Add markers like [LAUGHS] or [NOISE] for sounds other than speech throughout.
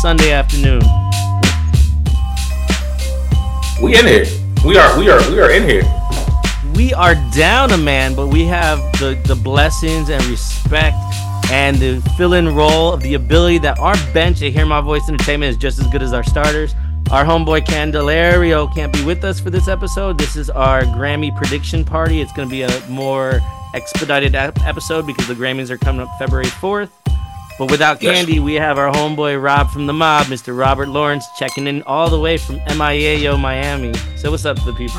Sunday afternoon? We in here. We are. We are. We are in here. We are down a man, but we have the, the blessings and respect and the fill in role of the ability that our bench at Hear My Voice Entertainment is just as good as our starters. Our homeboy Candelario can't be with us for this episode. This is our Grammy prediction party. It's going to be a more expedited episode because the Grammys are coming up February 4th. But without Yes. Candy, we have our homeboy Rob from the mob, Mr. Robert Lawrence, checking in all the way from MIAO Miami. So what's up to the people?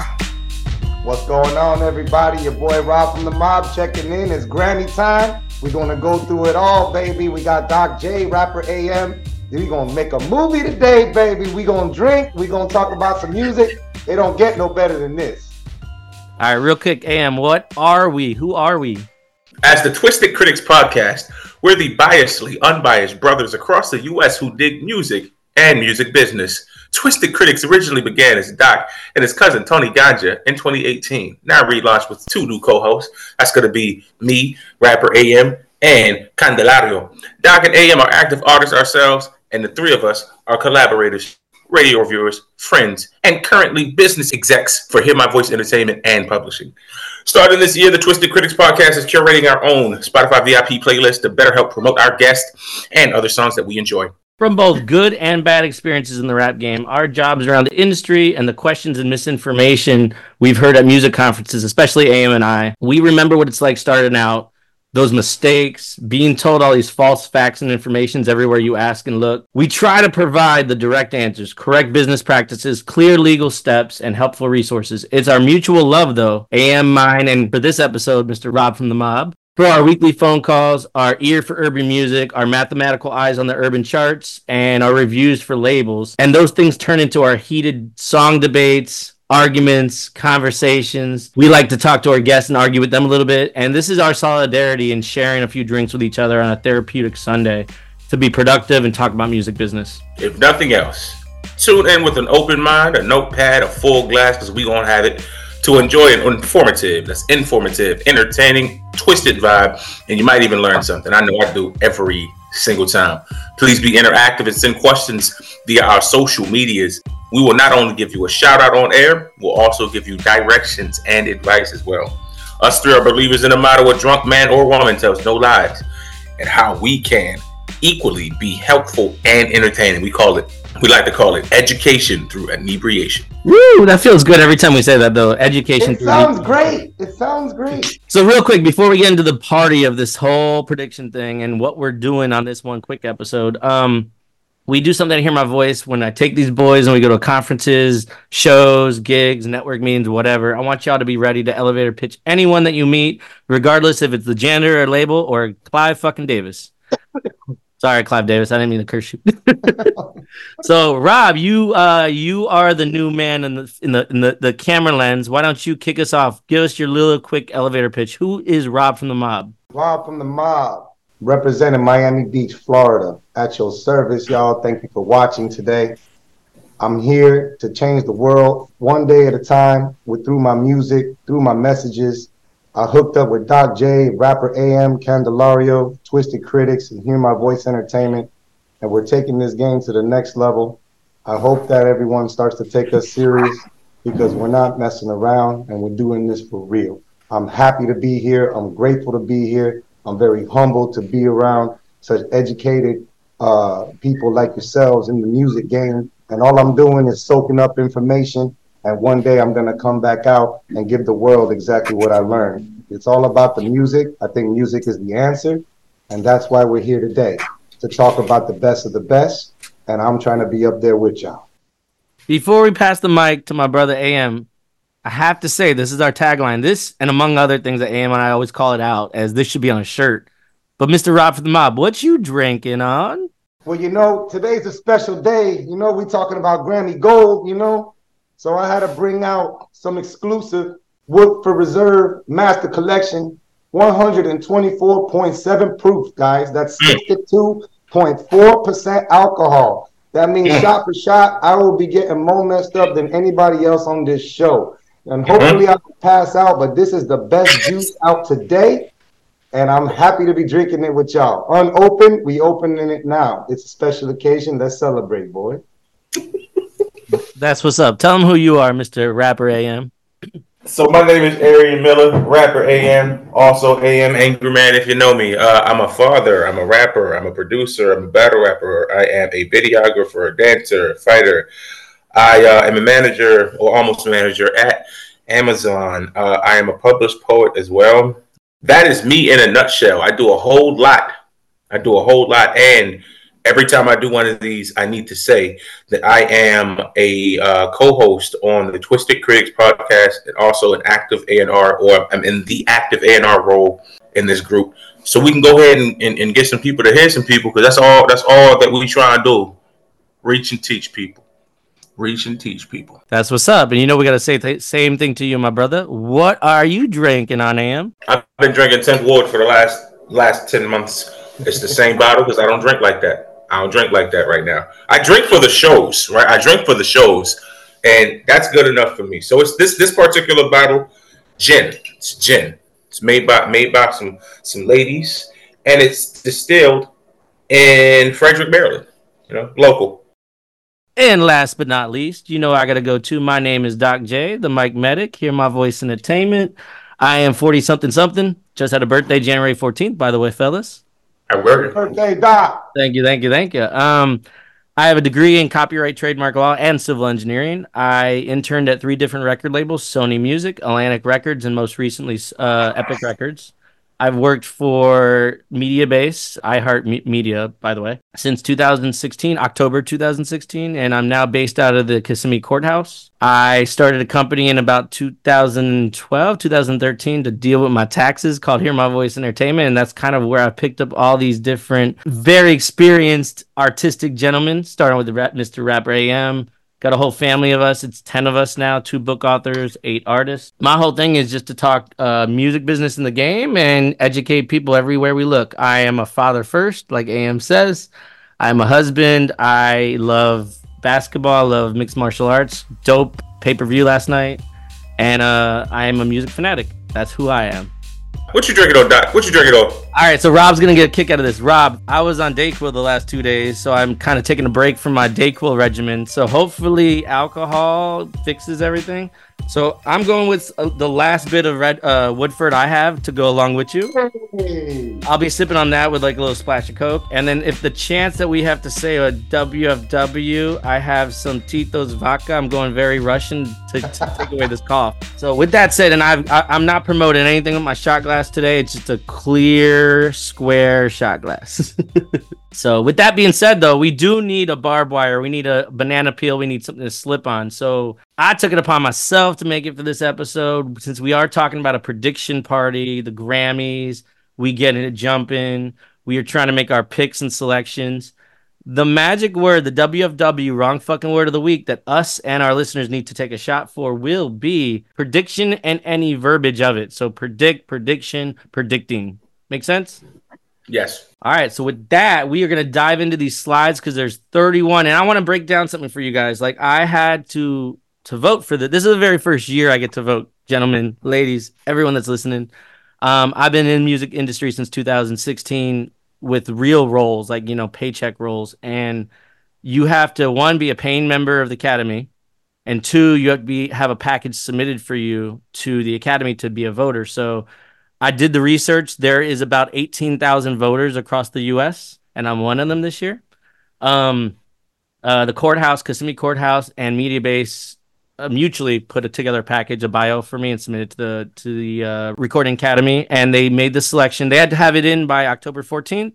What's going on, everybody? Your boy Rob from the Mob checking in. It's Grammy time. We're gonna go through it all, baby. We got Doc J, rapper AM. we gonna make a movie today, baby. We gonna drink. We gonna talk about some music. It don't get no better than this. All right, real quick, AM, what are we? Who are we? As the Twisted Critics podcast, we're the biasly unbiased brothers across the U.S. who dig music and music business. Twisted Critics originally began as Doc and his cousin Tony Ganja in 2018. Now relaunched with two new co-hosts. That's going to be me, rapper AM, and Candelario. Doc and AM are active artists ourselves, and the three of us are collaborators, radio reviewers, friends, and currently business execs for Hear My Voice Entertainment and Publishing. Starting this year, the Twisted Critics podcast is curating our own Spotify VIP playlist to better help promote our guests and other songs that we enjoy. From both good and bad experiences in the rap game, our jobs around the industry and the questions and misinformation we've heard at music conferences, especially AM and I, we remember what it's like starting out, those mistakes, being told all these false facts and informations everywhere you ask and look. We try to provide the direct answers, correct business practices, clear legal steps, and helpful resources. It's our mutual love, though, AM, mine, and for this episode, Mr. Rob from the Mob for our weekly phone calls, our ear for urban music, our mathematical eyes on the urban charts, and our reviews for labels. And those things turn into our heated song debates, arguments, conversations. We like to talk to our guests and argue with them a little bit. And this is our solidarity in sharing a few drinks with each other on a therapeutic Sunday to be productive and talk about music business. If nothing else, tune in with an open mind, a notepad, a full glass, because we gonna have it to enjoy an informative, that's informative, entertaining, twisted vibe, and you might even learn something. I know I do every single time. Please be interactive and send questions via our social medias. We will not only give you a shout out on air, we'll also give you directions and advice as well. Us three are believers in the motto a drunk man or woman tells no lies, and how we can equally be helpful and entertaining. We call it, we like to call it education through inebriation. Woo! That feels good every time we say that, though. Education. It through sounds great. It sounds great. So, real quick, before we get into the party of this whole prediction thing and what we're doing on this one quick episode, um, we do something to hear my voice when I take these boys and we go to conferences, shows, gigs, network meetings, whatever. I want y'all to be ready to elevator pitch anyone that you meet, regardless if it's the janitor or label or Clive fucking Davis. [LAUGHS] Sorry, Clive Davis. I didn't mean to curse you. [LAUGHS] so, Rob, you uh, you are the new man in the in the in the, the camera lens. Why don't you kick us off? Give us your little quick elevator pitch. Who is Rob from the Mob? Rob from the Mob, representing Miami Beach, Florida. At your service, y'all. Thank you for watching today. I'm here to change the world one day at a time with through my music, through my messages. I hooked up with Doc J, rapper AM, Candelario, Twisted Critics, and Hear My Voice Entertainment. And we're taking this game to the next level. I hope that everyone starts to take us serious because we're not messing around and we're doing this for real. I'm happy to be here. I'm grateful to be here. I'm very humbled to be around such educated uh, people like yourselves in the music game. And all I'm doing is soaking up information. And one day I'm going to come back out and give the world exactly what I learned. It's all about the music. I think music is the answer. And that's why we're here today. to talk about the best of the best, and I'm trying to be up there with y'all. Before we pass the mic to my brother AM, I have to say this is our tagline. This and among other things that AM and I always call it out as this should be on a shirt. But Mr. Rob for the mob, what you drinking on? Well, you know, today's a special day. You know, we're talking about Grammy Gold, you know. So I had to bring out some exclusive Woodford Reserve Master Collection 124.7 proof, guys. That's mm. 62.4% alcohol. That means mm. shot for shot, I will be getting more messed up than anybody else on this show. And hopefully I can pass out, but this is the best juice out today. And I'm happy to be drinking it with y'all. Unopened, we opening it now. It's a special occasion. Let's celebrate, boy. [LAUGHS] That's what's up. Tell them who you are, Mr. Rapper AM. [CLEARS THROAT] So my name is Arian Miller, rapper AM, also AM Angry Man. If you know me, uh, I'm a father, I'm a rapper, I'm a producer, I'm a battle rapper. I am a videographer, a dancer, a fighter. I uh, am a manager or almost manager at Amazon. Uh, I am a published poet as well. That is me in a nutshell. I do a whole lot. I do a whole lot, and every time I do one of these, I need to say that I am a uh, co-host on the Twisted Critics podcast and also an active A&R, or I'm in the active A&R role in this group. So we can go ahead and, and, and get some people to hear some people because that's all that's all that we try and do. Reach and teach people. Reach and teach people. That's what's up. And you know we got to say the same thing to you, my brother. What are you drinking on AM? I've been drinking 10th Ward for the last last 10 months. It's the same bottle because I don't drink like that. I don't drink like that right now. I drink for the shows, right? I drink for the shows, and that's good enough for me. So it's this this particular bottle, gin. It's gin. It's made by made by some some ladies, and it's distilled in Frederick, Maryland. You know, local. And last but not least, you know I got to go to. My name is Doc J, the Mike Medic. Hear my voice in entertainment. I am 40 something something. Just had a birthday January 14th, by the way, fellas. I work. Birthday, Doc. Thank you, thank you, thank you. Um, I have a degree in copyright, trademark law, and civil engineering. I interned at three different record labels: Sony Music, Atlantic Records, and most recently uh, Epic Records. I've worked for Mediabase, iHeart Me- Media, by the way, since 2016, October 2016, and I'm now based out of the Kissimmee Courthouse. I started a company in about 2012, 2013 to deal with my taxes called Hear My Voice Entertainment, and that's kind of where I picked up all these different, very experienced artistic gentlemen, starting with Mr. Rapper AM, Got a whole family of us. It's 10 of us now, two book authors, eight artists. My whole thing is just to talk uh, music business in the game and educate people everywhere we look. I am a father first, like AM says. I'm a husband. I love basketball. I love mixed martial arts. Dope pay per view last night. And uh, I am a music fanatic. That's who I am. What you drinking on, Doc? What you drinking on? All right, so Rob's gonna get a kick out of this. Rob, I was on Dayquil the last two days, so I'm kind of taking a break from my Dayquil regimen. So hopefully, alcohol fixes everything. So I'm going with uh, the last bit of red uh, Woodford I have to go along with you. I'll be sipping on that with like a little splash of Coke, and then if the chance that we have to say a WFW, I have some Tito's vodka. I'm going very Russian to, to take away this cough. So with that said, and I've, I, I'm not promoting anything with my shot glass today. It's just a clear, square shot glass. [LAUGHS] so with that being said, though, we do need a barbed wire. We need a banana peel. We need something to slip on. So I took it upon myself to make it for this episode since we are talking about a prediction party, the Grammys. We get it jumping. We are trying to make our picks and selections. The magic word, the WFW, wrong fucking word of the week that us and our listeners need to take a shot for will be prediction and any verbiage of it. So predict, prediction, predicting. Make sense? Yes. All right, so with that, we are going to dive into these slides because there's 31, and I want to break down something for you guys. Like I had to to vote for this. This is the very first year I get to vote, gentlemen, ladies, everyone that's listening. Um, I've been in music industry since 2016 with real roles, like you know, paycheck roles, and you have to one be a paying member of the academy, and two, you have to be have a package submitted for you to the academy to be a voter. So I did the research. There is about 18,000 voters across the U.S., and I'm one of them this year. Um, uh, the courthouse, Kissimmee Courthouse, and Mediabase uh, mutually put a, together package, a bio for me, and submitted to the to the uh, Recording Academy, and they made the selection. They had to have it in by October 14th,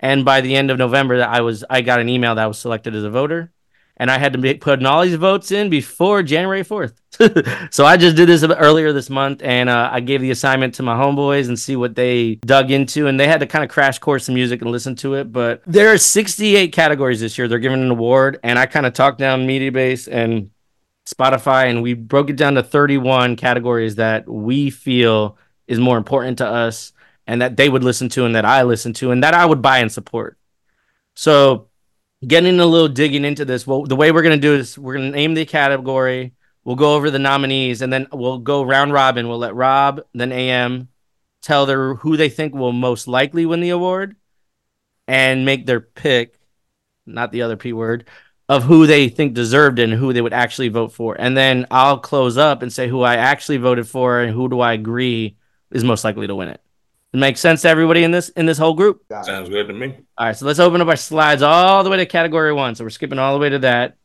And by the end of November, that I was I got an email that I was selected as a voter, and I had to be putting all these votes in before January fourth. [LAUGHS] so I just did this earlier this month, and uh, I gave the assignment to my homeboys and see what they dug into, and they had to kind of crash course the music and listen to it. But there are 68 categories this year. They're giving an award, and I kind of talked down Mediabase and Spotify, and we broke it down to 31 categories that we feel is more important to us, and that they would listen to, and that I listen to, and that I would buy and support. So getting a little digging into this, well, the way we're gonna do is we're gonna name the category We'll go over the nominees and then we'll go round robin. We'll let Rob, then AM tell their who they think will most likely win the award and make their pick, not the other P word, of who they think deserved it and who they would actually vote for. And then I'll close up and say who I actually voted for and who do I agree is most likely to win it. It makes sense to everybody in this in this whole group. Sounds good to me. All right, so let's open up our slides all the way to category one. So we're skipping all the way to that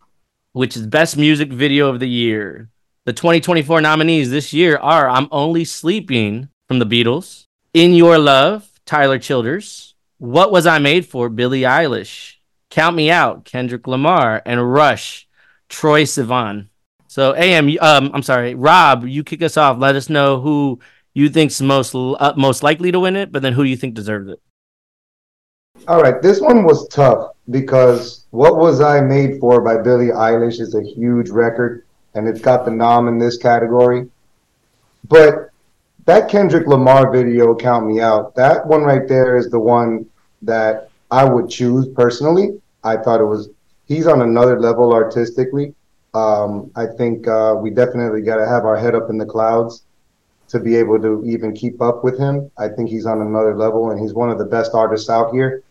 which is Best Music Video of the Year. The 2024 nominees this year are I'm Only Sleeping from the Beatles, In Your Love, Tyler Childers, What Was I Made For, Billie Eilish, Count Me Out, Kendrick Lamar, and Rush, Troye Sivan. So, AM, um, I'm sorry, Rob, you kick us off. Let us know who you think's most uh, most likely to win it, but then who you think deserves it. All right, this one was tough because What Was I Made For by Billie Eilish is a huge record and it's got the nom in this category. But that Kendrick Lamar video, Count Me Out, that one right there is the one that I would choose personally. I thought it was, he's on another level artistically. Um, I think uh, we definitely got to have our head up in the clouds to be able to even keep up with him. I think he's on another level and he's one of the best artists out here.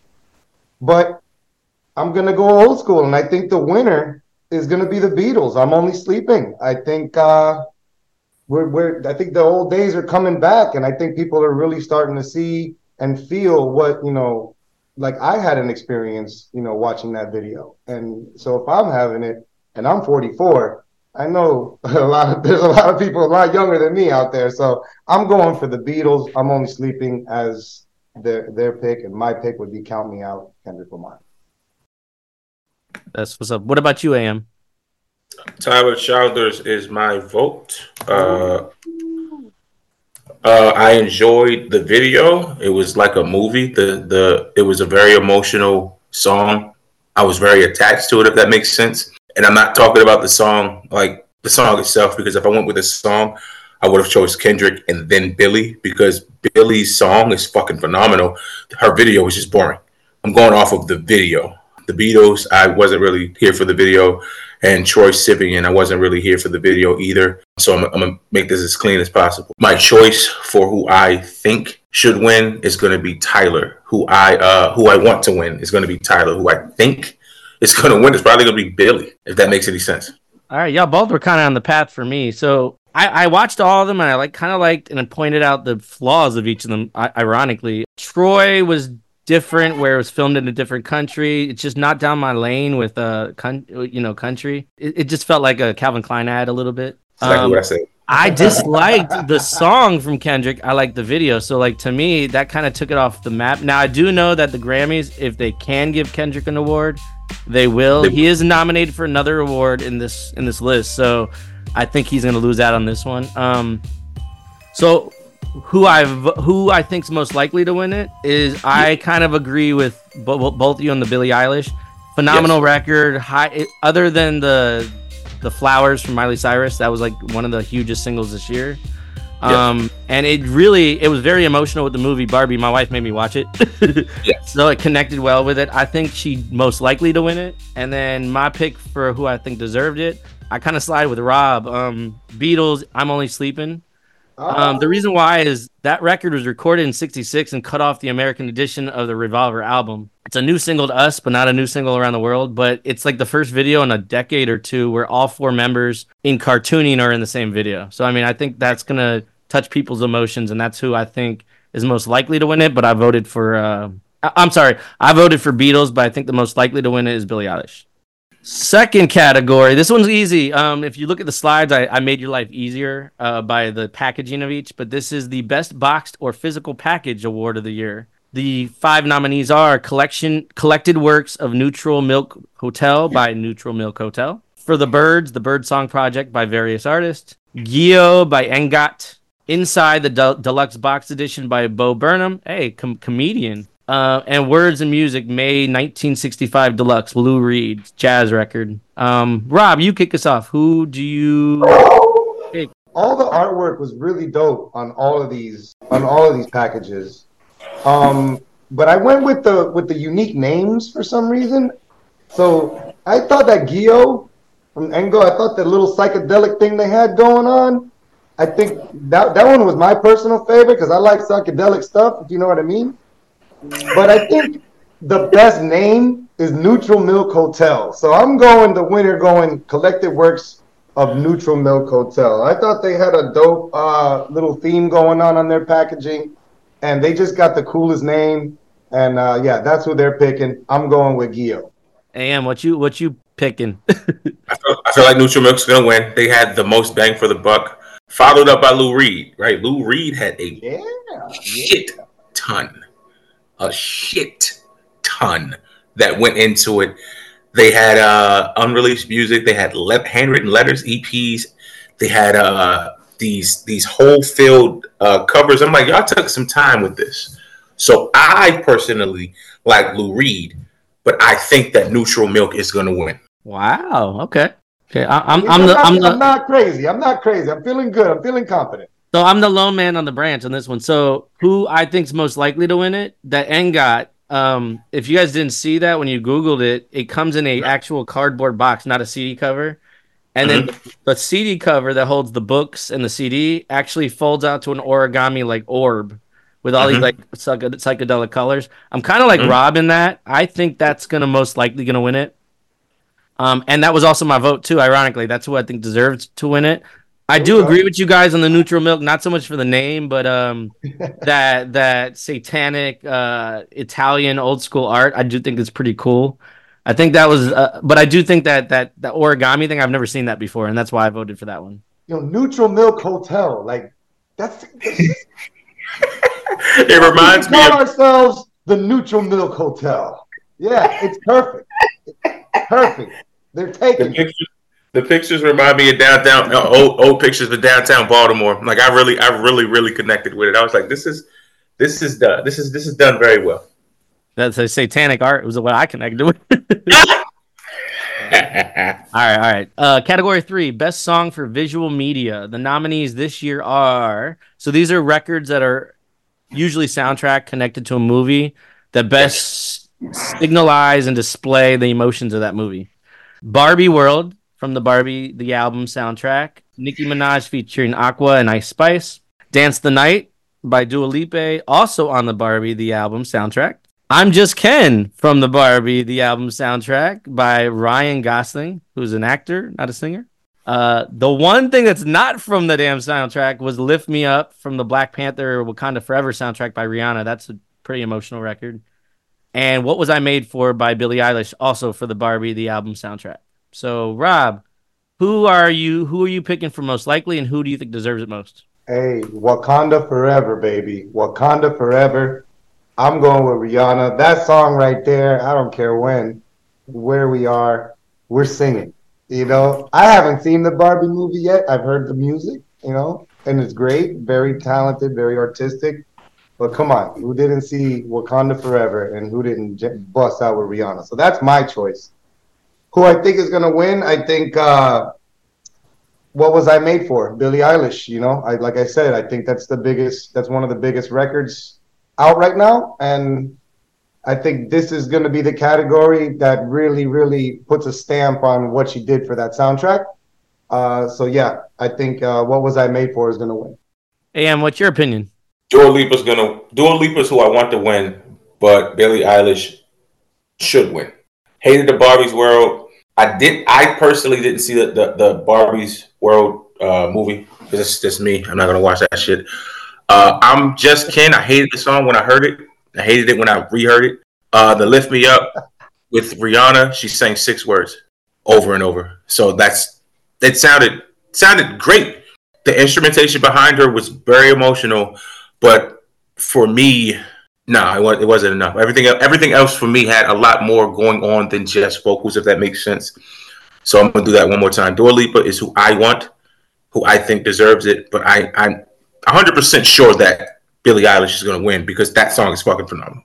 But I'm gonna go old school, and I think the winner is gonna be the Beatles. I'm only sleeping. I think uh, we're, we're I think the old days are coming back, and I think people are really starting to see and feel what you know. Like I had an experience, you know, watching that video, and so if I'm having it, and I'm 44, I know [LAUGHS] a lot of there's a lot of people a lot younger than me out there. So I'm going for the Beatles. I'm only sleeping as their their pick, and my pick would be "Count Me Out," Kendrick Lamar. That's what's up. What about you, AM? Tyler Childers is my vote. Uh, uh, I enjoyed the video. It was like a movie. The the it was a very emotional song. I was very attached to it, if that makes sense. And I'm not talking about the song like the song itself, because if I went with a song, I would have chose Kendrick and then Billie because Billie's song is fucking phenomenal. Her video was just boring. I'm going off of the video. The Beatles, I wasn't really here for the video, and Troye Sivan, I wasn't really here for the video either. So I'm, I'm gonna make this as clean as possible. My choice for who I think should win is going to be Tyler. Who I uh, who I want to win is going to be Tyler. Who I think is going to win is probably going to be Billie. If that makes any sense. All right, y'all both were kind of on the path for me. So I, I watched all of them and I like kind of liked and I pointed out the flaws of each of them. I, ironically, Troye was different where it was filmed in a different country. It's just not down my lane with a con- you know, country. It, it just felt like a Calvin Klein ad a little bit. Exactly Um, what I said. I disliked the song from Kendrick. I liked the video. So like to me, that kind of took it off the map. Now I do know that the Grammys, if they can give Kendrick an award, they will. They- He is nominated for another award in this in this list. So I think he's gonna lose out on this one. Um so who I who I think's most likely to win it is I kind of agree with bo- both of you on the Billie Eilish. Phenomenal record. High it, other than the the flowers from Miley Cyrus, that was like one of the hugest singles this year. Um, and it really it was very emotional with the movie Barbie. My wife made me watch it. [LAUGHS] Yes. So it connected well with it. I think she most likely to win it. And then my pick for who I think deserved it, I kind of slide with Rob. Um, Beatles, I'm only sleeping. Um, the reason why is that record was recorded in 66 and cut off the American edition of the Revolver album. It's a new single to us, but not a new single around the world. But it's like the first video in a decade or two where all four members in cartooning are in the same video. So, I mean, I think that's going to touch people's emotions, and that's who I think is most likely to win it. But I voted for, uh, I- I'm sorry, I voted for Beatles, but I think the most likely to win it is Billie Eilish. Second category. This one's easy. Um, if you look at the slides, I, I made your life easier uh, by the packaging of each. But this is the best boxed or physical package award of the year. The five nominees are collection collected works of Neutral Milk Hotel by Neutral Milk Hotel. For the Birds, the Bird Song Project by various artists. Gio by Ngọt. Inside the del- deluxe box edition by Bo Burnham, hey, com- comedian. Uh, and Words and Music, May 1965 Deluxe, Lou Reed, jazz record. Um, Rob, you kick us off. Who do you all the artwork was really dope on all of these on all of these packages. Um, but I went with the with the unique names for some reason. So I thought that Gio from Ngọt, I thought that little psychedelic thing they had going on. I think that that one was my personal favorite because I like psychedelic stuff, if you know what I mean. But I think the best name is Neutral Milk Hotel. So I'm going the winner going Collected Works of Neutral Milk Hotel. I thought they had a dope uh, little theme going on on their packaging, and they just got the coolest name. And uh, yeah, that's who they're picking. I'm going with Gio. Am what you what you picking? [LAUGHS] I feel, I feel like Neutral Milk's gonna win. They had the most bang for the buck, followed up by Lou Reed. Right, Lou Reed had a Yeah. shit ton, a shit ton that went into it. They had uh, unreleased music. They had le- handwritten letters, EPs. They had uh, these these whole field uh, covers. I'm like, y'all took some time with this. So I personally like Lou Reed, but I think that Neutral Milk is going to win. wow. Okay. Okay. I, I'm Yeah, I'm the not, I'm the not crazy. I'm not crazy. I'm feeling good. I'm feeling confident. So I'm the lone man on the branch on this one. So who I think's most likely to win it? That Ngọt. Um, if you guys didn't see that when you Googled it, it comes in a actual cardboard box, not a CD cover. And then the CD cover that holds the books and the CD actually folds out to an origami like orb with all these Mhm. like psych- psychedelic colors. I'm kind of like Mhm. Rob in that. I think that's gonna most likely gonna win it. Um, and that was also my vote too. Ironically, that's who I think deserves to win it. I do agree with you guys on the neutral milk, not so much for the name, but um, [LAUGHS] that that satanic uh Italian old school art. I do think it's pretty cool. I think that was, uh, but I do think that that that origami thing I've never seen that before, and that's why I voted for that one. You know, Neutral Milk Hotel. Like that's. [LAUGHS] It reminds we me call of ourselves the Neutral Milk Hotel. Yeah, it's perfect. It's perfect. They're taking. it. pictures. The pictures remind me of downtown old old pictures of downtown Baltimore. Like I really, I really, really connected with it. I was like, this is, this is done. This is this is done very well. That's a satanic art. Was what I connected with. [LAUGHS] all right, all right. Uh, category three, best song for visual media. The nominees this year are so these are records that are usually soundtrack connected to a movie that best signalize and display the emotions of that movie. Barbie World from the Barbie the album soundtrack. Nicki Minaj featuring Aqua and Ice Spice. Dance the Night by Dua Lipa, also on the Barbie the album soundtrack. I'm Just Ken from the Barbie the album soundtrack by Ryan Gosling, who's an actor, not a singer. Uh, the one thing that's not from the damn soundtrack was "Lift Me Up" from the Black Panther Wakanda Forever soundtrack by Rihanna. That's a pretty emotional record. And "What Was I Made For" by Billie Eilish, also for the Barbie the album soundtrack. So, Rob, who are you? Who are you picking for most likely, and who do you think deserves it most? Hey, Wakanda forever, baby. Wakanda forever. I'm going with Rihanna. That song right there, I don't care when, where we are, we're singing. You know, I haven't seen the Barbie movie yet. I've heard the music, you know, and it's great, very talented, very artistic. But come on, who didn't see Wakanda Forever and who didn't bust out with Rihanna? So that's my choice. Who I think is going to win, I think uh, what was I made for? Billie Eilish, you know. I like I said, I think that's the biggest that's one of the biggest records out right now and I think this is going to be the category that really really puts a stamp on what she did for that soundtrack. Uh, so yeah, I think uh, what was I made for is going to win. Am, what's your opinion? Dua Lipa's gonna Dua Lipa's who I want to win, but Billie Eilish should win. Hated the Barbie's World. I did. I personally didn't see the the, the Barbie's World uh, movie it's just me. I'm not gonna watch that shit. Uh, I'm just Ken. I hated the song when I heard it. I hated it when I reheard it. Uh, the Lift Me Up with Rihanna. She sang six words over and over. So that's it. Sounded sounded great. The instrumentation behind her was very emotional. But for me, No, it, was, it wasn't enough. Everything everything else for me had a lot more going on than just vocals, if that makes sense. So I'm gonna do that one more time. Dua Lipa is who I want, who I think deserves it, but I I'm 100 percent sure that Billie Eilish is gonna win because that song is fucking phenomenal.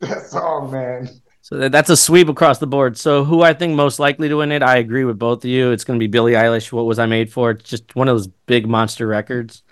That song, man. So that's a sweep across the board. So who I think most likely to win it, I agree with both of you. It's going to be Billie Eilish. What was I made for? It's just one of those big monster records.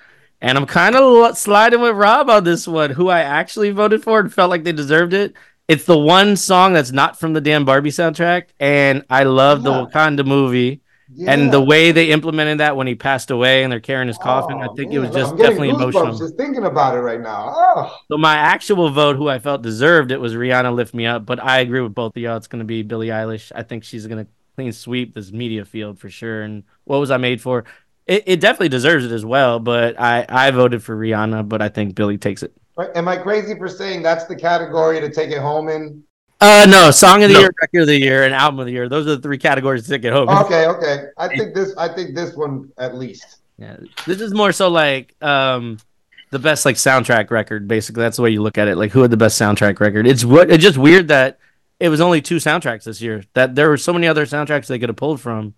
And I'm kind of sliding with Rob on this one. Who I actually voted for and felt like they deserved it. It's the one song that's not from the damn Barbie soundtrack, and I love the Wakanda movie Yeah. and the way they implemented that when he passed away and they're carrying his coffin. I Oh, think it was just definitely emotional. Just thinking about it right now. Oh. So my actual vote, who I felt deserved it, was Rihanna "Lift Me Up." But I agree with both of y'all. It's going to be Billie Eilish. I think she's going to clean sweep this media field for sure. And what was I made for? It, it definitely deserves it as well. But I I voted for Rihanna, but I think Billie takes it. Am I crazy for saying that's the category to take it home in? Uh no, song of the No. year, record of the year, and album of the year. Those are the three categories to take it home. Okay, okay. I think this. I think this one at least. Yeah, this is more so like um the best like soundtrack record. Basically, that's the way you look at it. Like who had the best soundtrack record? It's what it's just weird that it was only two soundtracks this year. That there were so many other soundtracks they could have pulled from,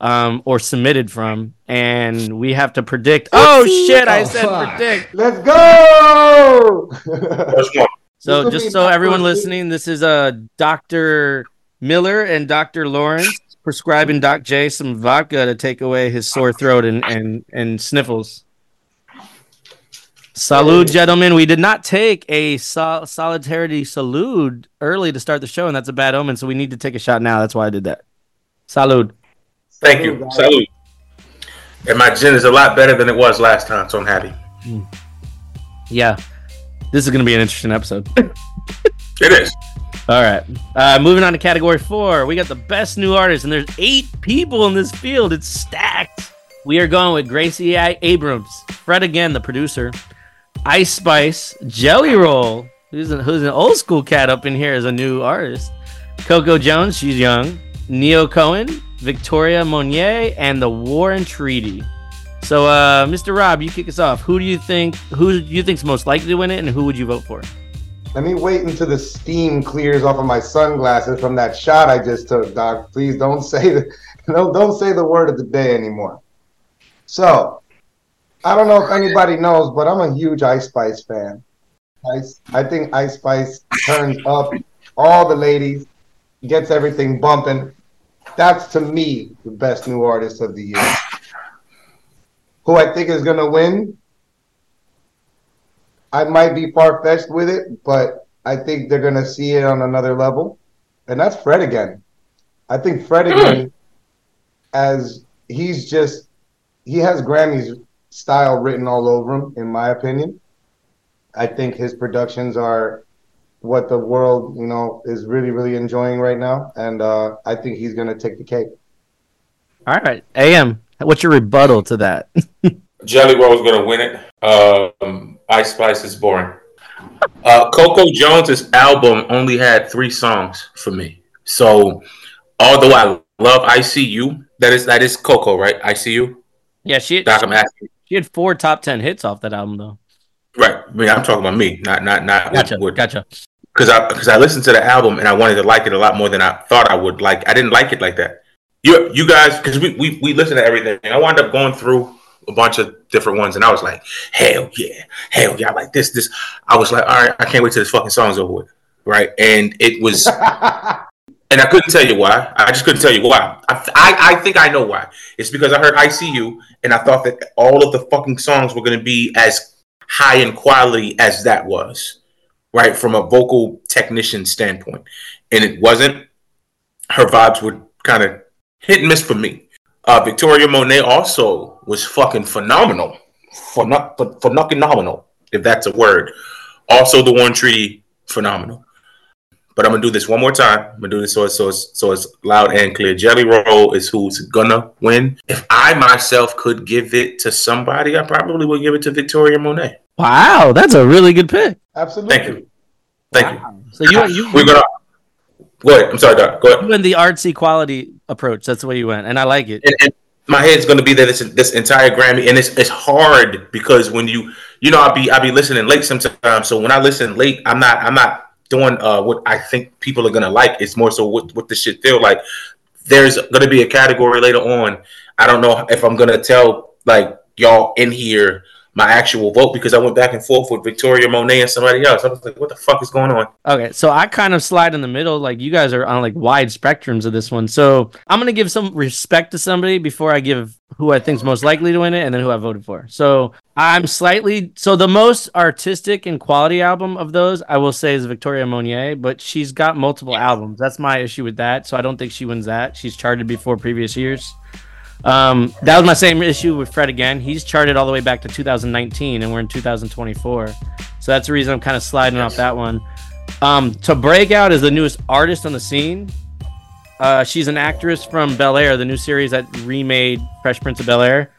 um, or submitted from, and we have to predict. Oh shit! I Oh, said fuck. predict. Let's go. So just so everyone listening, this is uh Doctor Miller and Doctor Lawrence prescribing Doc J some vodka to take away his sore throat and and and sniffles. Salud, gentlemen. We did not take a sol- solidarity salute early to start the show, and that's a bad omen. So we need to take a shot now. That's why I did that. Salud. Thank you. guys. Salute. And my gin is a lot better than it was last time, so I'm happy. Yeah, this is gonna be an interesting episode. [LAUGHS] It is. All right. Uh, moving on to category four, we got the best new artist, and there's eight people in this field. It's stacked. We are going with Gracie I- Abrams, Fred again, the producer, Ice Spice, Jelly Roll, who's an, who's an old school cat up in here as a new artist, Coco Jones, she's young, Noah Kahan, Victoria Monet, and the War and Treaty. So, uh, Mr. Rob, you kick us off. Who do you think? Who do you think's most likely to win it, and who would you vote for? Let me wait until the steam clears off of my sunglasses from that shot I just took, Doc. Please don't [LAUGHS] say the don't don't say the word of the day anymore. So, I don't know if anybody knows, but I'm a huge Ice Spice fan. I think Ice Spice turns up all the ladies, gets everything bumping. That's to me the best new artist of the year. Who I think is gonna win? I might be far fetched with it, but I think they're gonna see it on another level, and that's Fred again. I think Fred hmm. again, as he's just he has Grammy's style written all over him, in my opinion. I think his productions are what the world, you know, is really, really enjoying right now, and uh, I think he's gonna take the cake. All right, AM. What's your rebuttal to that? [LAUGHS] Jelly Roll's gonna win it. Um, Ice Spice is boring. Uh, Coco Jones's album only had three songs for me. So, although I love ICU, that is that is Coco, right? ICU. yeah, she Doc, I'm she had four top ten hits off that album though. Right. I mean, I'm talking about me, not not not Gotcha, what- gotcha. Because I because I listened to the album and I wanted to like it a lot more than I thought I would. Like I didn't like it like that. You you guys because we, we we listened to everything. I wound up going through a bunch of different ones and I was like, hell yeah, hell yeah, I like this this. I was like, all right, I can't wait till this fucking song's over with. Right, and it was, [LAUGHS] and I couldn't tell you why. I just couldn't tell you why. I, I, I think I know why. It's because I heard ICU and I thought that all of the fucking songs were going to be as high in quality as that was right from a vocal technician standpoint. And it wasn't her vibes were kind of hit and miss for me. Uh victoria monet also was fucking phenomenal. For not for, for phenomenal if that's a word. Also the War and Treaty phenomenal. But i'm gonna do this one more time. I'm gonna do this so it's so it's, so it's loud and clear. Jelly roll is who's gonna win. If i myself could give it to somebody i probably would give it to victoria monet Wow, that's a really good pick. Absolutely. thank you thank you So you you, we're gonna go ahead. I'm sorry, Doc. Go ahead. you ahead. went the artsy quality approach. That's the way you went, and I like it. And, and my head's gonna be there this this entire Grammy, and it's it's hard because when you you know I'll be I'll be listening late sometimes. So when I listen late, I'm not I'm not doing uh, what I think people are gonna like. It's more so what what the shit feel like. There's gonna be a category later on. I don't know if I'm gonna tell like y'all in here my actual vote because I went back and forth with Victoria Monet and somebody else. I was like, what the fuck is going on? Okay, so I kind of slide in the middle. Like you guys are on like wide spectrums of this one. So I'm gonna give some respect to somebody before I give who I think is most likely to win it, and then who I voted for. So I'm slightly so the most artistic and quality album of those I will say is Victoria Monet, but she's got multiple albums. That's my issue with that. So I don't think she wins that. She's charted before previous years. Um, that was my same issue with Fred again. He's charted all the way back to 2019, and we're in 2024. So that's the reason I'm kind of sliding off that one. Um, to break out is the newest artist on the scene. Uh, she's an actress from Bel Air, the new series that remade Fresh Prince of Bel Air.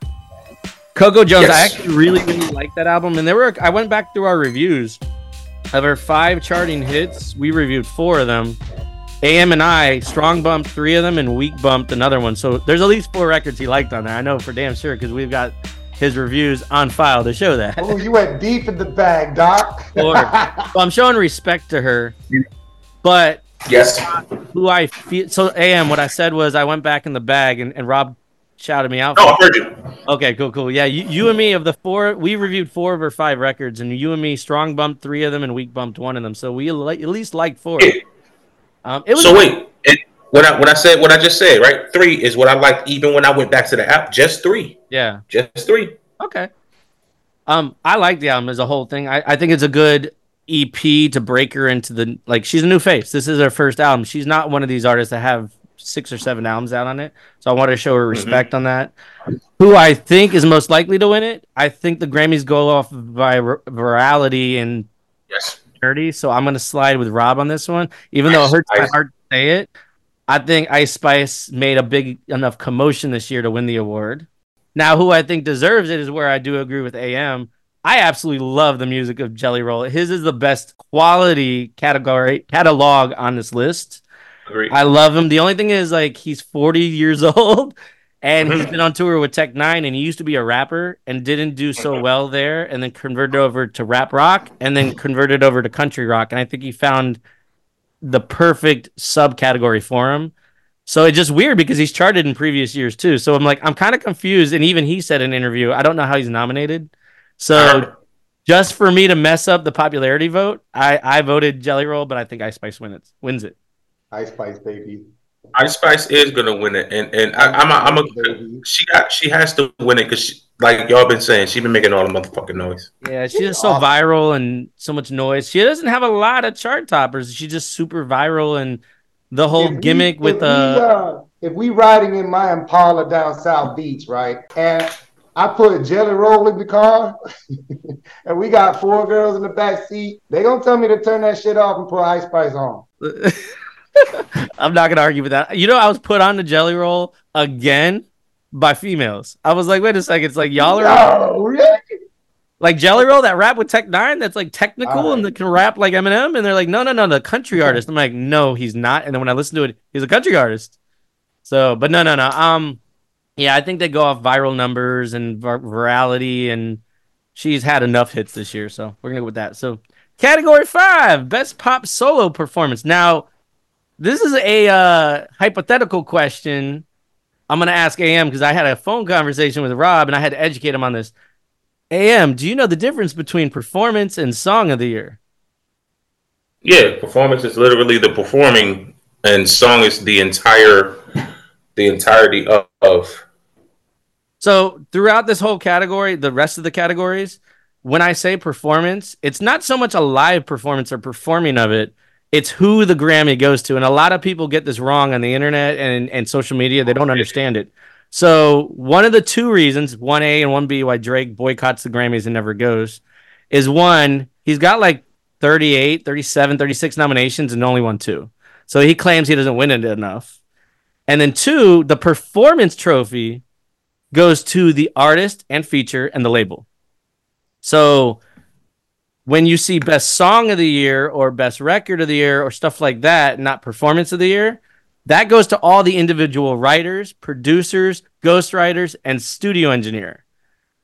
Coco Jones, I actually really, really like that album, and there were I went back through our reviews of her five charting hits. We reviewed four of them. AM and I strong bumped three of them and weak bumped another one. So there's at least four records he liked on there. I know for damn sure because we've got his reviews on file to show that. Oh, you went deep in the bag, Doc. [LAUGHS] Lord. So I'm showing respect to her, but Yes. who I feel so AM. What I said was I went back in the bag and, and Rob shouted me out. Oh, I heard you. Okay, cool, cool. Yeah, you, you and me of the four, we reviewed four of her five records, and you and me strong bumped three of them and weak bumped one of them. So we at least liked four. Um, it was So wait, it, when I when I said what I just said, right? Three is what I liked even when I went back to the app. Just three. yeah. Just three. Okay. Um, I like the album as a whole thing. I, I think it's a good EP to break her into the like. She's a new face. This is her first album. She's not one of these artists that have six or seven albums out on it. So I want to show her respect on that. Who I think is most likely to win it? I think the Grammys go off vir- virality and Yes. So I'm gonna slide with Rob on this one, even though it hurts my heart to say it. I think Ice Spice made a big enough commotion this year to win the award. Now, who I think deserves it is where I do agree with AM. I absolutely love the music of Jelly Roll. His is the best quality category catalog on this list. I love him. The only thing is like he's 40 years [LAUGHS] old and he's been on tour with Tech N9ne and he used to be a rapper and didn't do so well there and then converted over to rap rock and then converted over to country rock. And I think he found the perfect subcategory for him. So it's just weird because he's charted in previous years too. So I'm like, I'm kind of confused. And even he said in an interview, I don't know how he's nominated. So uh-huh. just for me to mess up the popularity vote, I, I voted Jelly Roll, but I think Ice Spice wins it. Wins it. Ice Spice, baby. Ice Spice is gonna win it, and and I, I'm a, I'm a she got she has to win it because like y'all been saying, she's been making all the motherfucking noise. Yeah, she's just so awesome. viral and so much noise. She doesn't have a lot of chart toppers. She's just super viral and the whole If we- gimmick with if we, uh uh, if we riding in my Impala down South Beach, right, and I put Jelly Roll in the car, [LAUGHS] and we got four girls in the back seat, they gonna tell me to turn that shit off and put Ice Spice on. [LAUGHS] [LAUGHS] I'm not gonna argue with that. You know, I was put on the jelly roll again by females. I was like, wait a second, it's like y'all are Yo, really? like Jelly Roll that rap with Tech N9ne that's like technical Alright. and that can rap like Eminem, and they're like, no, no, no, the country artist. I'm like, no, he's not. And then when I listen to it, he's a country artist. So, but no, no, no. Um, yeah, I think they go off viral numbers and vir- virality, and she's had enough hits this year, so we're gonna go with that. So, category five, best pop solo performance. Now, this is a uh, hypothetical question. I'm gonna ask AM because I had a phone conversation with Rob, and I had to educate him on this. AM, do you know the difference between performance and song of the year? Yeah, performance is literally the performing, and song is the entire the entirety of. of So throughout this whole category, the rest of the categories, when I say performance, it's not so much a live performance or performing of it. It's who the Grammy goes to. And a lot of people get this wrong on the internet and, and social media. They don't understand it. So one of the two reasons, one A and one B, why Drake boycotts the Grammys and never goes, is one, he's got like 38, 37, 36 nominations and only won two. So he claims he doesn't win it enough. And then two, the performance trophy goes to the artist and feature and the label. So when you see best song of the year or best record of the year or stuff like that, not performance of the year, That goes to all the individual writers, producers, ghostwriters, and studio engineer.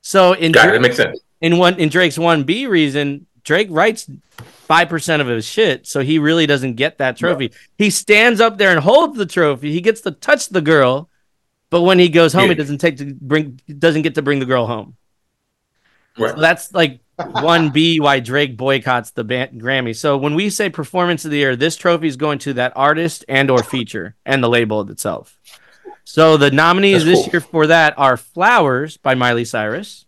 So in Got it. Drake- It makes sense. in one in Drake's one B reason, Drake writes five percent of his shit, so he really doesn't get that trophy. He stands up there and holds the trophy. He gets to touch the girl, but when he goes home, Yeah. he doesn't take to bring doesn't get to bring the girl home. Right. So that's like one B why Drake boycotts the band, Grammy. So when we say performance of the year, this trophy is going to that artist and or feature and the label itself. So the nominees That's this year for that are Flowers by Miley Cyrus,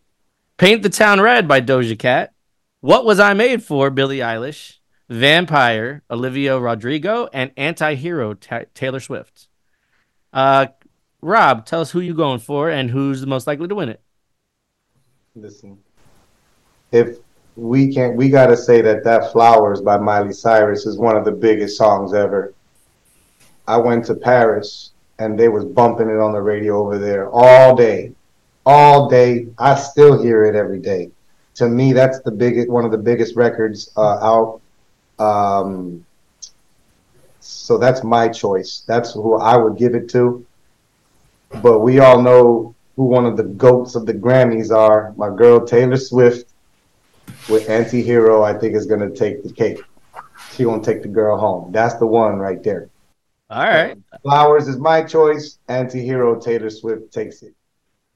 Paint the Town Red by Doja Cat, What Was I Made For Billie Eilish, Vampire Olivia Rodrigo, and Anti-Hero Ta- Taylor Swift. Uh Rob, tell us who you're going for and who's the most likely to win it. Listen, if we can't, we gotta say that that "Flowers" by Miley Cyrus is one of the biggest songs ever. I went to Paris and they was bumping it on the radio over there all day, all day. I still hear it every day. To me, that's the biggest, one of the biggest records uh, out. Um, so that's my choice. That's who I would give it to. But we all know who one of the goats of the Grammys are. My girl Taylor Swift with Anti-Hero, I think is gonna take the cake. She gonna take the girl home. That's the one right there. All right. Flowers is my choice. Anti-Hero Taylor Swift takes it.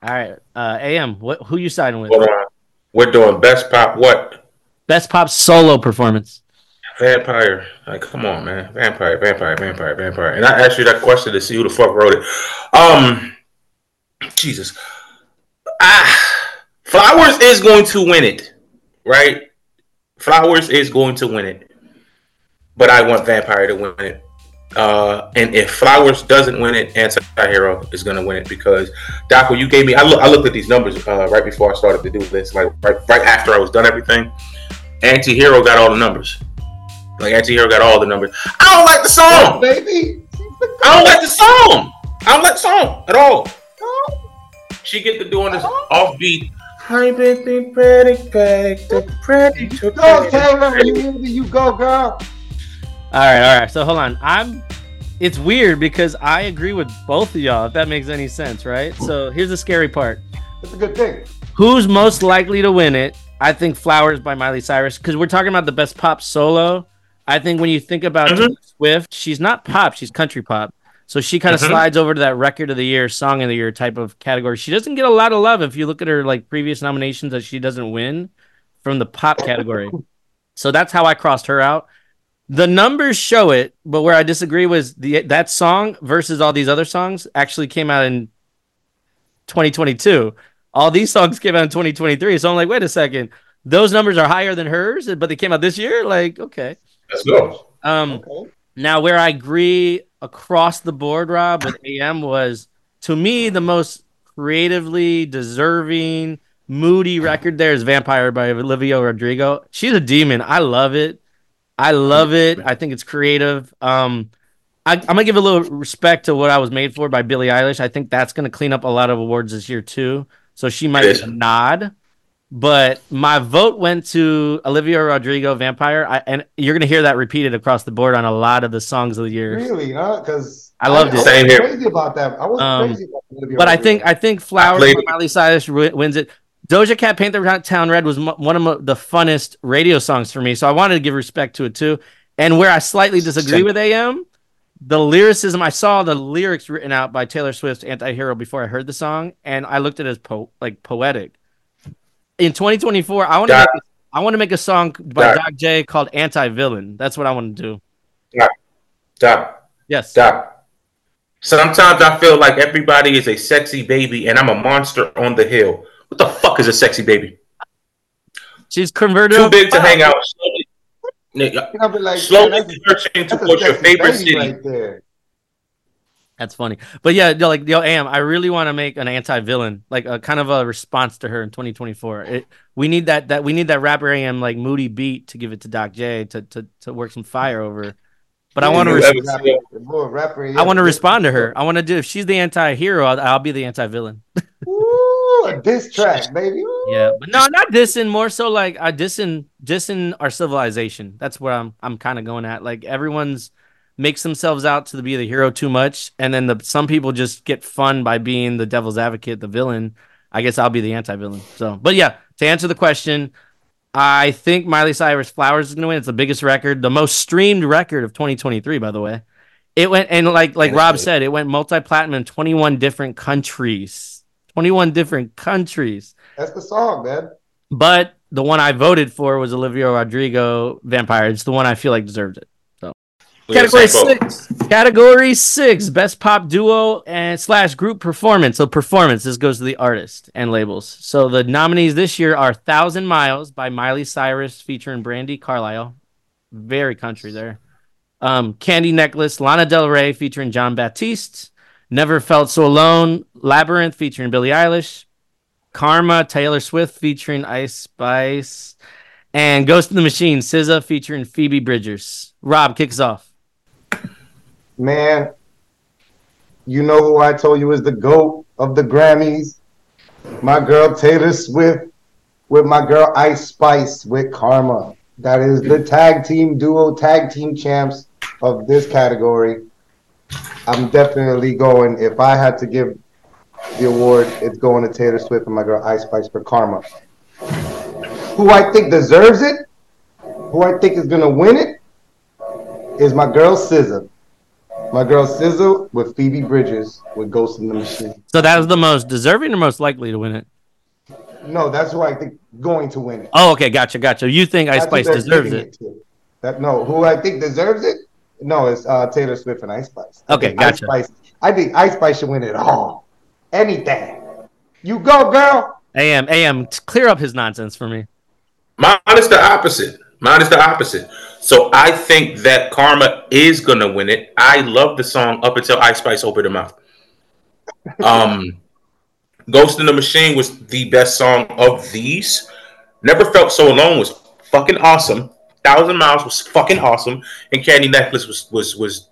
All right. Uh AM, what who you siding with? Hold on. We're doing best pop. What? Best pop solo performance. Vampire. Like, come on, man. Vampire, vampire, vampire, vampire. And I asked you that question to see who the fuck wrote it. Um, Jesus. Ah, Flowers is going to win it, right? Flowers is going to win it, but I want Vampire to win it. Uh, and if Flowers doesn't win it, Anti-Hero is going to win it because Doc, when you gave me, I, look, I looked at these numbers uh, right before I started to do this, like right, right after I was done everything. Anti-Hero got all the numbers. Like Anti-Hero got all the numbers. I don't like the song. Baby. I don't like the song. I don't like the song at all. She get to doing this offbeat. I've been pretty big, the pretty to Go Taylor, you me, you go, girl. All right, all right. So hold on. I'm it's weird because I agree with both of y'all, if that makes any sense, right? So here's the scary part. That's a good thing. Who's most likely to win it? I think Flowers by Miley Cyrus, because we're talking about the best pop solo. I think when you think about Mhm. Swift, she's not pop, she's country pop. So she kind of Mhm. slides over to that record of the year, song of the year type of category. She doesn't get a lot of love if you look at her like previous nominations that she doesn't win from the pop category. [LAUGHS] so that's how I crossed her out. The numbers show it, but where I disagree was the that song versus all these other songs actually came out in 2022. All these songs came out in 2023. So I'm like, wait a second. Those numbers are higher than hers, but they came out this year? Like, okay. Let's go. Um Okay. Now where I agree across the board, Rob, with [LAUGHS] AM was to me the most creatively deserving, moody record there is Vampire by Olivia Rodrigo. She's a demon. I love it. I love it. I think it's creative. Um I, I'm gonna give a little respect to what I was made for by Billie Eilish. I think that's gonna clean up a lot of awards this year too. So she might get a nod. But my vote went to Olivia Rodrigo, Vampire, I, and you're gonna hear that repeated across the board on a lot of the songs of the year. Really, huh? Because I loved it. was Same here. crazy about that. I wasn't Um, crazy about Olivia But I think I think Flowers by. Miley Cyrus wi- wins it. Doja Cat Paint the Town Red was mo- one of mo- the funnest radio songs for me, so I wanted to give respect to it too. And where I slightly disagree Same. with AM, the lyricism I saw the lyrics written out by Taylor Swift's "Anti-Hero" before I heard the song, and I looked at it as po- like poetic. In 2024, I want to make, I want to make a song by Doc. Doc J called "Anti-Villain." That's what I want to do. Stop. Yes. Stop. Sometimes I feel like everybody is a sexy baby and I'm a monster on the hill. What the fuck is a sexy baby? She's converted. Too big to hang out. Slowly, nigga, I'll be like, slowly man, that's, searching that's a towards your favorite city. right there. That's funny. But yeah, like yo, Am, I really want to make an anti-villain, like a kind of a response to her in 2024. It, we need that that we need that rapper Am like moody beat to give it to Doc J to to to work some fire over. But I want to res- ever Rapper, see boy, rapper, I want to respond to her. I want to do if she's the anti-hero, I'll, I'll be the anti-villain. [LAUGHS] Ooh, a diss track, baby. Ooh. Yeah, but no, not dissing. More so like I dissing dissing our civilization. That's where I'm I'm kind of going at. Like everyone's makes themselves out to be the hero too much, and then the some people just get fun by being the devil's advocate, the villain. I guess I'll be the anti-villain. So, but yeah, to answer the question, I think Miley Cyrus Flowers is going to win. It's the biggest record, the most streamed record of 2023, by the way. It went and like like And Rob said, it went multi-platinum in 21 different countries. 21 different countries. That's the song, man. But the one I voted for was Olivia Rodrigo Vampire. It's the one I feel like deserved it. We in the Category six. Category six. Best pop duo and slash group performance. So performance. This goes to the artist and labels. So the nominees this year are Thousand Miles by Miley Cyrus featuring Brandi Carlile. Very country there. Um, Candy Necklace, Lana Del Rey featuring Jon Batiste. Never Felt So Alone, Labrinth featuring Billie Eilish. Karma, Taylor Swift featuring Ice Spice. And Ghost in the Machine, SZA featuring Phoebe Bridgers. Rob, kicks off. Man, you know who I told you is the GOAT of the Grammys? My girl Taylor Swift with my girl Ice Spice with Karma. That is the tag team duo, tag team champs of this category. I'm definitely going, if I had to give the award, it's going to Taylor Swift and my girl Ice Spice for Karma. Who I think deserves it, who I think is going to win it, is my girl SZA. My girl Sizzle with Phoebe Bridgers with Ghost in the Machine. So that was the most deserving or most likely to win it? No, that's who I think going to win it. Oh, okay, gotcha, gotcha. You think Ice That's Spice deserves giving it? to. That no, who I think deserves it? No, it's uh, Taylor Swift and Ice Spice. I Okay, think Ice gotcha. Spice, I think Ice Spice should win it all. Anything. You go, girl. AM, AM, t- clear up his nonsense for me. Mine is the opposite. Mine is the opposite. So I think that Karma is gonna win it. I love the song up until Ice Spice opened her mouth. Um, [LAUGHS] Ghost in the Machine was the best song of these. Never Felt So Alone was fucking awesome. Thousand Miles was fucking awesome, and Candy Necklace was was was.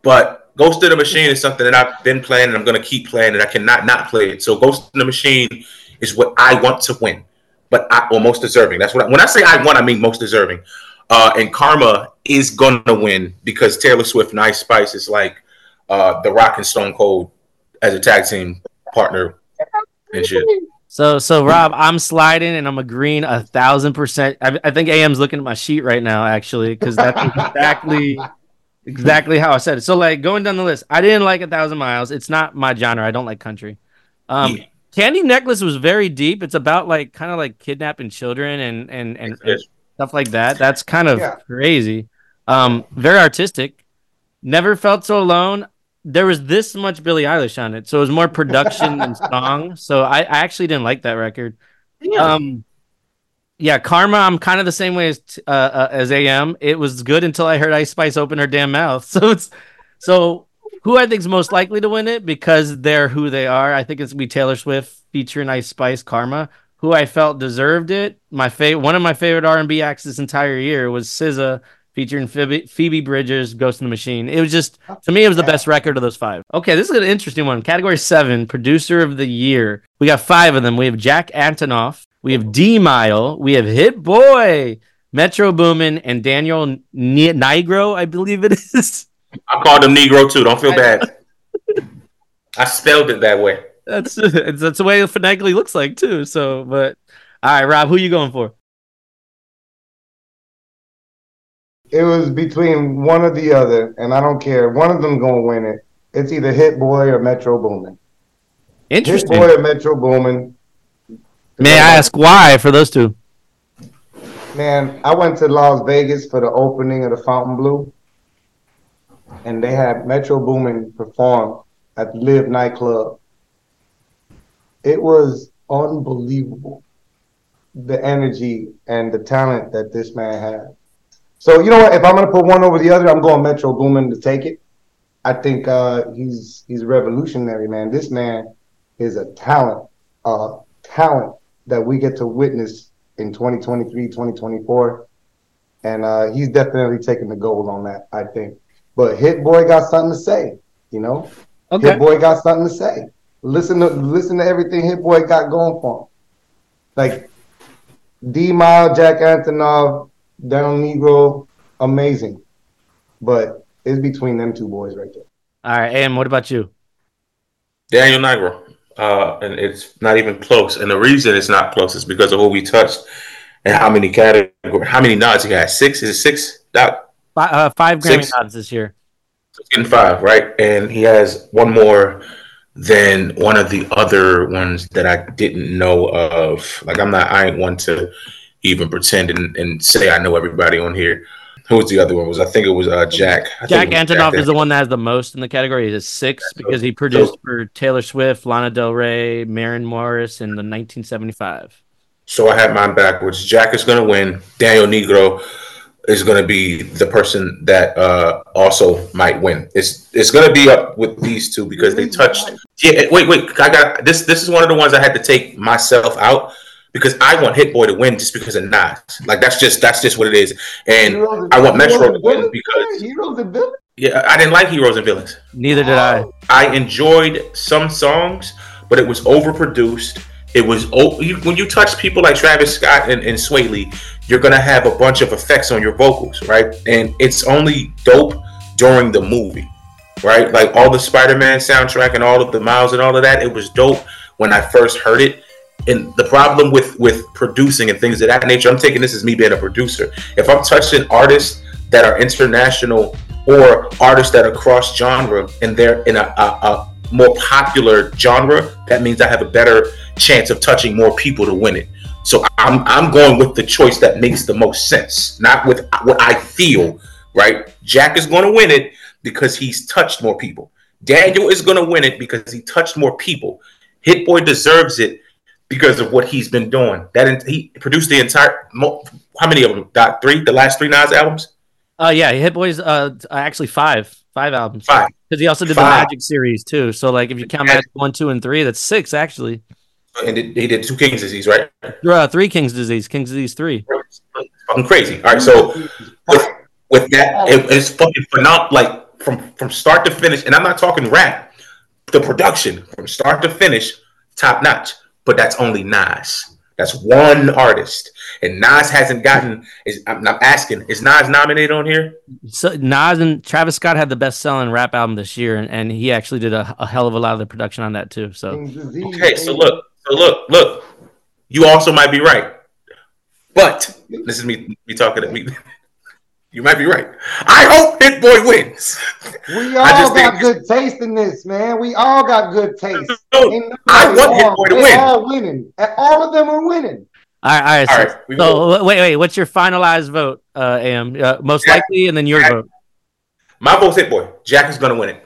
But Ghost in the Machine is something that I've been playing and I'm gonna keep playing, and I cannot not play it. So Ghost in the Machine is what I want to win but I, or most deserving. That's what I, when I say I want, I mean most deserving. Uh, and Karma is gonna win because Taylor Swift and Ice Spice is like uh, the Rock and Stone Cold as a tag team partner and shit. So, so Rob, I'm sliding and I'm agreeing a thousand percent. I, I think AM's looking at my sheet right now, actually, because that's exactly, exactly how I said it. So, like going down the list, I didn't like a thousand miles. It's not my genre. I don't like country. Um, Yeah. Candy Necklace was very deep. It's about like kind of like kidnapping children and and and, and stuff like that. That's kind of Yeah. crazy. Um, very artistic. Never felt so alone. There was this much Billie Eilish on it, so it was more production than [LAUGHS] song. So I, I actually didn't like that record. Um, yeah, Karma. I'm kind of the same way as t- uh, uh, as AM. It was good until I heard Ice Spice open her damn mouth. [LAUGHS] So it's so who I think is most likely to win it because they're who they are. I think it's gonna be Taylor Swift featuring Ice Spice Karma. Who I felt deserved it. My favorite, one of my favorite R and B acts this entire year was SZA featuring Phoebe, Phoebe "Ghost in the Machine." It was just to me, it was the best record of those five. Okay, this is an interesting one. Category seven, producer of the year. We got five of them. We have Jack Antonoff, we have D'Mile, we have Hit Boy, Metro Boomin, and Daniel N- Nigro, I believe it is. [LAUGHS] I called him Negro too. Don't feel bad. [LAUGHS] I spelled it that way. That's that's the way it phonetically looks like too. So, but all right, Rob, who you going for? It was between one or the other, and I don't care. One of them gonna win it. It's either Hit Boy or Metro Boomin. Interesting. Hit Boy or Metro Boomin. May I ask why for those two? Man, I went to Las Vegas for the opening of the Fontainebleau, and they had Metro Boomin perform at the LIV nightclub. It was unbelievable, the energy and the talent that this man had. So you know what? If I'm gonna put one over the other, I'm going Metro Boomin to take it. I think uh, he's he's revolutionary, man. This man is a talent, uh, talent that we get to witness in 2023, 2024. And uh, he's definitely taking the gold on that, I think. But Hit Boy got something to say, you know? Okay. Hit Boy got something to say. Listen to listen to everything Hit Boy got going for him. Like D'Mile, Jack Antonoff, Daniel Negro, amazing. But it's between them two boys right there. All right, and what about you? Daniel Negro. Uh, and it's not even close. And the reason it's not close is because of who we touched and how many category, how many nods he got. Six? Is it six? Doc? Fi uh, five Grammy Six. nods this year. He's getting five, right? And he has one more than one of the other ones that I didn't know of. Like I'm not, I ain't one to even pretend and, and say I know everybody on here. Who was the other one? Was I think it was uh, Jack. I Jack it was Antonoff is the one that has the most in the category. He has six because he produced for Taylor Swift, Lana Del Rey, Maren Morris in the 1975. So I had mine backwards. Jack is going to win. Daniel Negro is going to be the person that uh, also might win. It's it's going to be up with these two because they touched. Yeah, wait, wait. I got this. This is one of the ones I had to take myself out because I want Hit Boy to win just because of Nas. Like that's just that's just what it is. And Heroes I want Metro to win because Heroes and villains. yeah, I didn't like Heroes and Villains. Neither did I. I enjoyed some songs, but it was overproduced. It was o- you, when you touch people like Travis Scott and, and Swae Lee, you're gonna have a bunch of effects on your vocals, right? And it's only dope during the movie, right? Like all the Spider-Man soundtrack and all of the Miles and all of that, it was dope when I first heard it. And the problem with with producing and things of that nature, I'm taking this as me being a producer. If I'm touching artists that are international or artists that are cross genre and they're in a, a, a more popular genre, that means I have a better chance of touching more people to win it. So I'm I'm going with the choice that makes the most sense, not with what I feel. Right? Jack is going to win it because he's touched more people. Daniel is going to win it because he touched more people. Hit Boy deserves it because of what he's been doing. That he produced the entire. How many of them? Doc, three. The last three Nas albums. Uh, yeah, Hit Boys. Uh, actually five, five albums. Five. Because he also did Five. the Magic series too. So like, if you count Magic. One, two, and three, that's six actually. And it- he did two Kings disease, right? Uh, three King's disease, King's disease three. fucking crazy. All right, so with, with that, it, it's fucking phenomenal. Like from from start to finish, and I'm not talking rap. The production from start to finish, top notch. But that's only Nas. That's one artist, and Nas hasn't gotten. Is I'm, I'm asking, is Nas nominated on here? So Nas and Travis Scott had the best selling rap album this year, and, and he actually did a, a hell of a lot of the production on that too. So Okay, so look, so look, look. You also might be right, but this is me. Me talking to me. [LAUGHS] You might be right. I hope Hit Boy wins. We I all just got think- good taste in this, man. We all got good taste. No, Ain't I nobody want Hit. Boy to They win. all winning. And all of them are winning. all right, all right. All so, right, so wait, wait. What's your finalized vote, uh, Am? Uh, most Jack- likely, and then your Jack- vote. My vote's Hit Boy. Jack is gonna win it.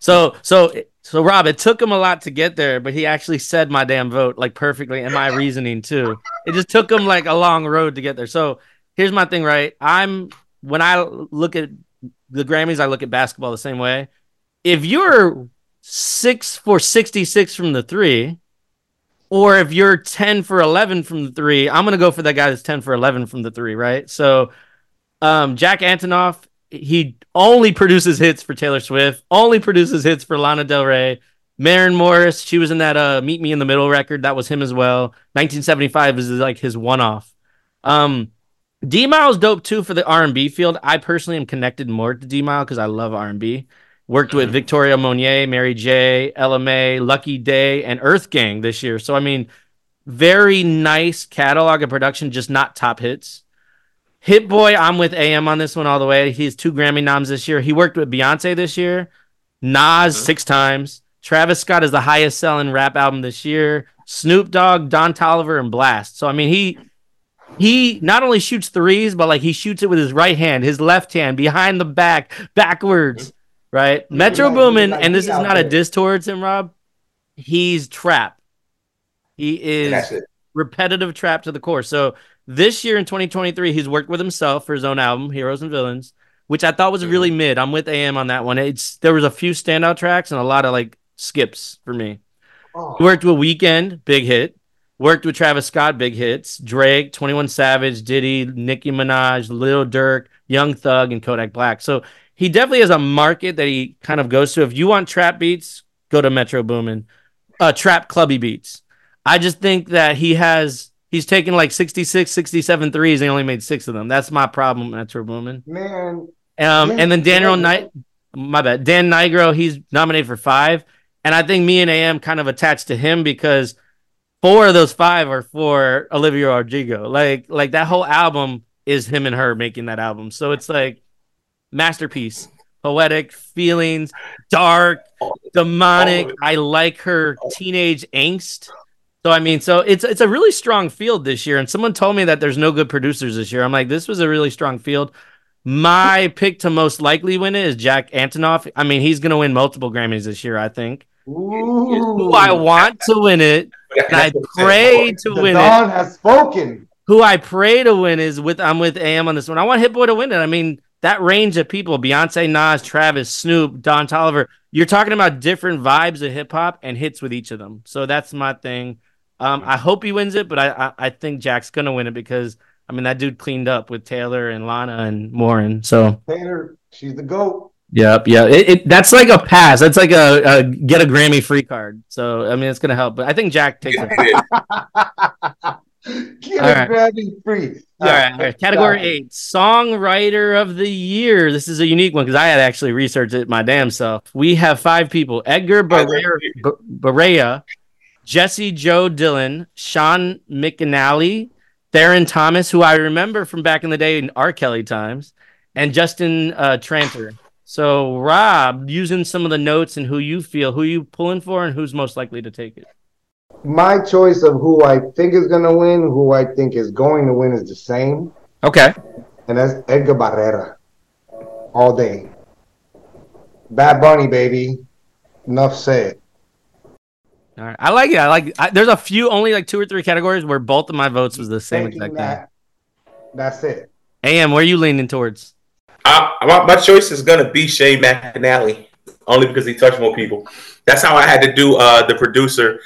So, so, so, Rob, it took him a lot to get there, but he actually said my damn vote like perfectly, and my reasoning too. It just took him like a long road to get there. So, here's my thing, right? I'm when I look at the Grammys, I look at basketball the same way. If you're six for 66 from the three, or if you're 10 for 11 from the three, I'm going to go for that guy that's 10 for 11 from the three, right? So, um, Jack Antonoff, he only produces hits for Taylor Swift, only produces hits for Lana Del Rey. Maren Morris, she was in that uh, Meet Me in the Middle record. That was him as well. 1975 is like his one off. Um, D'Mile's dope too for the R&B field. I personally am connected more to D'Mile because I love R&B. Worked with mm-hmm. Victoria Monet, Mary J, Ella Mai, Lucky Daye, and Earth Gang this year. So I mean, very nice catalog of production, just not top hits. Hit Boy, I'm with AM on this one all the way. He's two Grammy noms this year. He worked with Beyonce this year, Nas mm-hmm. six times. Travis Scott is the highest selling rap album this year. Snoop Dogg, Don Toliver, and Blxst. So I mean, he he not only shoots threes, but like he shoots it with his right hand, his left hand, behind the back, backwards, right? Metro like- Boomin, like and this is not a there. diss towards him, Rob. He's trap. He is repetitive trap to the core. So this year in 2023, he's worked with himself for his own album, Heroes and Villains, which I thought was Mm-hmm. really mid. I'm with AM on that one. It's there was a few standout tracks and a lot of like skips for me. Oh, He worked with Weeknd, big hit. Worked with Travis Scott, big hits. Drake, 21 Savage, Diddy, Nicki Minaj, Lil Durk, Young Thug, and Kodak Black. So he definitely has a market that he kind of goes to. If you want trap beats, go to Metro Boomin. Uh, trap clubby beats. I just think that he has he's taken like 66, 67 threes and he only made six of them. That's my problem, Metro Boomin. man, Um, Yeah, and then Daniel. Knight, my bad, Dan Nigro, he's nominated for five. And I think me and AM kind of attached to him because four of those five are for Olivia Rodrigo. Like, like that whole album is him and her making that album. So it's like masterpiece, poetic feelings, dark, demonic. Oh. I like her teenage angst. So I mean, so it's it's a really strong field this year. And someone told me that there's no good producers this year. I'm like, this was a really strong field. My pick to most likely win it is Jack Antonoff. I mean, he's gonna win multiple Grammys this year. I think. Who I want to win it, and I [LAUGHS] pray to win it Don has spoken. who I pray to win is with I'm with AM on this one. I want Hit Boy to win it. I mean, that range of people, Beyonce, Nas, Travis, Snoop, Don Toliver, you're talking about different vibes of hip hop and hits with each of them. So that's my thing. Um, I hope he wins it, but I, I I think Jack's gonna win it because I mean that dude cleaned up with Taylor and Lana and Warren. So Taylor, she's the GOAT. Yep, yeah, it, it that's like a pass. That's like a, a get a Grammy free card. So I mean it's gonna help, but I think Jack takes it. [LAUGHS] Get All a right. Grammy free. All right, all right. Category eight, songwriter of the year. This is a unique one because I had actually researched it my damn self. We have five people: Edgar Barrera, B- Jessie Jo Dillon, Shane McAnally, Theron Thomas, who I remember from back in the day in R. Kelly times, and Justin uh, Tranter. So, Rob, using some of the notes and who you feel, who you pulling for, and who's most likely to take it. My choice of who I think is going to win, who I think is going to win, is the same, Okay. and that's Edgar Barrera. All day. Bad Bunny, baby. Enough said. All right. I like it. I like. I, there's a few, only like two or three categories where both of my votes was the same Taking exact thing. That's it. Am, where are you leaning towards? I, my, my choice is gonna be Shane McAnally, only because he touched more people. That's how I had to do uh, the producer,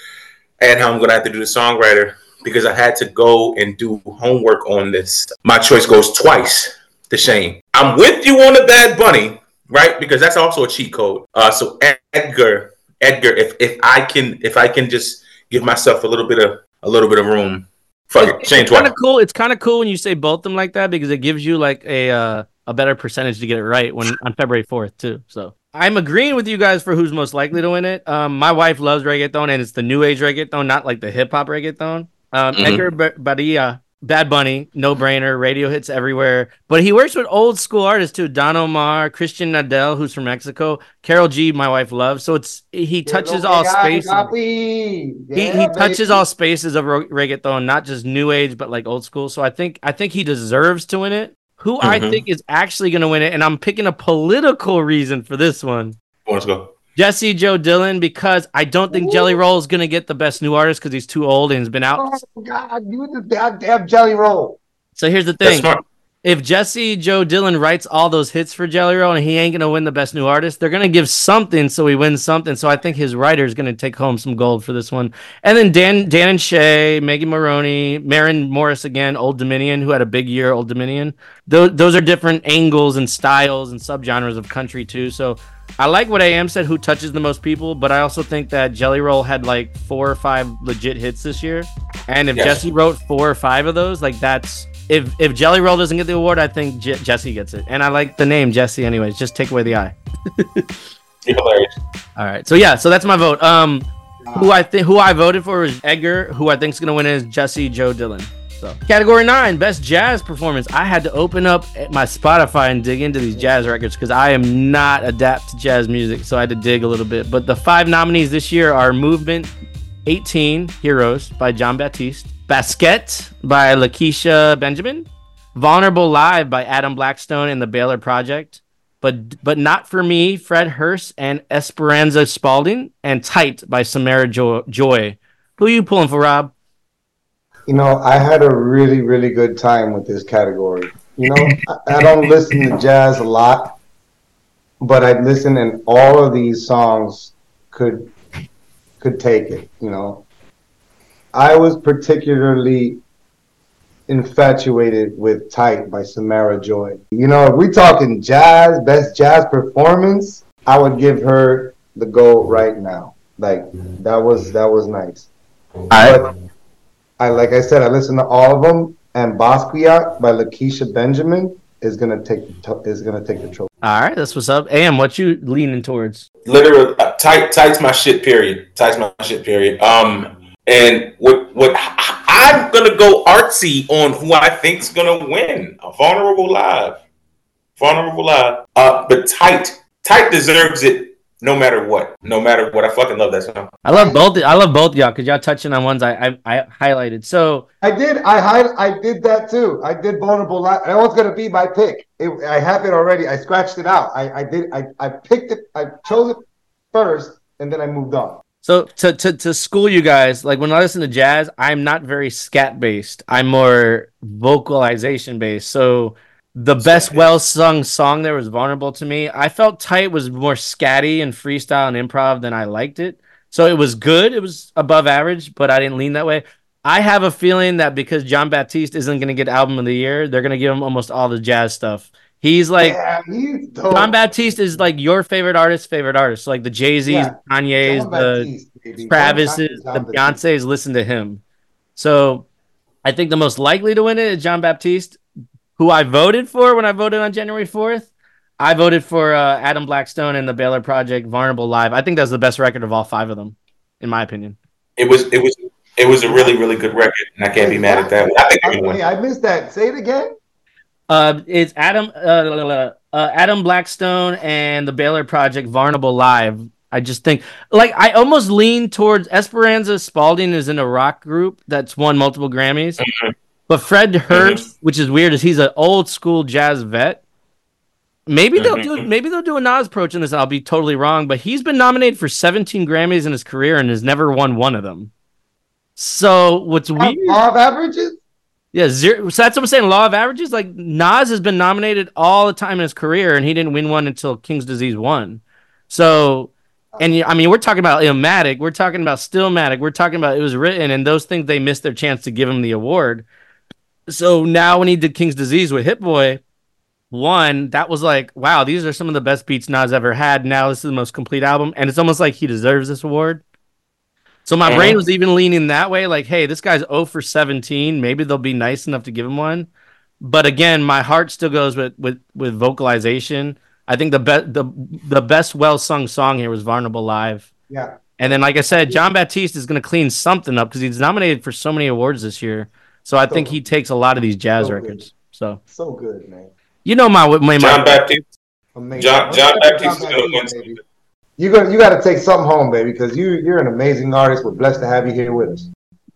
and how I'm gonna have to do the songwriter because I had to go and do homework on this. My choice goes twice to Shane. I'm with you on the Bad Bunny, right? Because that's also a cheat code. Uh, so Edgar, Edgar, if if I can if I can just give myself a little bit of a little bit of room, fuck it, Shane It's kind of cool. It's kind of cool when you say both them like that because it gives you like a uh, a better percentage to get it right when on February fourth too. So I'm agreeing with you guys for who's most likely to win it. Um, my wife loves reggaeton and it's the new age reggaeton, not like the hip hop reggaeton. Um, Mhm. Edgar Ba- Badia, Bad Bunny, no brainer, radio hits everywhere. But he works with old school artists too. Don Omar, Christian Nodal, who's from Mexico, Karol G, my wife loves. So it's he touches all spaces. He, He, he touches all spaces of reggaeton, not just new age, but like old school. So I think I think he deserves to win it. Who I Mhm. think is actually going to win it, and I'm picking a political reason for this one. Let's go. Jessie Jo Dillon because I don't think Jelly Roll is going to get the best new artist because he's too old and he's been out. Oh God, you the goddamn jelly roll. So here's the That's thing: smart. If Jessie Jo Dillon writes all those hits for Jelly Roll and he ain't gonna win the best new artist, they're gonna give something so he wins something. So I think his writer is gonna take home some gold for this one. And then Dan Dan and Shay, Maggie Moroney, Maren Morris again, Old Dominion, who had a big year, Old Dominion. Those those are different angles and styles and subgenres of country too. So I like what AM said, who touches the most people, but I also think that Jelly Roll had like four or five legit hits this year. And if Yes. Jesse wrote four or five of those, like that's if if Jelly Roll doesn't get the award, I think Je- Jesse gets it. And I like the name Jesse, anyways. Just take away the. [LAUGHS] You're hilarious. All right. So yeah, so that's my vote. Um, who I think who I voted for is Edgar. Who I think is gonna win is Jessie Jo Dillon. So category nine, best jazz performance. I had to open up my Spotify and dig into these jazz records because I am not adapt to jazz music, so I had to dig a little bit. But the five nominees this year are Movement 18 Heroes by Jon Batiste, Basquiat by Lakecia Benjamin, Vulnerable Live by Adam Blackstone and the Baylor Project, but but not for me, Fred Hersch and Esperanza Spalding, and Tight by Samara jo- Joy. Who you pulling for, Rob? You know, I had a really, really good time with this category. You know, I, I don't listen to jazz a lot, but I listen, and all of these songs could could take it. You know, I was particularly infatuated with "Tight" by Samara Joy. You know, if we talking jazz, best jazz performance, I would give her the gold right now. Like that was that was nice. But I like I said, I listened to all of them, and Basquiat by Lakecia Benjamin. Is gonna take the to- is gonna take the trophy. All right, that's what's up. Am, what you leaning towards? literally uh, tight tight's my shit period tight's my shit period um and what what i'm gonna go artsy on who i think's gonna win a vulnerable live vulnerable live uh but tight tight deserves it no matter what no matter what i fucking love that song I love both. I love both y'all because y'all touching on ones I, I I highlighted. So I did. I hide, I did that too. I did vulnerable. Li- that was gonna be my pick. It, I have it already. I scratched it out. I, I did. I, I picked it. I chose it first, and then I moved on. So to, to to school you guys, like when I listen to jazz, I'm not very scat based. I'm more vocalization based. So the best well sung song there was vulnerable to me. I felt tight was more scatty and freestyle and improv than I liked it. So it was good. It was above average, but I didn't lean that way. I have a feeling that because Jon Batiste isn't going to get album of the year, they're going to give him almost all the jazz stuff. He's like yeah, he's. Jon Batiste is like your favorite artist, favorite artist. So like the Jay Z's, Yeah. Kanye's, John the Baptiste. Travis's, the. Beyonce's listen to him. So I think the most likely to win it is Jon Batiste, who I voted for when I voted on January 4th. I voted for uh, Adam Blackstone and the Baylor Project, Vulnerable Live. I think that's the best record of all five of them, in my opinion. it was it was it was a really really good record and i can't be mad at that i think I, everyone I missed that. Say it again. Uh, it's Adam uh, uh, Adam Blackstone and the Baylor Project Vulnerable Live. I just think like I almost lean towards Esperanza Spalding is in a rock group that's won multiple Grammys. But Fred Hersch, mm-hmm. which is weird, is he's an old school jazz vet. Maybe they'll do mm-hmm. maybe they'll do a Nas approach in this. I'll be totally wrong, but he's been nominated for 17 Grammys in his career and has never won one of them. So what's weird? Law of averages. Yeah, zero. So that's what I'm saying. Law of averages. Like Nas has been nominated all the time in his career, and he didn't win one until King's Disease won. So, and I mean, we're talking about Illmatic. We're talking about Stillmatic. We're talking about it was written, and those things they missed their chance to give him the award. So now when he did King's Disease with Hit Boy, one that was like, wow, these are some of the best beats Nas ever had. Now this is the most complete album, and it's almost like he deserves this award. So my Mhm. brain was even leaning that way, like, hey, this guy's 0 for 17. Maybe they'll be nice enough to give him one. But again, my heart still goes with with with vocalization. I think the best the the best well sung song here was Vulnerable Live. Yeah. And then, like I said, Jon Batiste is going to clean something up because he's nominated for so many awards this year. So I think he takes a lot of these jazz So good. records. So So good, man. you know my my, john my baptiste Amazing. John- Jon Batiste is John gonna win Baptiste. You got you got to take something home, baby, because you you're an amazing artist. We're blessed to have you here with us.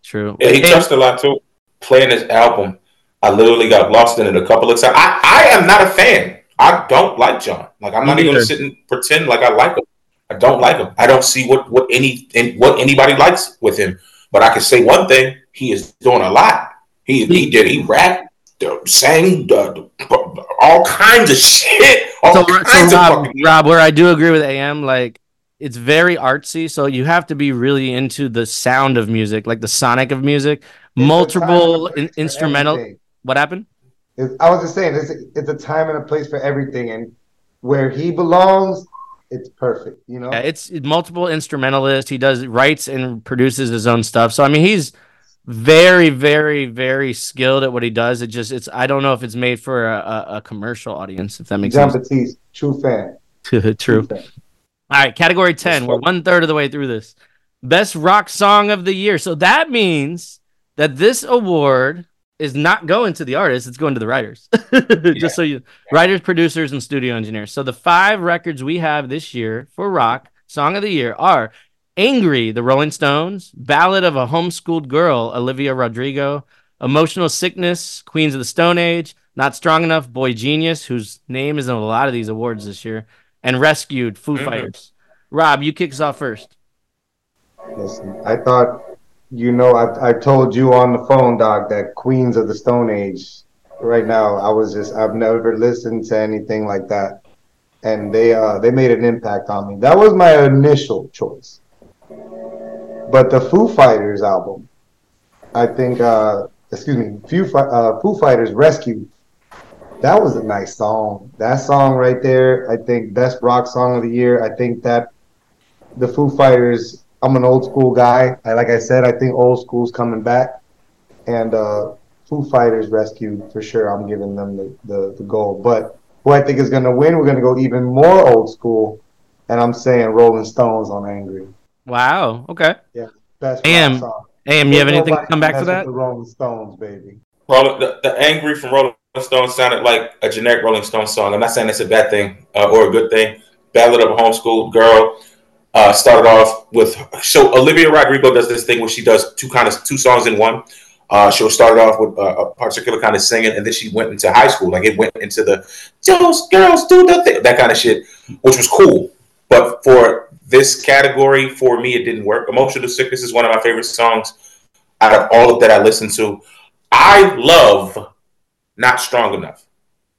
true. Yeah, he touched a lot too. Playing this album, I literally got lost in it a couple of times. I, I am not a fan. I don't like John. Like I'm Me not even neither. gonna sit and pretend like I like him. I don't like him. I don't see what what any what anybody likes with him. But I can say one thing: he is doing a lot. He he did. He rapped, sang, all kinds of shit. All so, kinds so of Rob, fucking. Rob, where I do agree with AM, like it's very artsy, so you have to be really into the sound of music, like the sonic of music. It's a time and Multiple in- instrumental. everything. What happened? It's, I was just saying, it's a, it's a time and a place for everything, and where he belongs, it's perfect. You know. Yeah, it's multiple instrumentalist. He does writes and produces his own stuff. So I mean, he's very, very, very skilled at what he does. It just it's I don't know if it's made for a, a, commercial audience. If that makes John sense. Batiste, true fan. [LAUGHS] True. fan. All right, category 10. We're one third of the way through this. Best rock song of the year. So that means that this award is not going to the artists, it's going to the writers. [LAUGHS] Just so you writers, producers, and studio engineers. So the five records we have this year for rock song of the year are Angry, the Rolling Stones, Ballad of a Homeschooled Girl, Olivia Rodrigo, Emotional Sickness, Queens of the Stone Age, Not Strong Enough, Boy Genius, whose name is in a lot of these awards this year, and Rescued, Foo Mhm. Fighters. Rob, you kick us off first. Listen, I thought, you know, I, I told you on the phone, Doc, that Queens of the Stone Age. Right now, I was just, I've never listened to anything like that, and they, uh, they made an impact on me. That was my initial choice. But the Foo Fighters album, I think, uh, excuse me, Foo, uh, Foo Fighters Rescue. That was a nice song. That song right there, I think, best rock song of the year. I think that the Foo Fighters. I'm an old school guy. I, like I said, I think old school's coming back, and uh, Foo Fighters Rescue, for sure. I'm giving them the, the, the gold. But who I think is going to win, we're going to go even more old school. And I'm saying Rolling Stones on Angry. Wow. Okay. Best Am, rock song. Am, you have anything to come back to that? The Rolling Stones, baby. Roll- the, the angry from Rolling Stones sounded like a generic Rolling Stone song. I'm not saying it's a bad thing uh, or a good thing. Ballad of a homeschooled girl uh, started off with so Olivia Rodrigo does this thing where she does two kind of two songs in one. Uh, she'll start off with uh, a particular kind of singing, and then she went into high school. Like it went into the those girls do the thing, that kind of shit, which was cool. But for this category, for me, it didn't work. Emotional Sickness is one of my favorite songs out of all of that I listen to. I love Not Strong Enough.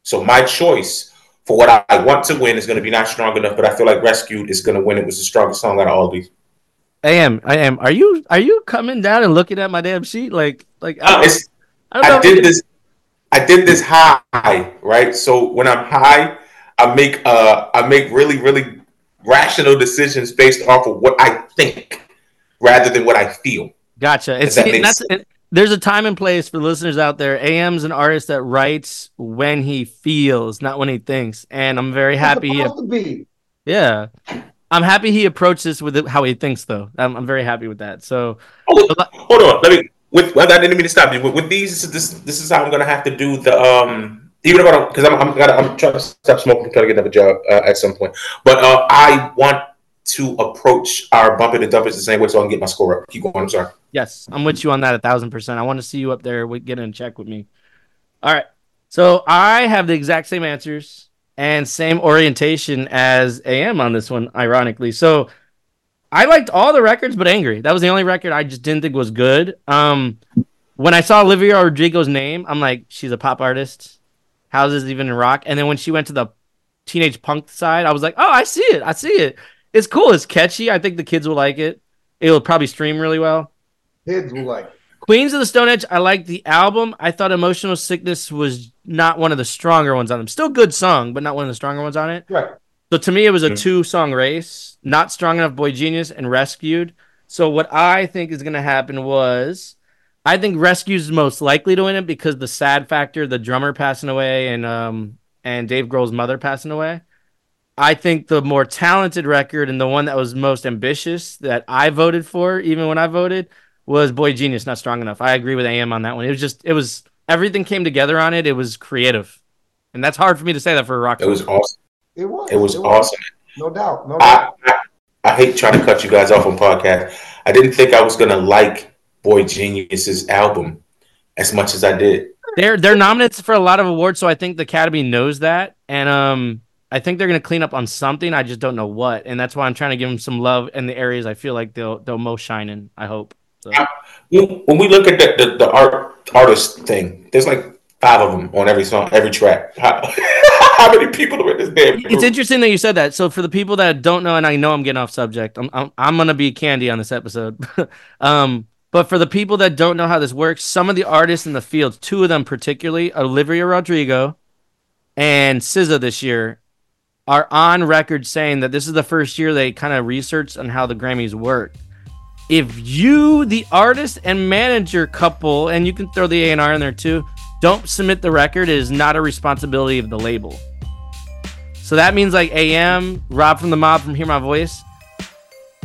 So my choice for what I, I want to win is going to be Not Strong Enough, but I feel like Rescued is going to win. It was the strongest song out of all of these. I am, I am. Are you are you coming down and looking at my damn sheet? Like like Uh, it's, I don't know. I did this. I did this high, right? So when I'm high, I make uh I make really really rational decisions based off of what I think rather than what I feel. Gotcha. It's that makes that's it, there's a time and place for listeners out there. AM's an artist that writes when he feels, not when he thinks. And I'm very happy. It's He, to be. yeah, I'm happy he approached this with how he thinks, though. I'm, I'm very happy with that. So Hold, hold on, let me. With well, I didn't mean to stop you. With, with these, this this is how I'm gonna have to do the um. Even if I don't, because I'm I'm, gotta, I'm trying to stop smoking, trying to get another job uh, at some point. But uh, I want to approach our bumping and dumpers the same way so I can get my score up. Keep going. I'm sorry. Yes, I'm with you on that a thousand percent. I want to see you up there with getting in check with me. All right. So I have the exact same answers and same orientation as AM on this one, ironically. So I liked all the records but Angry. That was the only record I just didn't think was good. Um when I saw Olivia Rodrigo's name, I'm like, she's a pop artist. How's this even in rock? And then when she went to the teenage punk side, I was like, oh, I see it. I see it. It's cool. It's catchy. I think the kids will like it. It'll probably stream really well. Kids will like. it. Queens of the Stone Age, I liked the album. I thought Emotional Sickness was not one of the stronger ones on them. Still good song, but not one of the stronger ones on it. Right. So to me, it was a two song race. Not Strong Enough, Boy Genius, and Rescued. So what I think is going to happen was I think Rescue's is most likely to win it because the sad factor, the drummer passing away and um and Dave Grohl's mother passing away. I think the more talented record and the one that was most ambitious that I voted for, even when I voted, was Boy Genius, not strong enough. I agree with AM on that one. It was just it was everything came together on it. It was creative. And that's hard for me to say that for a rock. It was song. awesome. It was. It was awesome. No doubt. No I, doubt. I I hate trying to cut you guys off on podcast. I didn't think I was gonna like Boy Genius's album as much as I did. They're they're nominated for a lot of awards, so I think the Academy knows that, and um, I think they're gonna clean up on something. I just don't know what, and that's why I'm trying to give them some love in the areas I feel like they'll they'll most shine in. I hope. So, When when we look at the, the, the art artist thing, there's like five of them on every song, every track. How, [LAUGHS] how many people are in this damn? it's interesting that you said that. So for the people that don't know, and I know I'm getting off subject, I'm I'm, I'm gonna be candy on this episode. [LAUGHS] um, but for the people that don't know how this works, some of the artists in the field, two of them particularly, Olivia Rodrigo and SZA this year, are on record saying that this is the first year they kind of researched on how the Grammys work. If you, the artist and manager couple, and you can throw the A and R in there too, don't submit the record, it is not a responsibility of the label. So that means like AM, Rob from the Mob from Hear My Voice.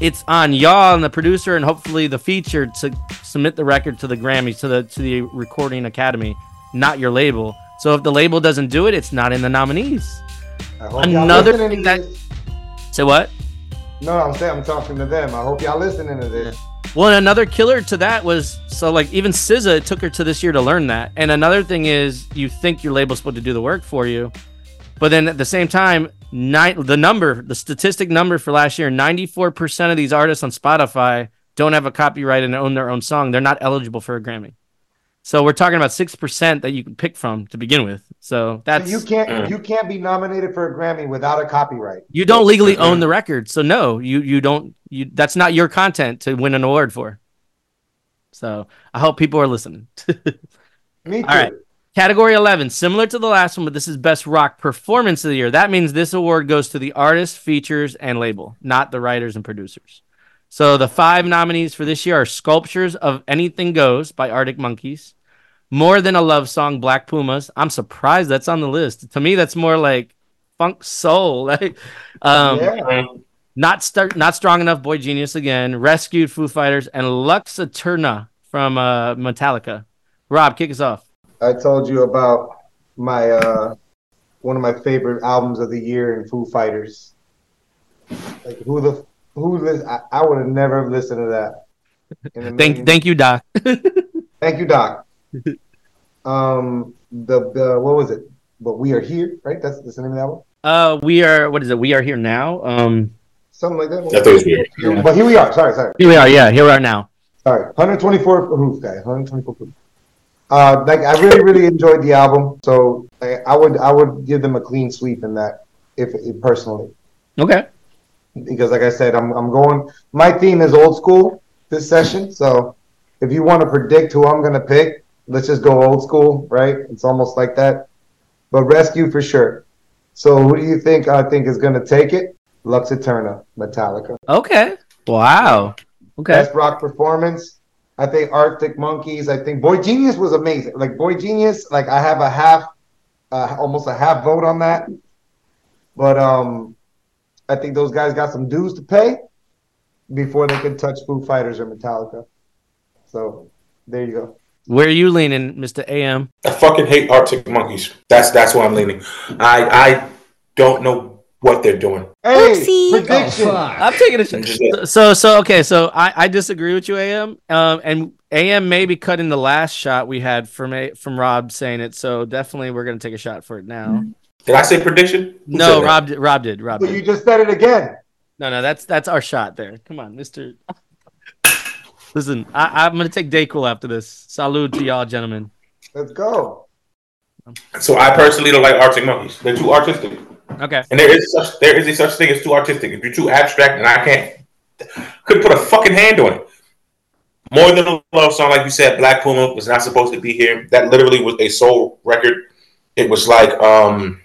It's on y'all and the producer and hopefully the feature to submit the record to the Grammys to the to the Recording Academy, not your label. So if the label doesn't do it, it's not in the nominees. I hope y'all Another listening thing to that-. So what? No, I'm saying I'm talking to them. I hope y'all listening to this. Well, and another killer to that was so like even SZA it took her to this year to learn that. And another thing is you think your label's supposed to do the work for you, but then at the same time, nine the number, the statistic number for last year, ninety four percent of these artists on Spotify don't have a copyright and own their own song. They're not eligible for a Grammy. So we're talking about six percent that you can pick from to begin with. So that's you can't Mm. you can't be nominated for a Grammy without a copyright. you don't legally own the record. So no, you you don't you that's not your content to win an award for. So I hope people are listening. [LAUGHS] Me too. All right. Category 11, similar to the last one, but this is Best Rock Performance of the Year. That means this award goes to the artist, features, and label, not the writers and producers. So the five nominees for this year are Sculptures of Anything Goes by Arctic Monkeys, More than a love song, Black Pumas. I'm surprised that's on the list. To me, that's more like funk soul. [LAUGHS] Like, um, yeah. not start, not strong enough. Boy Genius again. Rescued Foo Fighters and Lux Eterna from uh, Metallica. Rob, kick us off. I told you about my uh one of my favorite albums of the year in Foo Fighters. Like who the who this I, I would have never listened to that. Thank, thank you, Doc. [LAUGHS] thank you, Doc. um the the what was it? But we are here, right? That's, that's the name of that one? Uh, we are. What is it? We are here now. Um, Something like that. I thought it. Yeah. But here we are. Sorry, sorry. here we are. Yeah, here we are now. All right, 124 proof, guy. 124 proof. Uh, like I really, really enjoyed the album. So I, I would, I would give them a clean sweep in that, if, if personally, Okay. because like I said, I'm, I'm going. My theme is old school this session. So if you want to predict who I'm gonna pick, let's just go old school, right? It's almost like that. But rescue for sure. So who do you think I think is gonna take it? Lux Eterna, Metallica. Okay. Wow. Okay. Best rock performance. I think Arctic Monkeys. I think Boy Genius was amazing. Like Boy Genius, like I have a half, uh, almost a half vote on that. But um, I think those guys got some dues to pay before they could touch Foo Fighters or Metallica. So there you go. Where are you leaning, Mister AM? I fucking hate Arctic Monkeys. That's that's where I'm leaning. I I don't know what they're doing. Hey, prediction. I'm taking a shot. So, so okay. So I, I disagree with you, AM. Um, and AM may be cutting the last shot we had from a, from Rob saying it. So definitely, we're gonna take a shot for it now. Did I say prediction? Who No. Rob. Did, Rob did. Rob but you just said it again. No, no. That's that's our shot there. Come on, Mister. Listen, I, I'm gonna take Dayquil after this. Salute to y'all, gentlemen. Let's go. So I personally don't like Arctic Monkeys. They're too artistic, Okay. and there is such there is a such thing as too artistic. If you're too abstract, and I can't could put a fucking hand on it. More than a love song, like you said, Black Puma was not supposed to be here. That literally was a soul record. It was like um,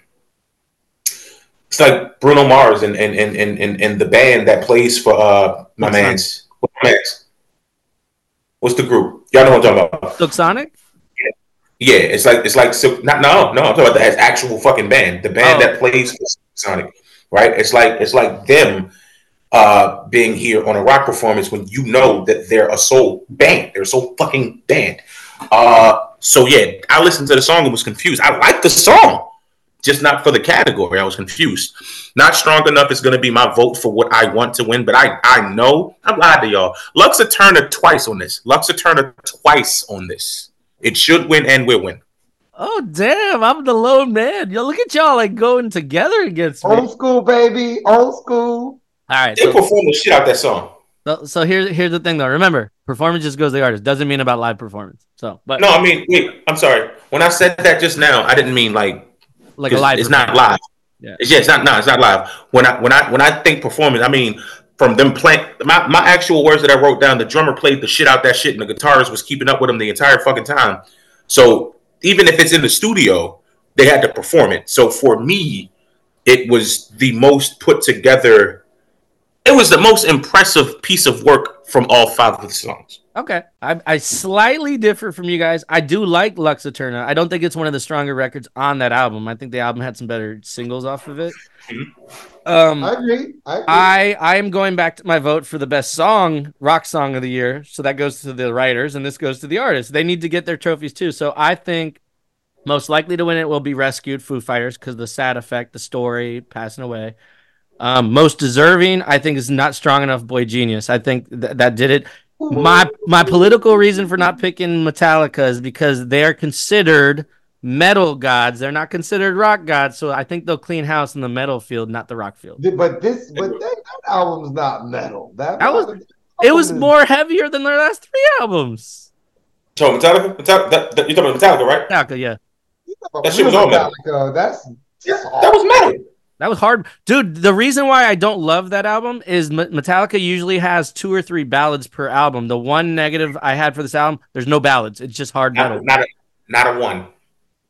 it's like Bruno Mars and and and and, and, the band that plays for uh my man's what's my man's what's the group? Y'all know what I'm talking about? Silk Sonic. Yeah, it's like it's like so, not no no I'm talking about the has actual fucking band, the band Oh. that plays Sonic, right? It's like it's like them uh being here on a rock performance when you know that they're a soul band, they're a soul fucking band. Uh, so yeah, I listened to the song and was confused. I like the song, just not for the category. I was confused. Not strong enough is going to be my vote for what I want to win, but I I know I'm lied to y'all. Lux Eterna twice on this. Lux Eterna twice on this. It should win and will win. Oh damn! I'm the lone man. Yo, look at y'all like going together against me. Old school, baby. Old school. All right. They So, performed the shit out that song. so, so here's here's the thing though. Remember, performance just goes to the artist. Doesn't mean about live performance. So, but No, I mean, wait, I'm sorry. When I said that just now, I didn't mean like like a 'cause live. it's not live. Yeah. It's, yeah, it's not. No, it's not live. When I when I when I think performance, I mean from them playing. My my actual words that I wrote down. The drummer played the shit out that shit, and the guitarist was keeping up with him the entire fucking time. So even if it's in the studio, they had to perform it. So for me, it was the most put together. It was the most impressive piece of work from all five of the songs. Okay, I, I slightly differ from you guys. I do like Lux Eterna. I don't think it's one of the stronger records on that album. I think the album had some better singles off of it. Mm-hmm. Um, I agree. I agree. I I am going back to my vote for the best song, rock song of the year. So that goes to the writers, and this goes to the artists. They need to get their trophies too. So I think most likely to win it will be Rescued Foo Fighters because the sad effect, the story, passing away. Um, most deserving, I think, is not strong enough. Boy Genius, I think th- that did it. My my political reason for not picking Metallica is because they are considered metal gods. They're not considered rock gods. So I think they'll clean house in the metal field, not the rock field. But this, but that, that album's not metal. That, That was- album It was is- more heavier than their last three albums. So Metallica, Metallica that, that, you're talking about Metallica, right? Metallica, yeah. That shit was all metal. Metallica. That's Yeah, that was metal. That was hard. Dude, the reason why I don't love that album is Metallica usually has two or three ballads per album. The one negative I had for this album, there's no ballads. It's just hard metal. Not, not a not a one.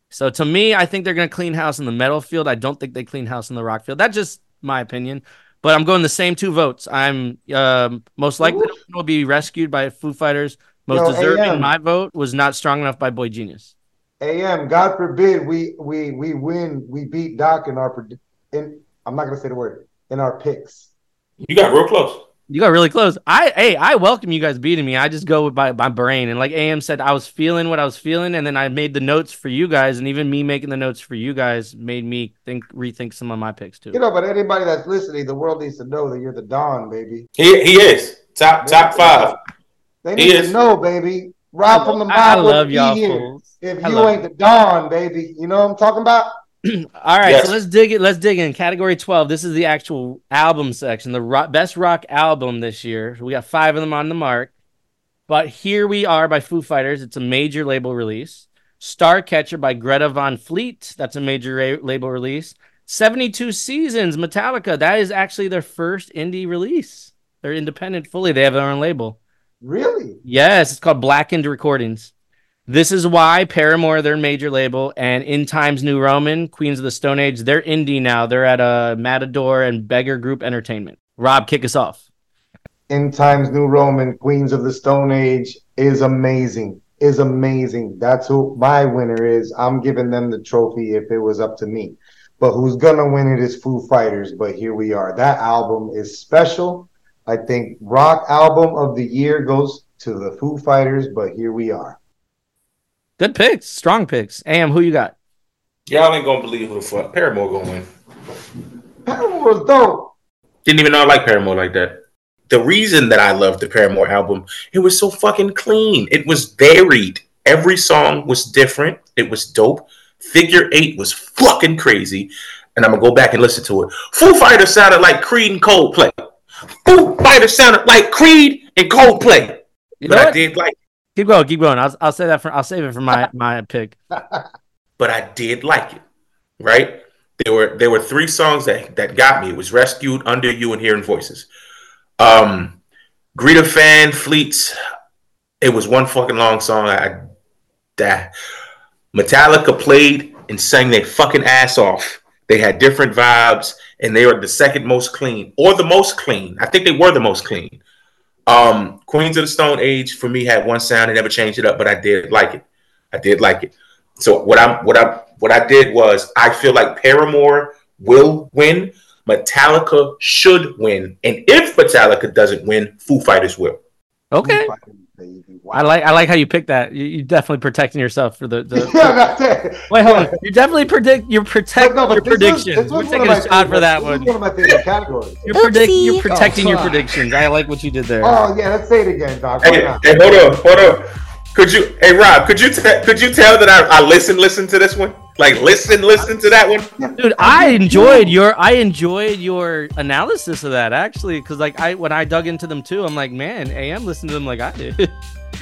So to me, I think they're going to clean house in the metal field. I don't think they clean house in the rock field. That's just my opinion. But I'm going the same two votes. I'm um, most likely Ooh. will be rescued by Foo Fighters. Most Yo, deserving, AM. my vote was not strong enough by Boy Genius. AM, God forbid we we we win, we beat Doc in our pred- in I'm not gonna say the word in our picks. You got real close. You got really close. I hey, I welcome you guys beating me. I just go with my, my brain. And like AM said, I was feeling what I was feeling, and then I made the notes for you guys, and even me making the notes for you guys made me think rethink some of my picks too. You know, but anybody that's listening, the world needs to know that you're the Don, baby. He he is top top five. They He need is. to know, baby. Rob from the I, I love be y'all here fools. if I you love ain't the Don, baby. You know what I'm talking about? All right, Yes. so let's dig it. Let's dig in. Category 12. This is the actual album section, the rock, best rock album this year. We got five of them on the mark. But Here We Are by Foo Fighters. It's a major label release. Starcatcher by Greta Van Fleet. That's a major ra- label release. 72 Seasons, Metallica. That is actually their first indie release. They're independent fully. They have their own label. Really? Yes, it's called Blackened Recordings. This is why Paramore, their major label, and In Times New Roman, Queens of the Stone Age, they're indie now. They're at a Matador and Beggar Group Entertainment. Rob, kick us off. In Times New Roman, Queens of the Stone Age is amazing. Is amazing. That's who my winner is. I'm giving them the trophy if it was up to me. But who's gonna win it is Foo Fighters. But here we are. That album is special. I think rock album of the year goes to the Foo Fighters, but here we are. Good picks, strong picks. Am, who you got? Y'all ain't gonna believe who the fuck Paramore gonna win. Paramore's dope. Didn't even know I like Paramore like that. The reason that I loved the Paramore album, it was so fucking clean. It was varied. Every song was different. It was dope. Figure Eight was fucking crazy. And I'm gonna go back and listen to it. Foo Fighters sounded like Creed and Coldplay. Foo Fighters sounded like Creed and Coldplay. You But know I did like Keep going, keep going. I'll, I'll say that for I'll save it for my [LAUGHS] my pick. but I did like it. Right? There were there were three songs that that got me. It was Rescued, Under You, and Hearing Voices. Um Greta Van Fleets. It was one fucking long song. I that Metallica played and sang their fucking ass off. They had different vibes, and they were the second most clean, or the most clean. I think they were the most clean. Um, Queens of the Stone Age for me had one sound. I never changed it up, but I did like it. I did like it. So what I'm what I what I did was I feel like Paramore will win. Metallica should win, and if Metallica doesn't win, Foo Fighters will. Okay. Foo Fighters, baby. Wow. I like I like how you picked that. You, you're definitely protecting yourself for the, the [LAUGHS] yeah, that's it. Wait, hold on. You're definitely predict. You're protecting No, your but this was- predictions. this We're taking a my shot for that this one. was one of my favorite categories. You're, predict, you're protecting Oh, your predictions. I like what you did there. Oh yeah, let's say it again, Doc. Why Hey, hey, hold up, hold on. Could you, hey Rob, could you te- could you tell that I, I listen listen to this one? Like listen listen to that one. Dude, I enjoyed your I enjoyed your analysis of that actually, because like I when I dug into them too, I'm like, man, AM listened to them like I did. [LAUGHS]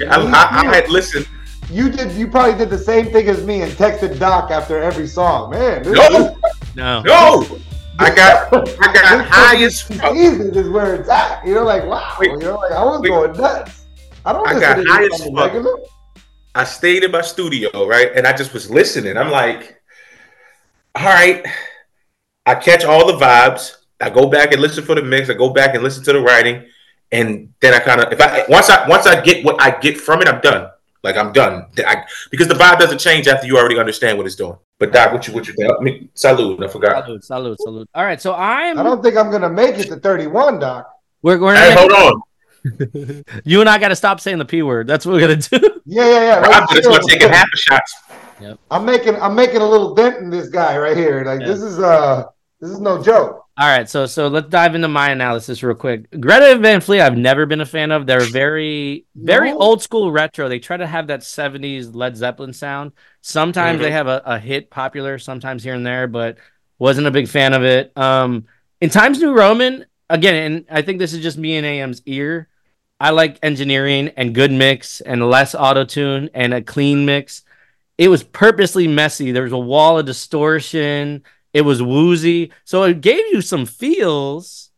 I, I, I had listened. You did. You probably did the same thing as me and texted Doc after every song. Man, this, No, no, no. I got I got [LAUGHS] this high as fuck. Jesus is where it's at. You're like, wow. Wait, You're like, I was wait. going nuts. I don't I got to high as fuck. regular. I stayed in my studio, right? And I just was listening. I'm like, all right. I catch all the vibes. I go back and listen for the mix. I go back and listen to the writing. And then I kind of if I once I once I get what I get from it, I'm done. Like I'm done. I, because the vibe doesn't change after you already understand what it's doing. But Doc, what you what you think? I mean, salute. I forgot. salute, salute, salute. All right, so I'm I don't think I'm gonna make it to 31, Doc. we're, we're Hey, hold on. [LAUGHS] you and I got to stop saying the p word. That's what we're gonna do. Yeah, yeah, yeah. Rob let's just gonna take a half a shots. I'm making I'm making a little dent in this guy right here. Like Yeah. this is uh this is no joke. All right, so so let's dive into my analysis real quick. Greta Van Fleet, I've never been a fan of. They're very, very No? old school retro. They try to have that '70s Led Zeppelin sound. Sometimes they Mhm. have a, a hit popular, sometimes here and there, but wasn't a big fan of it. Um, in Times New Roman, again, and I think this is just me and AM's ear. I like engineering and good mix and less auto tune and a clean mix. It was purposely messy. There was a wall of distortion. It was woozy, so it gave you some feels,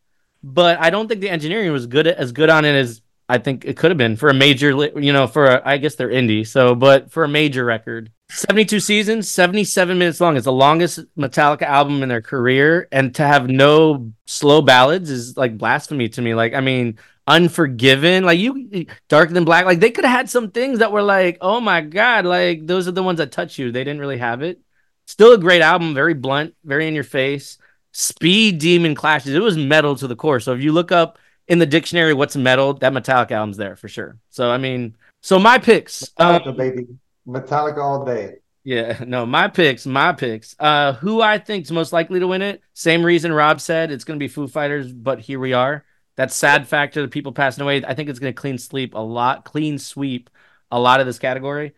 but I don't think the engineering was good as good on it as I think it could have been for a major, you know, for a, I guess they're indie, so but for a major record, seventy-two seasons, seventy-seven minutes long. It's the longest Metallica album in their career, and to have no slow ballads is like blasphemy to me. Like, I mean, Unforgiven, like you, Darker Than Black, like they could have had some things that were like, oh my god, like those are the ones that touch you. They didn't really have it. Still a great album, very blunt, very in your face. Speed Demon Clashes. It was metal to the core. So if you look up in the dictionary what's metal, that Metallica album's there for sure. So I mean, so my picks. Metallica, um, baby. Metallica all day. yeah, no, my picks, my picks. Uh, who I think's most likely to win it? Same reason Rob said it's going to be Foo Fighters, but here we are. That sad factor, the people passing away. I think it's going to clean sleep a lot, clean sweep a lot of this category.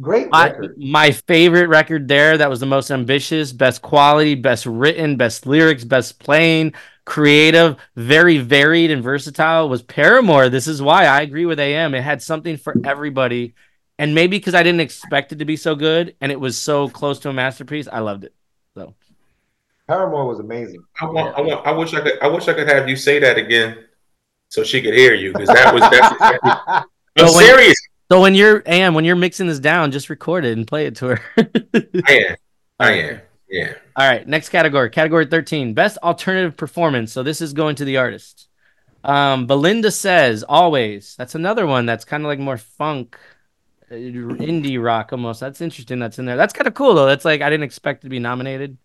Great I, record. my favorite record there that was the most ambitious, best quality, best written, best lyrics, best playing, creative, very varied and versatile was Paramore. This is why I agree with AM. It had something for everybody. And maybe because I didn't expect it to be so good and it was so close to a masterpiece, I loved it. So Paramore was amazing. I want, I want, I wish I could, I wish I could have you say that again, so she could hear you, because that was that's exactly. [LAUGHS] I'm So when- serious. so when you're AM, when you're mixing this down, just record it and play it to her. I am. I am. Yeah. All right, next category, category 13, best alternative performance. So this is going to the artist. Um, Belinda says Alvvays. That's another one that's kind of like more funk, indie rock almost. That's interesting. That's in there. That's kind of cool though. That's like I didn't expect to be nominated.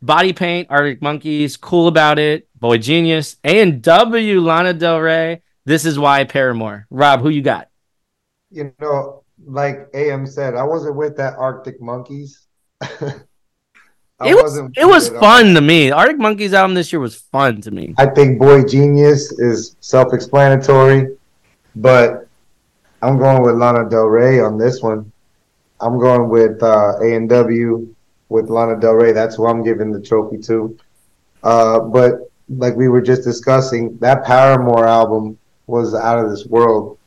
Body Paint, Arctic Monkeys, Cool About It, Boy Genius, A and W, Lana Del Rey. This is why Paramore. Rob, who you got? You know, like AM said, I wasn't with that Arctic Monkeys. [LAUGHS] It was wasn't it was fun to me. Arctic Monkeys album this year was fun to me. I think Boy Genius is self-explanatory, but I'm going with Lana Del Rey on this one. I'm going with uh, A and W with Lana Del Rey. That's who I'm giving the trophy to. Uh, but like we were just discussing, that Paramore album was out of this world,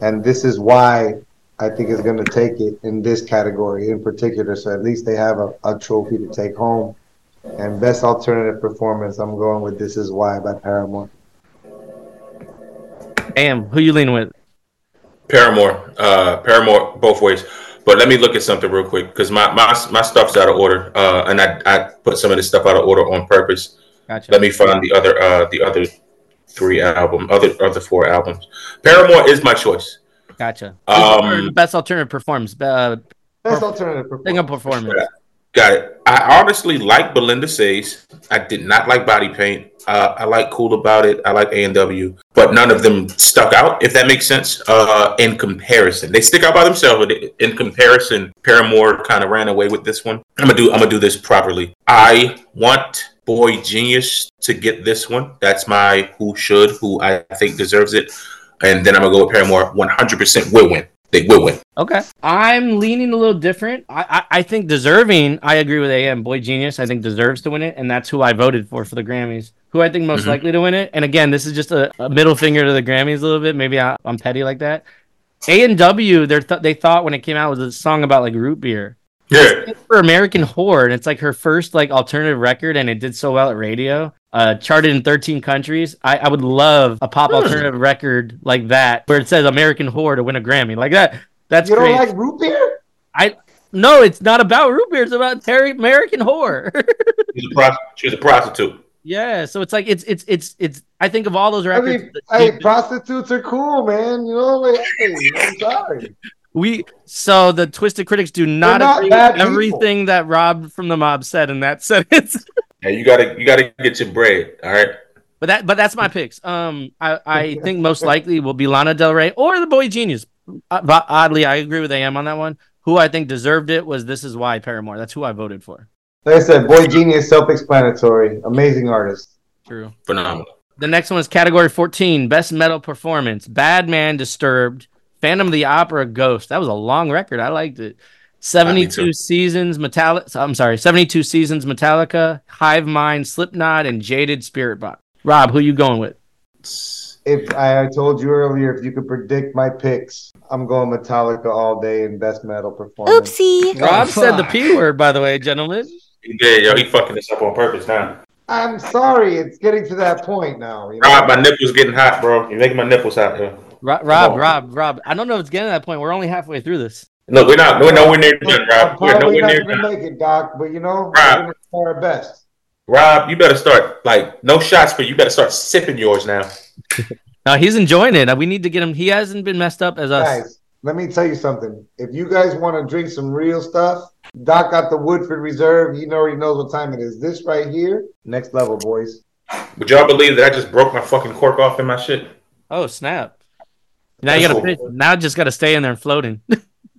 and this is why I think is going to take it in this category in particular. So at least they have a, a trophy to take home. And best alternative performance, I'm going with "This Is Why" by Paramore. Am, who you leaning with? Paramore, uh, Paramore, both ways. But let me look at something real quick because my, my my stuff's out of order, uh, and I, I put some of this stuff out of order on purpose. Gotcha. Let me find the other uh, the other three album, other other four albums. Paramore is my choice. Gotcha. Um, best alternative performance. Uh, Best alternative thing of performance. Got it. I honestly like Belinda Says. I did not like Body Paint. Uh, I like Cool About It. I like A and W, but none of them stuck out. If that makes sense. Uh, in comparison, they stick out by themselves. In comparison, Paramore kind of ran away with this one. I'm gonna do. I'm gonna do this properly. I want Boy Genius to get this one. That's my who should, who I think deserves it. And then I'm gonna go with Paramore. 100% will win. They will win. Okay. I'm leaning a little different. I, I I think deserving. I agree with AM. Boy Genius. I think deserves to win it, and that's who I voted for for the Grammys. Who I think most Mhm. likely to win it. And again, this is just a, a middle finger to the Grammys a little bit. Maybe I, I'm petty like that. A and W. They th- they thought when it came out was a song about like root beer. Yeah. for American Horror, and it's like her first like alternative record, and it did so well at radio. Uh, charted in 13 countries. I, I would love a pop Hmm. alternative record like that, where it says American Horror to win a Grammy, like that. That's You don't like root beer? I no, it's not about root beer. It's about Terry American Horror. [LAUGHS] She's a, pros- she was a prostitute. yeah, so it's like it's it's it's it's. I think of all those records. I mean, hey, prostitutes are cool, man. You know, like, hey, [LAUGHS] I'm sorry. We so the twisted critics do not, not agree bad with people. everything that Rob from the mob said in that [LAUGHS] sentence. Yeah, you gotta you gotta get your bread. All right. But that, but that's my picks. Um, I, I [LAUGHS] think most likely will be Lana Del Rey or the Boy Genius. Uh, but oddly, I agree with AM on that one. Who I think deserved it was This Is Why Paramore. That's who I voted for. Like I said, Boy Genius, self-explanatory, amazing artist. True. Phenomenal. The next one is category 14, Best Metal Performance. Bad Man Disturbed, Phantom of the Opera, Ghost. That was a long record. I liked it. 72 too. seasons Metallica. I'm sorry, 72 seasons Metallica, Hive Mind, Slipknot, and Jaded Spiritbox. Rob, who you going with? If I, I told you earlier, if you could predict my picks, I'm going Metallica all day in best metal performance. Oopsie. Rob Oh, said the. [LAUGHS] P word, by the way, gentlemen. He did, yo. He fucking this up on purpose now. I'm sorry, it's getting to that point now. You know? Rob, my nipples getting hot, bro. You're making my nipples hot, yo. Ro- Rob. Rob, Rob. I don't know if it's getting to that point. We're only halfway through this. Look, we're not. We're nowhere near done, Rob. We're nowhere not near going to done. make it, Doc, but you know, Rob. we're going to our best. Rob, you better start like no shots, but you better start sipping yours now. [LAUGHS] No, he's enjoying it. We need to get him. He hasn't been messed up as us. Guys, let me tell you something. If you guys want to drink some real stuff, Doc got the Woodford Reserve. He already knows what time it is. This right here, next level, boys. Would y'all believe that I just broke my fucking cork off in my shit? Oh snap! Now That's you gotta cool. fit- now just gotta stay in there and floating. [LAUGHS]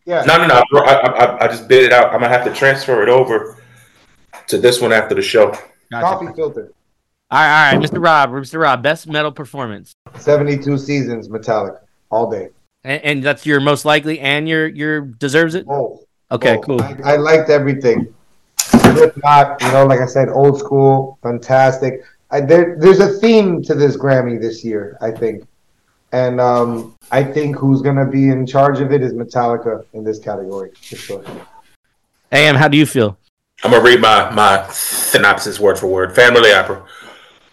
Yeah. No, no, no. bro, I, I, I just bid it out. I'm gonna have to transfer it over to this one after the show. Gotcha. Coffee filter. All right, all right, Mr. Rob, Mr. Rob, best metal performance, 72 seasons, Metallica, all day. and, and that's your most likely, and your your deserves it. Both. Okay, both. cool. I, I liked everything. Slipknot, you know, like I said, old school, fantastic. I, there, there's a theme to this Grammy this year, I think. And um, I think who's going to be in charge of it is Metallica in this category, for sure. Am, how do you feel? I'm gonna read my my synopsis word for word. Family opera,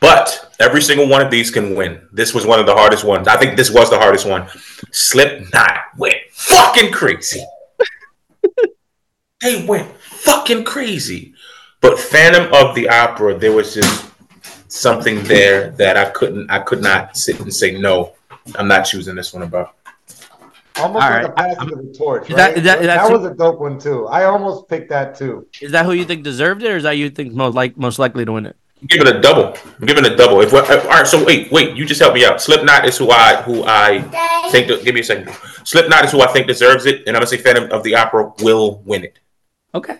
but every single one of these can win. This was one of the hardest ones. I think this was the hardest one. Slipknot went fucking crazy. they went fucking crazy. But Phantom of the Opera, there was just something there that I couldn't, I could not sit and say no. I'm not choosing this one about. Almost All like right. a passing of the torch, Is that- right? is that- That, that's- was a dope one, too. I almost picked that, too. Is that who you think deserved it, or is that you think most like most likely to win it? Give it a double. I'm giving it a double. If we're, all right, so wait, wait. You just help me out. Slipknot is who I who I think. Give me a second. Slipknot is who I think deserves it, and I'm gonna say Phantom of the Opera will win it. Okay.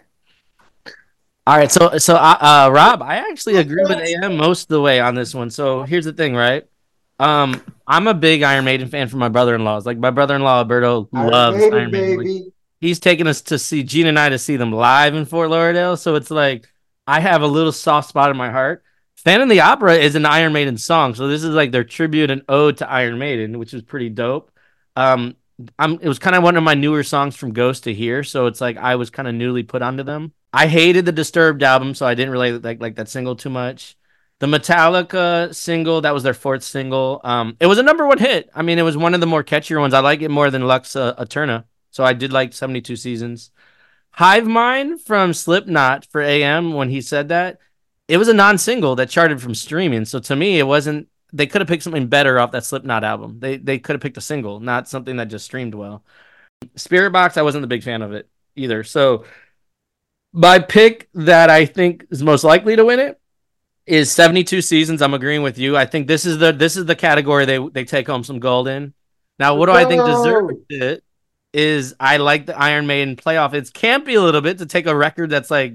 All right, so so uh, uh, Rob, I actually agree with AM most of the way on this one. So here's the thing, right? Um, I'm a big Iron Maiden fan for my brother-in-laws. Like my brother-in-law Alberto Iron loves Maiden, Iron Maiden. Like, he's taken us to see Gene and I to see them live in Fort Lauderdale. So it's like I have a little soft spot in my heart. Phantom of the Opera is an Iron Maiden song, so this is like their tribute and ode to Iron Maiden, which is pretty dope. Um, I'm it was kind of one of my newer songs from Ghost to hear, so it's like I was kind of newly put onto them. I hated the Disturbed album, so I didn't really like like that single too much. The Metallica single, that was their fourth single. Um, it was a number one hit. I mean, it was one of the more catchier ones. I like it more than Lux uh, Eterna. So I did like 72 Seasons. Hive Mind from Slipknot for AM when he said that. It was a non-single that charted from streaming. So to me, it wasn't they could have picked something better off that Slipknot album. They they could have picked a single, not something that just streamed well. Spiritbox, I wasn't the big fan of it either. So my pick that I think is most likely to win it is 72 seasons. I'm agreeing with you. I think this is the this is the category they they take home some gold in. Now, what do I think deserves it is I like the Iron Maiden playoff. It's campy a little bit to take a record that's like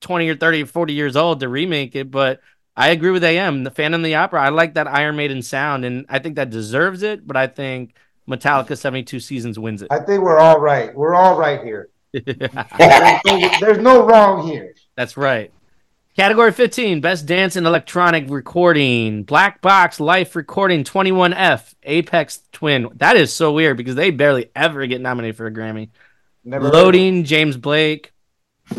20 or 30 or 40 years old to remake it, but I agree with AM. The Phantom of the Opera, I like that Iron Maiden sound, and I think that deserves it, but I think Metallica 72 seasons wins it. I think we're all right. We're all right here. [LAUGHS] There's no, there's no wrong here. That's right. Category 15, Best Dance and Electronic Recording. Black Box Life Recording 21F, Aphex Twin. That is so weird because they barely ever get nominated for a Grammy. Never Loading, James Blake.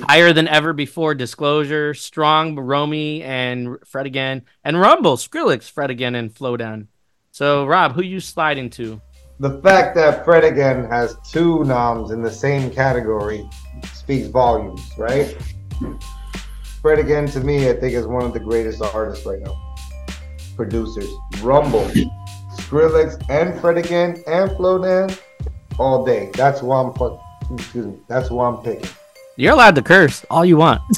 Higher Than Ever Before, Disclosure. Strong, Romy, and Fred Again. And Rumble, Skrillex, Fred Again, and Flowdan. So, Rob, who you sliding to? The fact that Fred again has two noms in the same category speaks volumes, right? Fred again, to me, I think is one of the greatest artists right now. Producers, Rumble, Skrillex, and Fred again, and Flowdan, all day. That's who I'm. fu- Excuse me. That's who I'm picking. You're allowed to curse all you want. [LAUGHS]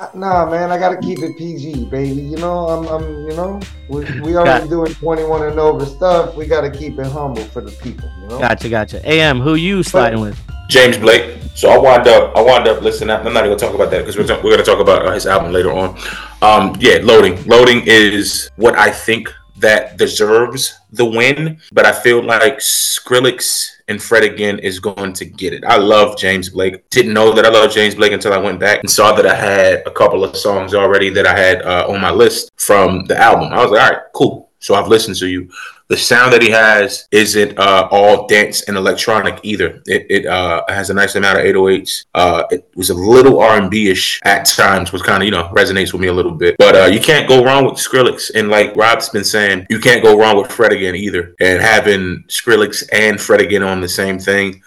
Uh, Nah, man, I gotta keep it PG, baby. You know, I'm, I'm you know, we, we [LAUGHS] already Got- doing 21 and over stuff. We gotta keep it humble for the people, you know. Gotcha, gotcha. AM, who you sliding with? James Blake. So I wound up, I wound up listening. I'm not even gonna talk about that because we're, we're gonna talk about uh, his album later on. Um, yeah, loading. Loading is what I think that deserves the win, but I feel like Skrillex and Fred again is going to get it. I love James Blake. Didn't know that I love James Blake until I went back and saw that I had a couple of songs already that I had uh, on my list from the album. I was like, all right, cool. So I've listened to you. The sound that he has isn't uh, all dense and electronic either. It, it uh, has a nice amount of 808s. Uh, it was a little R&B ish at times, which kind of you know resonates with me a little bit. But uh, you can't go wrong with Skrillex, and like Rob's been saying, you can't go wrong with Fred again either. And having Skrillex and Fred again on the same thing,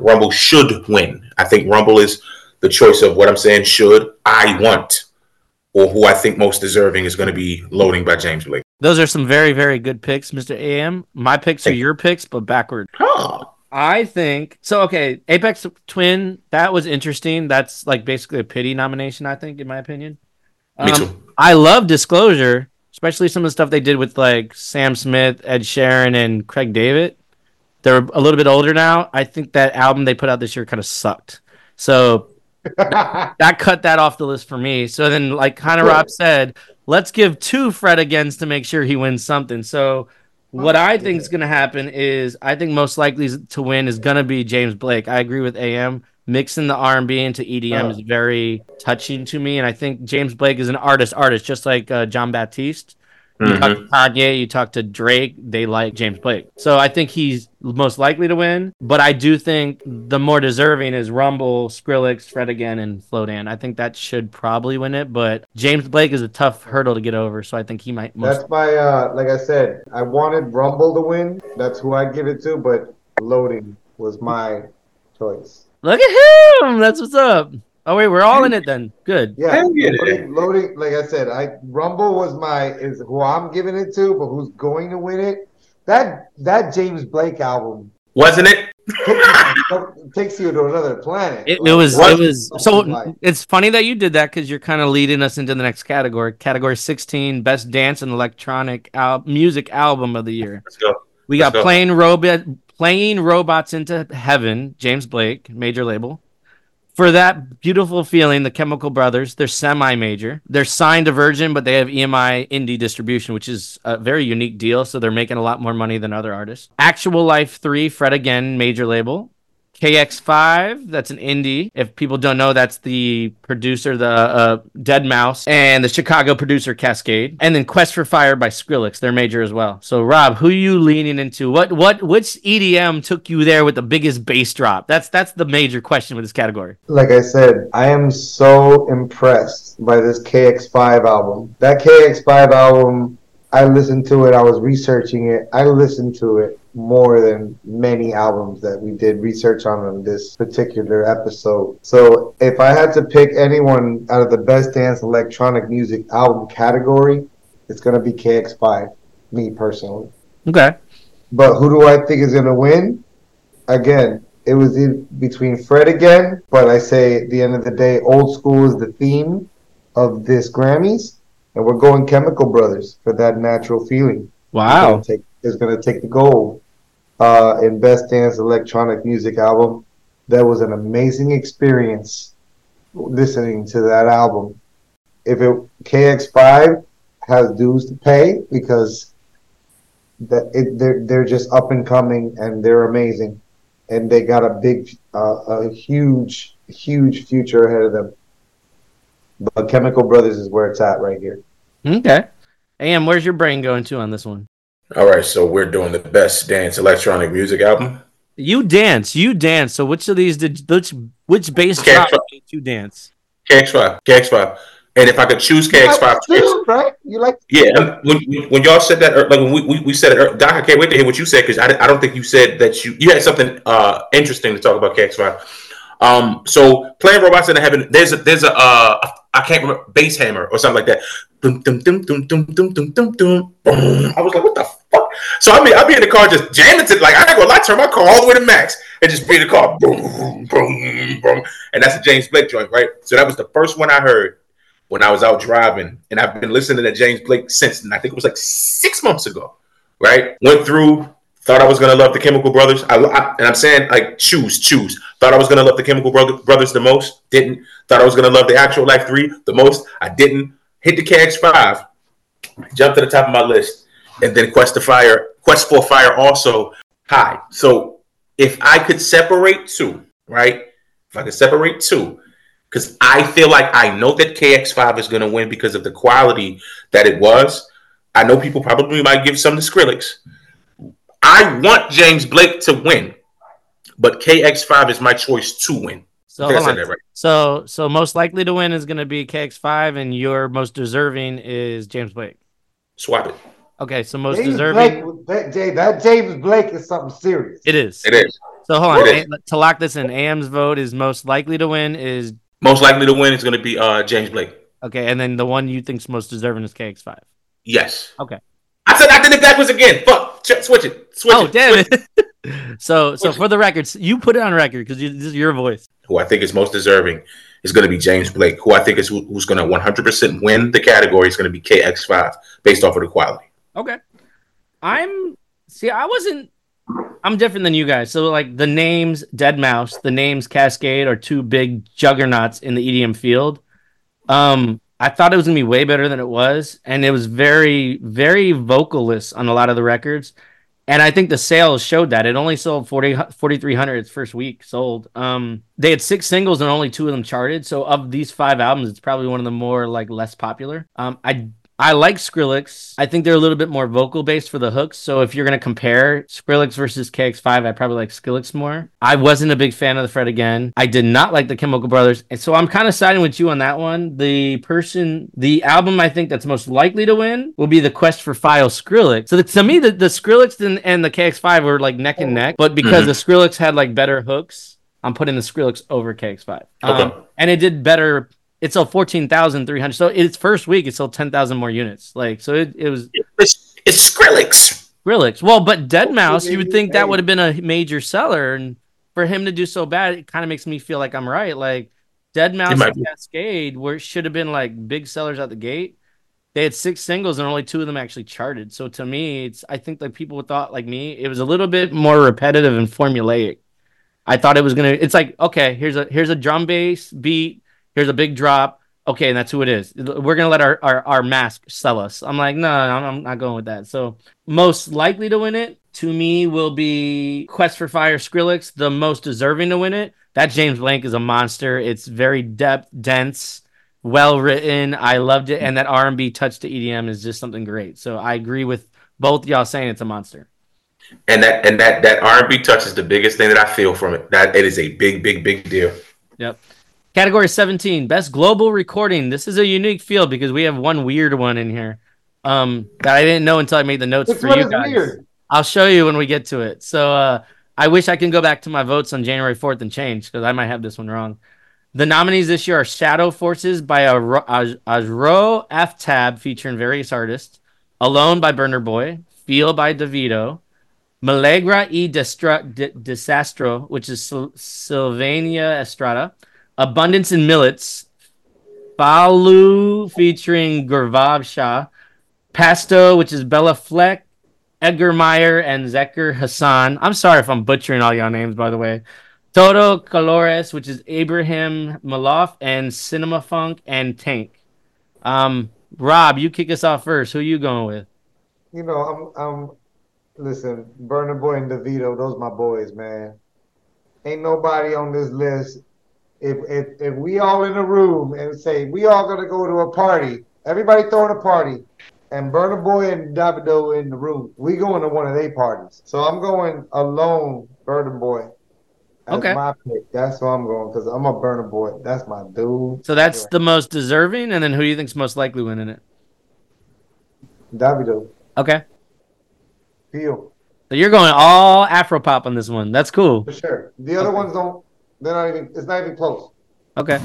Rumble should win. I think Rumble is the choice of what I'm saying. Should I want, or who I think most deserving is going to be loading by James Blake. Those are some very, very good picks, Mr. AM. My picks are your picks, but backward. Oh, I think so. Okay, Aphex Twin, that was interesting. That's like basically a pity nomination, I think, in my opinion. me Um, too. I love Disclosure, especially some of the stuff they did with like Sam Smith, Ed Sheeran, and Craig David. They're a little bit older now. I think that album they put out this year kind of sucked. So [LAUGHS] that cut that off the list for me. So then, like kind of Rob said, let's give two Fred against to make sure he wins something. So what I think is going to happen is I think most likely to win is going to be James Blake. I agree with AM. Mixing the R&B into EDM Oh. is very touching to me, and I think James Blake is an artist, artist just like uh, Jon Batiste. You talk to Kanye, you talk to Drake, they like James Blake. So I think he's most likely to win. But I do think the more deserving is Rumble, Skrillex, Fred again, and Flowdan. I think that should probably win it. But James Blake is a tough hurdle to get over, so I think he might. Most- That's my uh like I said, I wanted Rumble to win. That's who I give it to, but loading was my choice. Look at him! That's what's up. Oh wait, we're all in it then. Good. Yeah, loading, loading, like I said, I Rumble was my is who I'm giving it to, but who's going to win it? That that James Blake album Wasn't it? [LAUGHS] takes you to another planet. It, it was. What? It was. So Like- it's funny that you did that because you're kind of leading us into the next category. Category 16, best dance and electronic al- music album of the year. Let's go. We Let's got go. playing robot, playing robots into heaven. James Blake, major label. For that beautiful feeling, the Chemical Brothers, they're semi-major. They're signed to Virgin, but they have EMI indie distribution, which is a very unique deal. So they're making a lot more money than other artists. Actual Life Three, Fred again, major label. KX5, that's an indie. If people don't know, that's the producer, the uh, deadmau5, and the Chicago producer Kaskade, and then Quest for Fire by Skrillex. They're major as well. So, Rob, who are you leaning into? What, what, which EDM took you there with the biggest bass drop? That's that's the major question with this category. like I said, I am so impressed by this KX5 album. That KX5 album, I listened to it, I was researching it. I listened to it more than many albums that we did research on on this particular episode. So if I had to pick anyone out of the best dance electronic music album category, it's going to be KX5, me personally. Okay. But who do I think is going to win? Again, it was in between Fred again, but I say at the end of the day, old school is the theme of this Grammys, and we're going Chemical Brothers for that natural feeling. Wow. Take, is going to take the gold uh, in Best Dance Electronic Music Album. That was an amazing experience listening to that album. If it KX5 has dues to pay because that it, they're they're just up and coming and they're amazing, and they got a big, uh, a huge, huge future ahead of them. But Chemical Brothers is where it's at right here. Okay. And where's your brain going to on this one? All right, so we're doing the best dance electronic music album. You dance. You dance. So which of these did which which bass drop did you dance? KX5, KX5. And if I could choose KX5 You like right? You like yeah. When, when y'all said that, like when we, we, we said it, Doc, I can't wait to hear what you said because I, I don't think you said that you you had something uh interesting to talk about KX5. Um, so playing robots in the heaven, there's a there's a uh I can't remember bass hammer or something like that. Dum, dum, dum, dum, dum, dum, dum, dum, dum. Boom. I was like, what the fuck? So I mean, I'd be in the car just jamming to like I ain't gonna lie, turn my car all the way to max and just be in the car, boom, boom, boom, and that's a James Blake joint, right? So that was the first one I heard when I was out driving, and I've been listening to James Blake since, and I think it was like six months ago, right? Went through, thought I was gonna love the Chemical Brothers, I, I- and I'm saying like choose, choose. Thought I was gonna love the Chemical Brother, Brothers the most, didn't. Thought I was gonna love the Actual Life Three the most, I didn't. Hit the KX5, jumped to the top of my list, and then Quest to Fire, Quest for Fire also high. So if I could separate two, right? If I could separate two, because I feel like I know that KX5 is going to win because of the quality that it was. I know people probably might give some to Skrillex. I want James Blake to win, but KX5 is my choice to win. So I think I hold on. that right. So so most likely to win is going to be KX5, and your most deserving is James Blake. Swap it. Okay, so most James deserving Blake, that, Jay, that James Blake is something serious. it is. It is. So hold on. A- to lock this in, AM's vote is most likely to win is Most likely to win is going to be uh, James Blake. okay, and then the one you think's most deserving is KX5. Yes. Okay. I said I did it backwards again. Fuck. Ch- switch it. Switch Oh it. damn Switch it! [LAUGHS] so so for the records, you put it on record because this is your voice. Who I think is most deserving is going to be James Blake. Who I think is who, who's going to 100% win the category is going to be KX5 based off of the quality. Okay. I'm see, I wasn't I'm different than you guys. So like the names deadmau5, the names Kaskade are two big juggernauts in the EDM field. Um I thought it was gonna be way better than it was, and it was very, very vocalist on a lot of the records. And I think the sales showed that. It only sold 40 4,300 its first week sold. Um, they had six singles and only two of them charted. So of these five albums, it's probably one of the more like less popular. Um, I I like Skrillex. I think they're a little bit more vocal based for the hooks. So if you're gonna compare Skrillex versus KX5, I probably like Skrillex more. I wasn't a big fan of the Fred again. I did not like the Chemical Brothers, and so I'm kind of siding with you on that one. The person, the album I think that's most likely to win will be the Quest for Fire Skrillex. So the, to me, the, the Skrillex and, and the KX5 were like neck and neck, but because the Skrillex had like better hooks, I'm putting the Skrillex over KX5. Um, Okay. and it did better. It sold fourteen thousand three hundred. So its first week, it sold ten thousand more units. Like so, it, it was It's, it's Skrillex. Skrillex. Well, but Dead oh, Mouse, you would think that would have been a major seller, and for him to do so bad, it kind of makes me feel like I'm right. Like deadmau5 and. Kaskade, where should have been like big sellers out the gate. They had six singles and only two of them actually charted. So to me, it's I think like people thought like me, it was a little bit more repetitive and formulaic. I thought it was gonna. It's like okay, here's a here's a drum bass beat. Here's a big drop. Okay, and that's who it is. We're gonna let our our, our mask sell us. I'm like, no, I'm, I'm not going with that. So most likely to win it to me will be Quest for Fire Skrillex. The most deserving to win it. That James Blake is a monster. It's very depth dense, well written. I loved it, and that R and B touch to EDM is just something great. So I agree with both y'all saying it's a monster. And that and that that R&B touch is the biggest thing that I feel from it. That it is a big, big, big deal. Yep. Category 17, best global recording. This is a unique field because we have one weird one in here um, that I didn't know until I made the notes for you guys. weird? I'll show you when we get to it. So uh, I wish I can go back to my votes on January 4th and change because I might have this one wrong. The nominees this year are Shadow Forces by Aro- Aj- Ajro F Tab featuring various artists, Alone by Burna Boy, Feel by Davido, Malegra y Destra- D- Desastro, which is Sil- Silvana Estrada, Abundance in Millets, Falu featuring Gaurav Shah, Pashto, which is Béla Fleck, Edgar Meyer, and Zakir Hussain. I'm sorry if I'm butchering all y'all names, by the way. Todo Colores, which is Ibrahim Maalouf, and Cimafunk and Tank. Um, Rob, you kick us off first. Who you going with? You know, I'm, I'm. Listen, Burna Boy and Davido, those my boys, man. Ain't nobody on this list. If if if we all in a room and say we all gonna go to a party, everybody throwing a party, and Burna Boy and Davido in the room, we going to one of their parties. So I'm going alone, Burna Boy. That's Okay. my pick. That's who I'm going because I'm a Burna Boy. That's my dude. So that's the most deserving, and then who do you think's most likely winning it? Davido. Okay, Feel so you're going all Afro pop on this one. That's cool. for sure. The other ones don't. They're not even. It's not even close. Okay.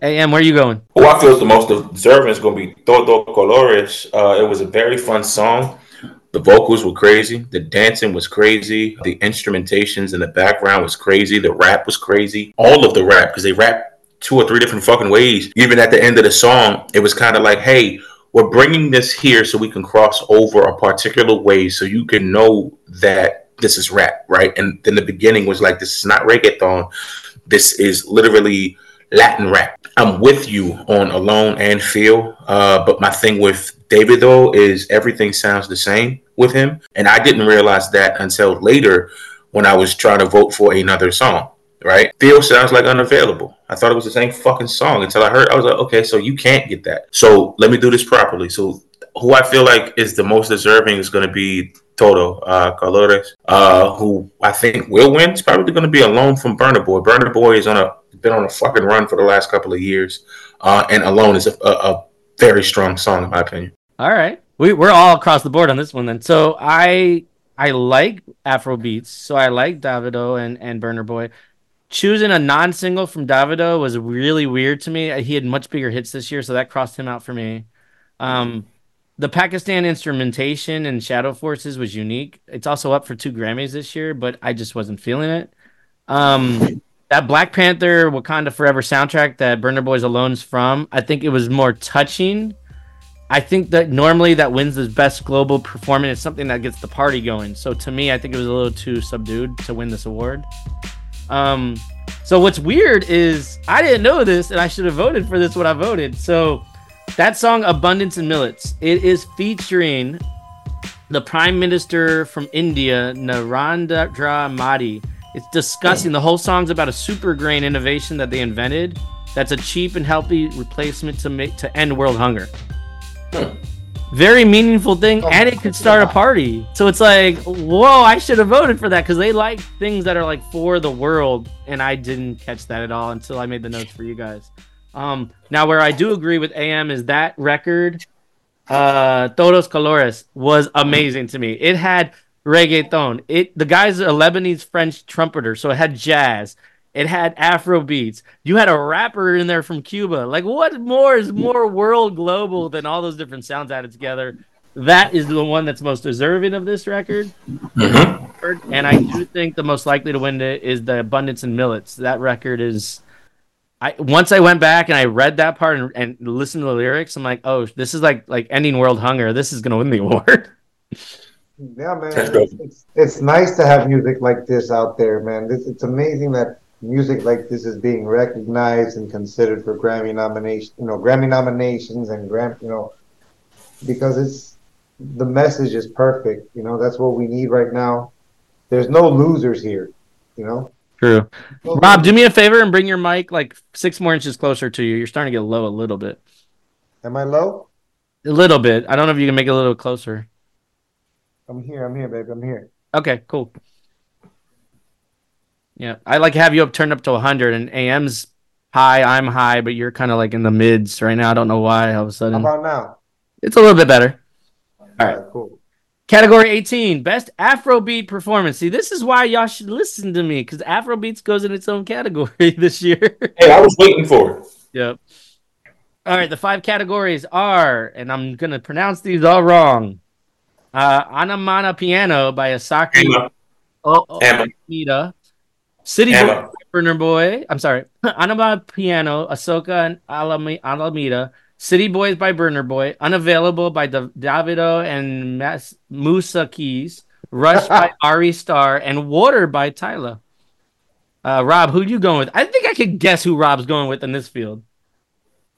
Hey, Em, where you going? Who I feel is the most deserving is going to be Todo Colores. Uh, it was a very fun song. The vocals were crazy. The dancing was crazy. The instrumentations in the background was crazy. The rap was crazy. All of the rap, because they rap two or three different fucking ways. Even at the end of the song, it was kind of like, hey, we're bringing this here so we can cross over a particular way so you can know that this is rap, right? And then the beginning was like, this is not reggaeton. This is literally Latin rap. I'm with you on Alone and Feel, uh, but my thing with David though is everything sounds the same with him, and I didn't realize that until later when I was trying to vote for another song. Right? Feel sounds like unavailable. I thought it was the same fucking song until I heard. I was like, okay, so you can't get that. So let me do this properly. So who I feel like is the most deserving is going to be Toto uh, Colores, uh, who I think will win. It's probably going to be Alone from Burna Boy. Burna Boy a been on a fucking run for the last couple of years, uh, and Alone is a, a, a very strong song in my opinion. All right. We we're all across the board on this one then. So I I like Afro beats. So I like Davido and and Burna Boy. Choosing a non-single from Davido was really weird to me. He had much bigger hits this year, so that crossed him out for me. Um, the Pakistan instrumentation and Shadow Forces was unique. It's also up for two Grammys this year, but I just wasn't feeling it. Um, that Black Panther Wakanda Forever soundtrack that Burna Boys Alone's from, I think it was more touching. I think that normally that wins the best global performance. It's something that gets the party going. So to me, I think it was a little too subdued to win this award. Um, so what's weird is I didn't know this, and I should have voted for this when I voted. So that song, "Abundance in Millets," it is featuring the Prime Minister from India, Narendra Modi. It's discussing the whole song's about a super grain innovation that they invented. That's a cheap and healthy replacement to make to end world hunger. Very meaningful thing, oh and it could start a party. So it's like, whoa! I should have voted for that because they like things that are like for the world, and I didn't catch that at all until I made the notes for you guys. Um, now, where I do agree with AM is that record, uh, Todos Colores, was amazing to me. It had reggaeton. It the guy's a Lebanese French trumpeter, so it had jazz. It had Afro beats. You had a rapper in there from Cuba. Like, what more is more world global than all those different sounds added together? That is the one that's most deserving of this record. And I do think the most likely to win it is the Abundance in Millets. That record is. I once I went back and I read that part and, and listened to the lyrics. I'm like, oh, this is like like ending world hunger. This is gonna win the [LAUGHS] award. Yeah, man. It's, it's, it's nice to have music like this out there, man. This, it's amazing that music like this is being recognized and considered for Grammy nomination, you know, Grammy nominations and Gram, you know, because it's the message is perfect. You know, that's what we need right now. There's no losers here. You know. True. No Rob, do me a favor and bring your mic like six more inches closer to you. You're starting to get low a little bit. Am I low? A little bit. I don't know if you can make it a little closer. I'm here. I'm here, baby. I'm here. Okay, cool. Yeah, I like to have you up turned up to 100 and AM's high, I'm high, but you're kind of like in the mids right now. I don't know why all of a sudden, How about now? It's a little bit better. All right. Alright, cool. Category 18, best Afrobeat performance. See, this is why y'all should listen to me because Afrobeats goes in its own category [LAUGHS] this year. Hey, I was waiting for it. Yep. All right, the five categories are, and I'm gonna pronounce these all wrong. Uh, Anamana Piano by Asaki Emma, O- O- Emma. Okamida. City Boy Burna Boy. I'm sorry. [LAUGHS] Anamana Piano, Ahsoka and Alameda. City Boys by Burna Boy. Unavailable by Da- Davido and Mas- Musa Keys. Rush by [LAUGHS] Ayra Starr and Water by Tyla. Uh, Rob, who you going with? I think I could guess who Rob's going with in this field.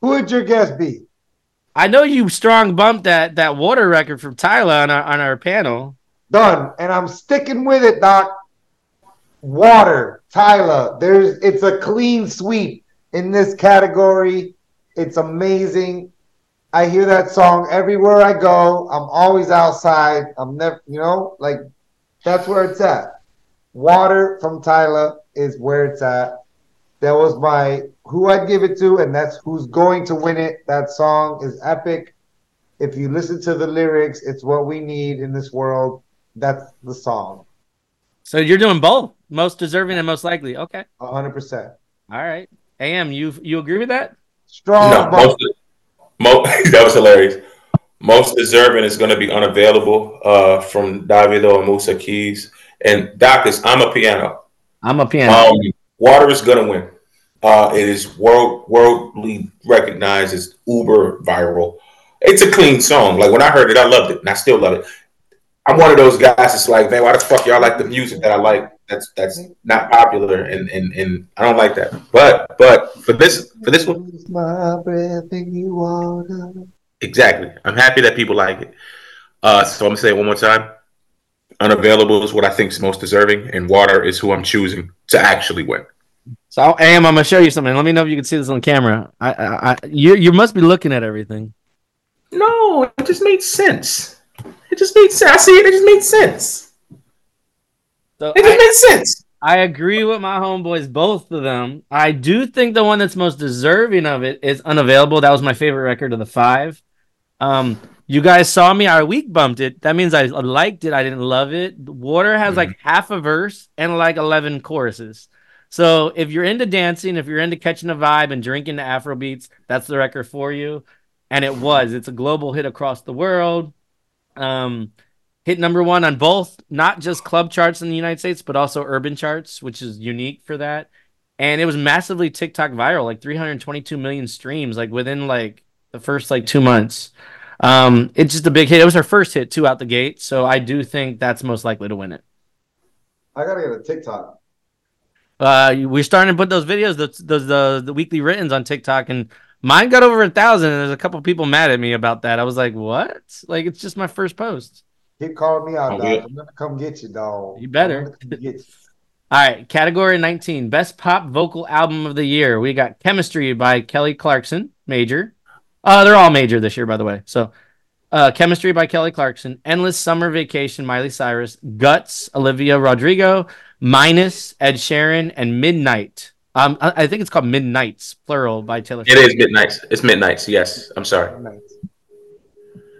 Who would your guess be? I know you strong bumped that that water record from Tyla on our on our panel. Done. And I'm sticking with it, Doc. Water, Tyla. There's it's a clean sweep in this category. It's amazing. I hear that song everywhere I go. I'm always outside. I'm never, you know, like that's where it's at. Water from Tyla is where it's at. That was my who I'd give it to, and that's who's going to win it. That song is epic. If you listen to the lyrics, it's what we need in this world. That's the song. So you're doing both, most deserving and most likely. Okay, A hundred percent. all right. Am you you agree with that? Strong No, vote. most, [LAUGHS] that was hilarious. Most deserving is going to be unavailable uh, from Davido and Musa Keys. And Doc is Amapiano. I'm a piano. Um, Water is going to win. Uh, it is world worldly recognized as uber viral. It's a clean song. Like when I heard it, I loved it, and I still love it. I'm one of those guys that's like, man, why the fuck y'all like the music that I like? That's that's not popular, and and and I don't like that. But but for this for this one, my breath and you wanna. Exactly. I'm happy that people like it. Uh, so I'm gonna say it one more time. Unavailable is what I think is most deserving, and water is who I'm choosing to actually win. So Am, I'm gonna show you something. Let me know if you can see this on camera. I, I, I you you must be looking at everything. No, it just made sense. It just made sense. I see it. It just made sense. So It just I, made sense. I agree with my homeboys, both of them. I do think the one that's most deserving of it is unavailable. That was my favorite record of the five. Um, you guys saw me. I week bumped it. That means I liked it. I didn't love it. Water has like half a verse and like eleven choruses. So if you're into dancing, if you're into catching a vibe and drinking the Afro beats, that's the record for you. and it was. It's a global hit across the world. Um, hit number one on both, not just club charts in the United States, but also urban charts, which is unique for that. And it was massively TikTok viral, like 322 million streams, like within like the first like two months. Um, it's just a big hit. It was her first hit too out the gate, so I do think that's most likely to win it. I gotta get a TikTok. Uh, we're starting to put those videos, the the the, the weekly writtens on TikTok, and mine got over a thousand. And there's a couple people mad at me about that. I was like, what? Like, it's just my first post. Keep calling me out, Oh, dog. I'm gonna come get you, dog. You better. I'm gonna come get you. [LAUGHS] All right, category 19, best pop vocal album of the year. We got Chemistry by Kelly Clarkson, major. Uh, they're all major this year, by the way. So, uh, Chemistry by Kelly Clarkson, Endless Summer Vacation, Miley Cyrus, Guts, Olivia Rodrigo, Minus, Ed Sheeran, and Midnight. Um, I, I think it's called Midnights, plural, by Taylor It Swift. is midnight. It's Midnights. Yes, I'm sorry. Nice.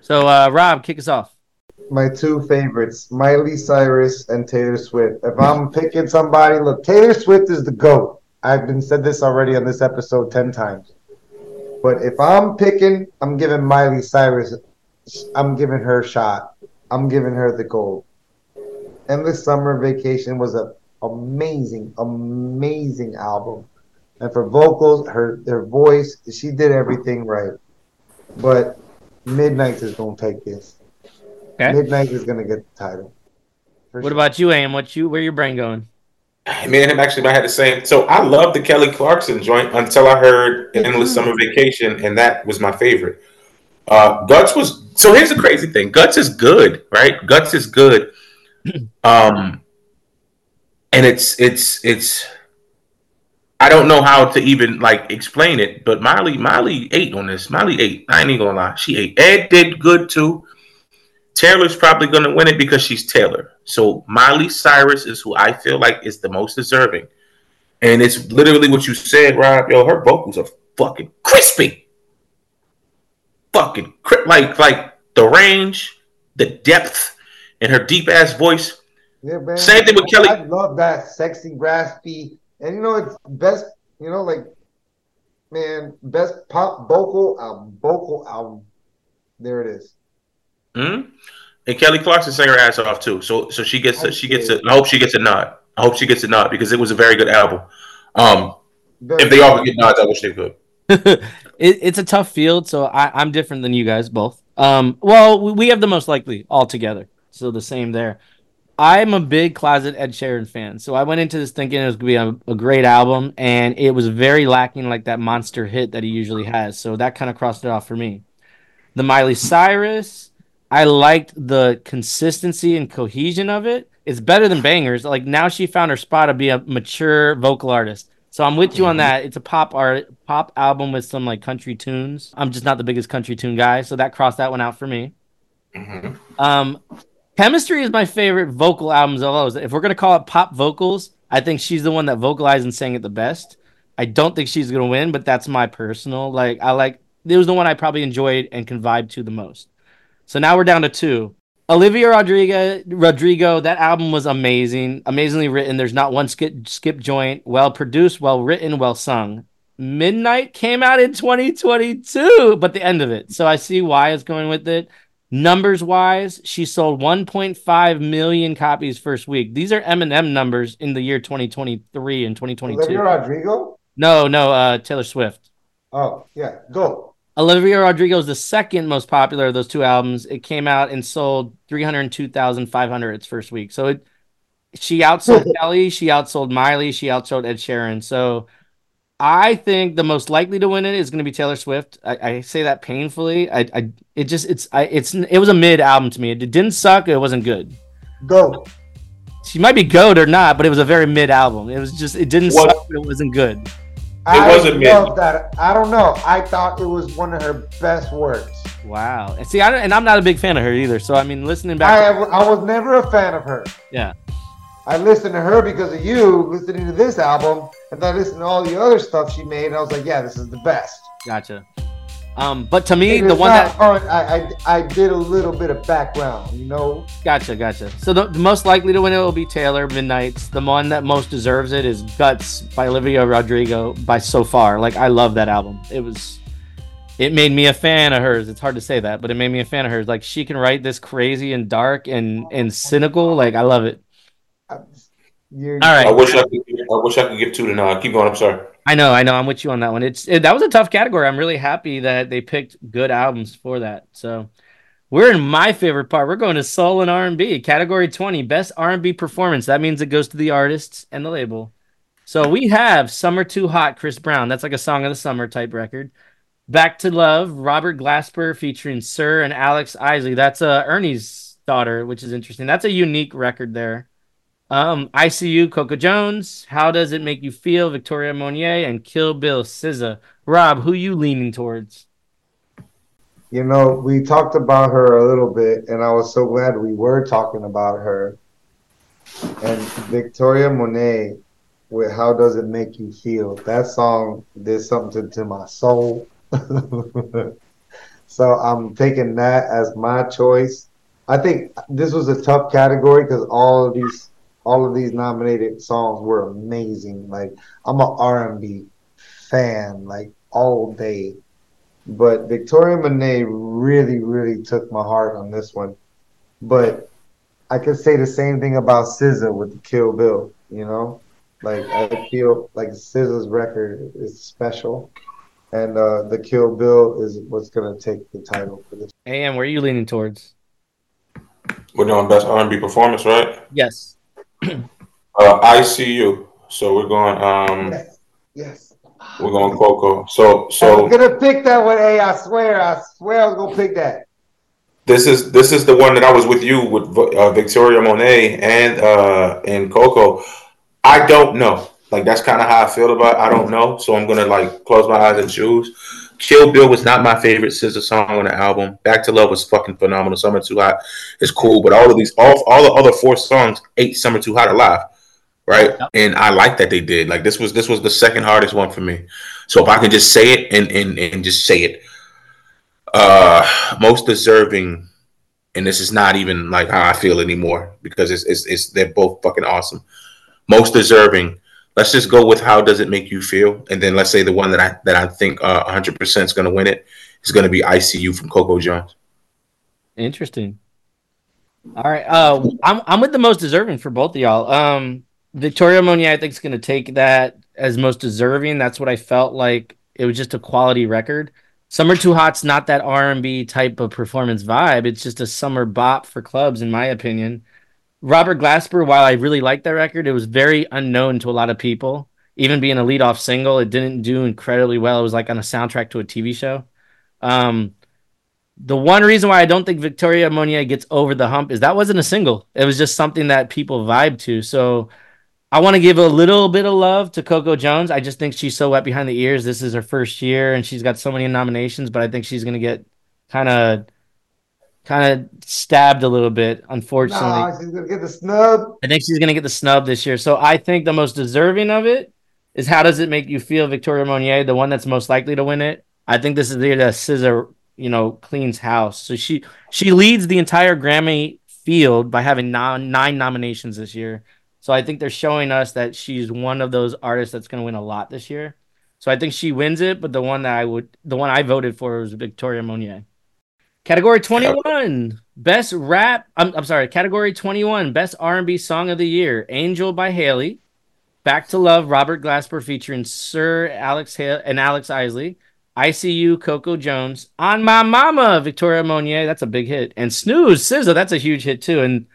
So, uh, Rob, kick us off. My two favorites, Miley Cyrus and Taylor Swift. If I'm picking somebody, look, Taylor Swift is the GOAT. I've been said this already on this episode 10 times. But if I'm picking, I'm giving Miley Cyrus, I'm giving her a shot. I'm giving her the gold. Endless Summer Vacation was an amazing, amazing album. And for vocals, her her voice, she did everything right. But Midnight is gonna take this. Okay. Midnight is gonna get the title. What sure. about you, Am? What you? Where your brain going? Me and him actually might have the same. So I love the Kelly Clarkson joint until I heard Endless Summer Vacation, and that was my favorite. Uh, Guts was so. Here's the crazy thing: Guts is good, right? Guts is good. [CLEARS THROAT] Um, and it's it's it's. I don't know how to even like explain it, but Miley Miley ate on this. Miley ate. I ain't even gonna lie, she ate. Ed did good too. Taylor's probably going to win it because she's Taylor. So Miley Cyrus is who I feel like is the most deserving. And it's literally what you said, Rob. Yo, her vocals are fucking crispy. Fucking cri- like like the range, the depth, and her deep ass voice. Yeah, man. Same thing with Kelly. I love that sexy, raspy, and you know it's best. You know, like man, best pop vocal album, vocal album. There it is. Mhm. And Kelly Clarkson sang her ass off too. So so she gets a, she gets a, I hope she gets a nod. I hope she gets a nod because it was a very good album. Um, Very if they all could get nods, I wish they could. [LAUGHS] it, it's a tough field, so I, I'm different than you guys both. Um, well, we, we have the most likely all together, so the same there. I'm a big closet Ed Sheeran fan, so I went into this thinking it was gonna be a, a great album, and it was very lacking like that monster hit that he usually has. So that kind of crossed it off for me. The Miley Cyrus, I liked the consistency and cohesion of it. It's better than bangers. Like now she found her spot to be a mature vocal artist. So I'm with you on that. It's a pop art pop album with some like country tunes. I'm just not the biggest country tune guy, so that crossed that one out for me. Mhm. Um, Chemistry is my favorite vocal albums of all those. If we're gonna call it pop vocals, I think she's the one that vocalized and sang it the best. I don't think she's gonna win, but that's my personal. Like I like it was the one I probably enjoyed and can vibe to the most. So now we're down to two. Olivia Rodrigo, Rodrigo, that album was amazing, amazingly written. There's not one skip skip joint. Well produced, well written, well sung. Midnight came out in 2022, but the end of it. So I see why it's going with it. Numbers wise, she sold 1.5 million copies first week. These are Eminem numbers in the year 2023 and 2022. Olivia Rodrigo. No, no, uh, Taylor Swift. Oh yeah, go. Olivia Rodrigo is the second most popular of those two albums. It came out and sold 302,500 its first week. So it she outsold [LAUGHS] Kelly, she outsold Miley, she outsold Ed Sheeran. So I think the most likely to win it is going to be Taylor Swift. I, I say that painfully. I, I it just it's I it's it was a mid album to me. It didn't suck. It wasn't good. Go. She might be goat or not, but it was a very mid album. It was just it didn't What- suck. It wasn't good. I wasn't mid. love that. I don't know. I thought it was one of her best works. Wow. And see, I don't, and I'm not a big fan of her either. So I mean, listening back, I I was never a fan of her. yeah. I listened to her because of you listening to this album, and then I listened to all the other stuff she made, and I was like, yeah, this is the best. Gotcha. Um, but to me, the one that fun. I, I I did a little bit of background, you know. gotcha, gotcha. So the, the most likely to win it will be Taylor Midnight's. The one that most deserves it is Guts by Olivia Rodrigo by so far. Like I love that album. It was it made me a fan of hers. It's hard to say that, but it made me a fan of hers. Like she can write this crazy and dark and and cynical. Like I love it. You're, All right. I wish I could. I wish I could give two to nine. Keep going. I'm sorry. I know, I know. I'm with you on that one. It's it, that was a tough category. I'm really happy that they picked good albums for that. So we're in my favorite part. We're going to soul and R&B. Category 20, best R&B performance. That means it goes to the artists and the label. So we have Summer Too Hot, Chris Brown. That's like a song of the summer type record. Back to Love, Robert Glasper featuring Sir and Alex Isley. That's uh, Ernie's daughter, which is interesting. That's a unique record there. Um, ICU, Coco Jones. How does it make you feel? Victoria Monier and Kill Bill, SZA. Rob, who you leaning towards? You know, we talked about her a little bit, and I was so glad we were talking about her. And Victoria Monet with How Does It Make You Feel? That song did something to my soul. [LAUGHS] so I'm taking that as my choice. I think this was a tough category because all of these all of these nominated songs were amazing. Like I'm a R&B fan, like all day. But Victoria Monet really, really took my heart on this one. But I could say the same thing about SZA with the Kill Bill. You know, like I feel like SZA's record is special, and uh, the Kill Bill is what's gonna take the title for this. AM, where are you leaning towards? We're doing best R&B performance, right? Yes. Uh, ICU. So we're going. Um, Yes, yes. we're going Coco. So so. I'm gonna pick that one. Hey, I swear, I swear, I was gonna pick that. this is this is the one that I was with you with uh, Victoria Monet and uh, and Coco. I don't know. Like that's kind of how I feel about. It. I don't know. So I'm gonna like close my eyes and choose. Kill Bill was not my favorite SZA song on the album. Back to Love was fucking phenomenal. Summer Too Hot is cool, but all of these, all all the other four songs ate Summer Too Hot alive, right? Yep. And I like that they did. Like this was this was the second hardest one for me. So if I can just say it and and and just say it, uh, most deserving, and this is not even like how I feel anymore because it's it's, it's they're both fucking awesome. Most deserving. Let's just go with how does it make you feel, and then let's say the one that I that I think uh, 100% is going to win it is going to be ICU from Coco Jones. Interesting. All right. Uh, I'm I'm with the most deserving for both of y'all. Um, Victoria Monia, I think, is going to take that as most deserving. That's what I felt like. It was just a quality record. Summer Too Hot's not that R and B type of performance vibe. It's just a summer bop for clubs, in my opinion. Robert Glasper, while I really liked that record, it was very unknown to a lot of people. Even being a lead-off single, it didn't do incredibly well. It was like on a soundtrack to a TV show. Um, the one reason why I don't think Victoria Monia gets over the hump is that wasn't a single. It was just something that people vibe to. So I want to give a little bit of love to Coco Jones. I just think she's so wet behind the ears. This is her first year and she's got so many nominations, but I think she's going to get kind of kind of stabbed a little bit, unfortunately. Nah, she's gonna get the snub. I think she's going to get the snub this year. So I think the most deserving of it is how does it make you feel, Victoria Monier, the one that's most likely to win it. I think this is the that SZA, you know, cleans house. So she she leads the entire Grammy field by having nine, nine nominations this year. So I think they're showing us that she's one of those artists that's going to win a lot this year. So I think she wins it, but the one that I would, the one I voted for was Victoria Monier. Category 21, best rap. I'm, I'm sorry. Category 21, best R&B song of the year. Angel by Halle. Back to Love, Robert Glasper featuring Sir Alex Hale and Alex Isley. ICU, Coco Jones. On My Mama, Victoria Monier. That's a big hit. And Snooze, SZA. That's a huge hit too. And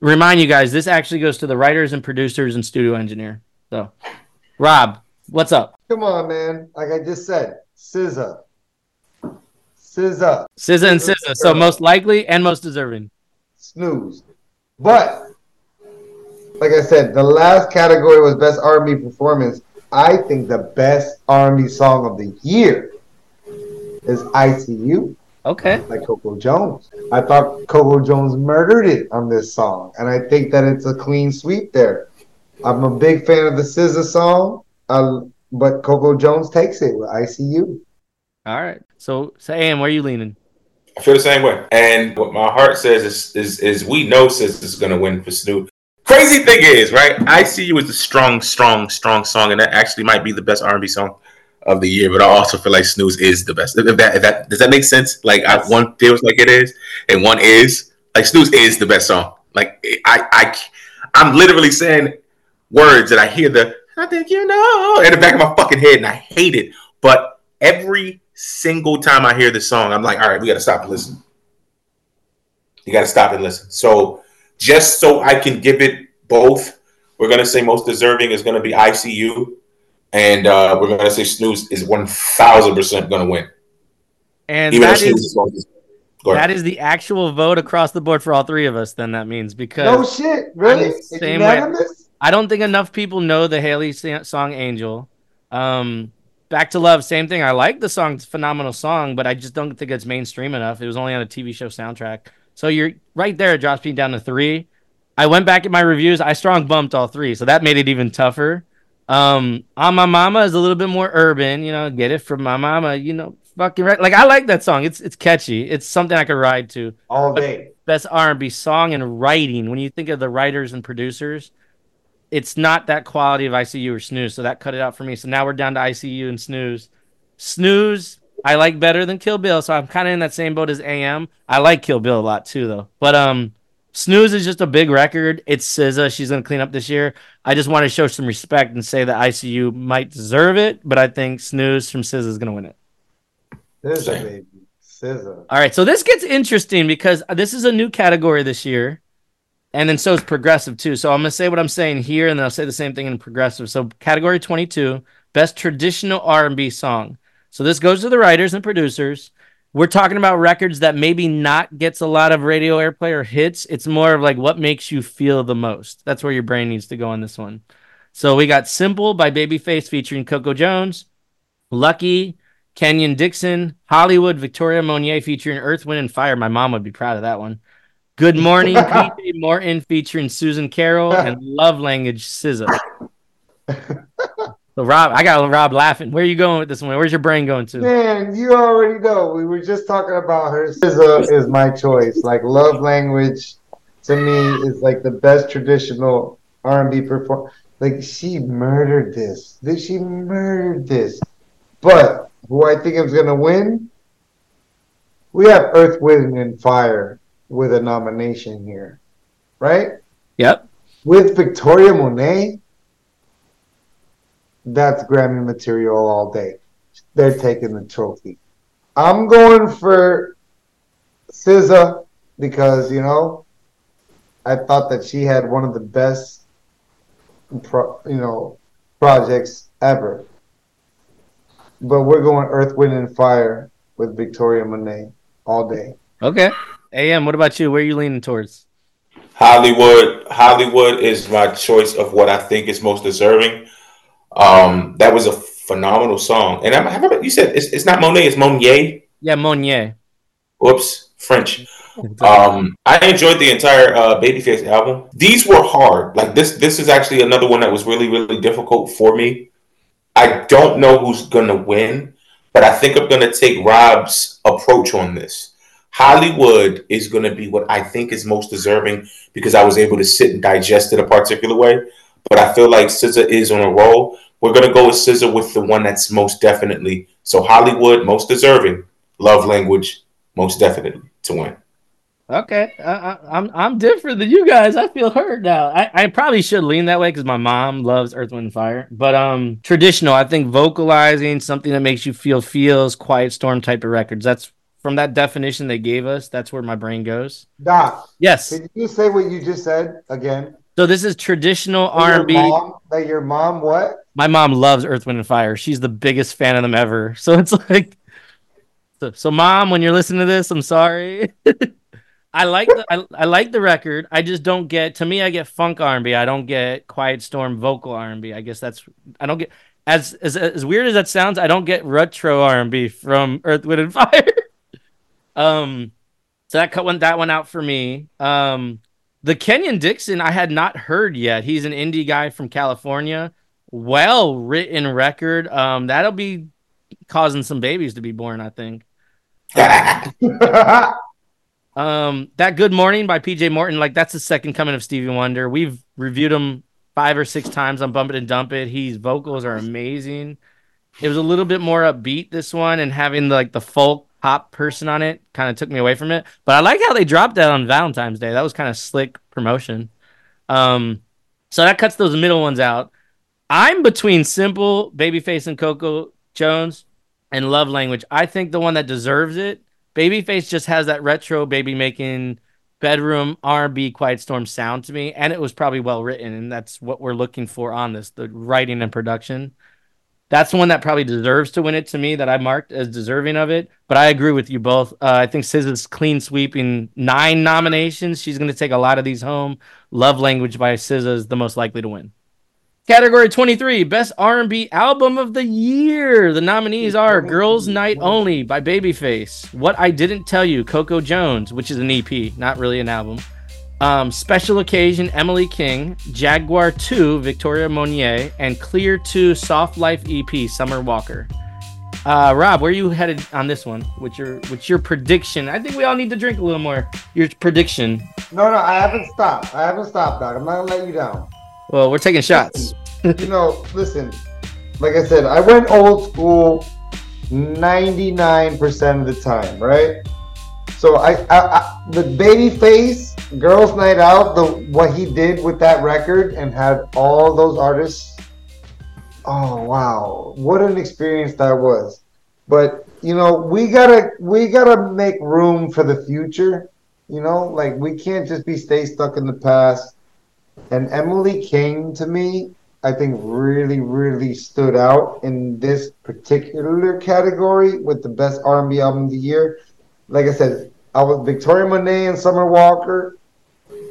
remind you guys, this actually goes to the writers and producers and studio engineer. So, Rob, what's up? Come on, man. Like I just said, SZA. SZA. SZA and SZA. So most likely and most deserving. Snooze. But like I said, the last category was best R&B performance. I think the best R&B song of the year is ICU Okay. by Coco Jones. I thought Coco Jones murdered it on this song, and I think that it's a clean sweep there. I'm a big fan of the SZA song, uh, but Coco Jones takes it with ICU. All right. So, so Am, where are you leaning? I feel the same way. And what my heart says is is, is we know Sis is gonna win for Snooze. Crazy thing is, right? ICU as a strong, strong, strong song, and that actually might be the best R&B song of the year, but I also feel like Snooze is the best. If that, if that does that make sense? Like I, one feels like it is, and one is like Snooze is the best song. Like I, I, I'm literally saying words and I hear the I think you know in the back of my fucking head, and I hate it. But every single time I hear this song, I'm like, all right, we got to stop and listen. You got to stop and listen. So just so I can give it both, we're gonna say most deserving is gonna be ICU, and uh, we're gonna say Snooze is one thousand percent gonna win. And Even though that Snooze is is going to- Go that ahead. is the actual vote across the board for all three of us. Then that means because No shit, really? I'm same way. unanimous? I don't think enough people know the Halle song Angel. Um, Back to Love, same thing. I like the song, it's a phenomenal song, but I just don't think it's mainstream enough. It was only on a TV show soundtrack. So you're right there, it drops me down to three. I went back at my reviews, I strong bumped all three, so that made it even tougher. Um, On My Mama is a little bit more urban, you know, get it from my mama, you know, fucking right. Like I like that song. It's it's catchy. It's something I could ride to All day. best R&B song and writing. When you think of the writers and producers, it's not that quality of ICU or Snooze, so that cut it out for me. So now we're down to ICU and Snooze. Snooze, I like better than Kill Bill, so I'm kind of in that same boat as AM. I like Kill Bill a lot too, though. But um, Snooze is just a big record. It's SZA. She's gonna clean up this year. I just want to show some respect and say that ICU might deserve it, but I think Snooze from SZA is gonna win it. SZA, baby. SZA. All right, so this gets interesting because this is a new category this year, and then so is progressive too. So I'm gonna say what I'm saying here, and then I'll say the same thing in progressive. So category 22, best traditional R&B song. So this goes to the writers and producers. We're talking about records that maybe not gets a lot of radio airplay or hits. It's more of like what makes you feel the most. That's where your brain needs to go on this one. So we got "Simple" by Babyface featuring Coco Jones, "Lucky." Kenyon Dixon, Hollywood, Victoria Monier featuring Earth, Wind, and Fire. My mom would be proud of that one. Good Morning, PJ Morton featuring Susan Carol, and Love Language, SZA. So Rob, I got Rob laughing. Where are you going with this one? Where's your brain going to? Man, you already know. We were just talking about her. SZA is my choice. Like love language, to me is like the best traditional R&B perform. Like she murdered this. Did she murdered this? But who I think is gonna win? We have Earth, Wind, and Fire with a nomination here, right? Yep. With Victoria Monet, that's Grammy material all day. They're taking the trophy. I'm going for SZA because you know I thought that she had one of the best, pro, you know, projects ever. But we're going Earth, Wind, and Fire with Victoria Monet all day. Okay. AM, what about you? Where are you leaning towards? Hollywood. Hollywood is my choice of what I think is most deserving. Um, that was a phenomenal song, and I'm, you said it's, it's not Monet, it's Monier. Yeah, Monier. Oops, French. Um, I enjoyed the entire uh, Babyface album. These were hard. Like this, this is actually another one that was really, really difficult for me. I don't know who's gonna win, but I think I'm gonna take Rob's approach on this. Hollywood is gonna be what I think is most deserving because I was able to sit and digest it a particular way. But I feel like SZA is on a roll. We're gonna go with SZA with the one that's most definitely. So Hollywood, most deserving. Love language, most definitely to win. Okay, I, I, I'm I'm different than you guys. I feel hurt now. I, I probably should lean that way because my mom loves Earth, Wind, and Fire. But um, traditional. I think vocalizing something that makes you feel feels quiet storm type of records. That's from that definition they gave us. That's where my brain goes. Doc, Yes. did you say what you just said again? So this is traditional R&B. mom- That your mom what? My mom loves Earth, Wind, and Fire. She's the biggest fan of them ever. So it's [LAUGHS] like, so, so mom, when you're listening to this, I'm sorry. [LAUGHS] I like the I, I like the record. I just don't get. To me, I get funk R&B. I don't get Quiet Storm vocal R&B. I guess that's I don't get as as as weird as that sounds. I don't get retro R&B from Earth, Wind, and [LAUGHS] Fire. Um, so that cut one that one out for me. Um, the Kenyon Dixon I had not heard yet. He's an indie guy from California. Well written record. Um, that'll be causing some babies to be born. I think. [LAUGHS] Um, that Good Morning by PJ Morton, like that's the second coming of Stevie Wonder. We've reviewed him five or six times on Bump It and Dump It. His vocals are amazing. It was a little bit more upbeat this one, and having like the folk pop person on it kind of took me away from it. But I like how they dropped that on Valentine's Day. That was kind of slick promotion. Um, so that cuts those middle ones out. I'm between Simple, Babyface, and Coco Jones, and Love Language. I think the one that deserves it. Babyface just has that retro baby making bedroom R&B Quiet Storm sound to me, and it was probably well written, and that's what we're looking for on this: the writing and production. That's the one that probably deserves to win it to me that I marked as deserving of it. But I agree with you both. Uh, I think SZA's clean sweeping nine nominations. She's going to take a lot of these home. Love Language by SZA is the most likely to win. Category 23, Best R&B Album of the Year. The nominees are Girls Night Only by Babyface, What I Didn't Tell You, Coco Jones, which is an EP, not really an album. Um, Special Occasion, Emily King, Jaguar 2, Victoria Monier, and Clear 2, Soft Life EP, Summer Walker. Uh, Rob, where are you headed on this one? What's your what's your prediction? I think we all need to drink a little more. Your prediction. No, no, I haven't stopped. I haven't stopped, dog. I'm not gonna let you down. Well, we're taking shots. you know, listen, like I said, I went old school 99% of the time, right? So I, I, I the Babyface, girls night out, the what he did with that record and had all those artists. Oh wow, what an experience that was. But you know, we gotta we gotta make room for the future. You know, like we can't just be stay stuck in the past. And Emily King to me, I think really, really stood out in this particular category with the best R&B album of the year. Like I said, I was Victoria Monet and Summer Walker.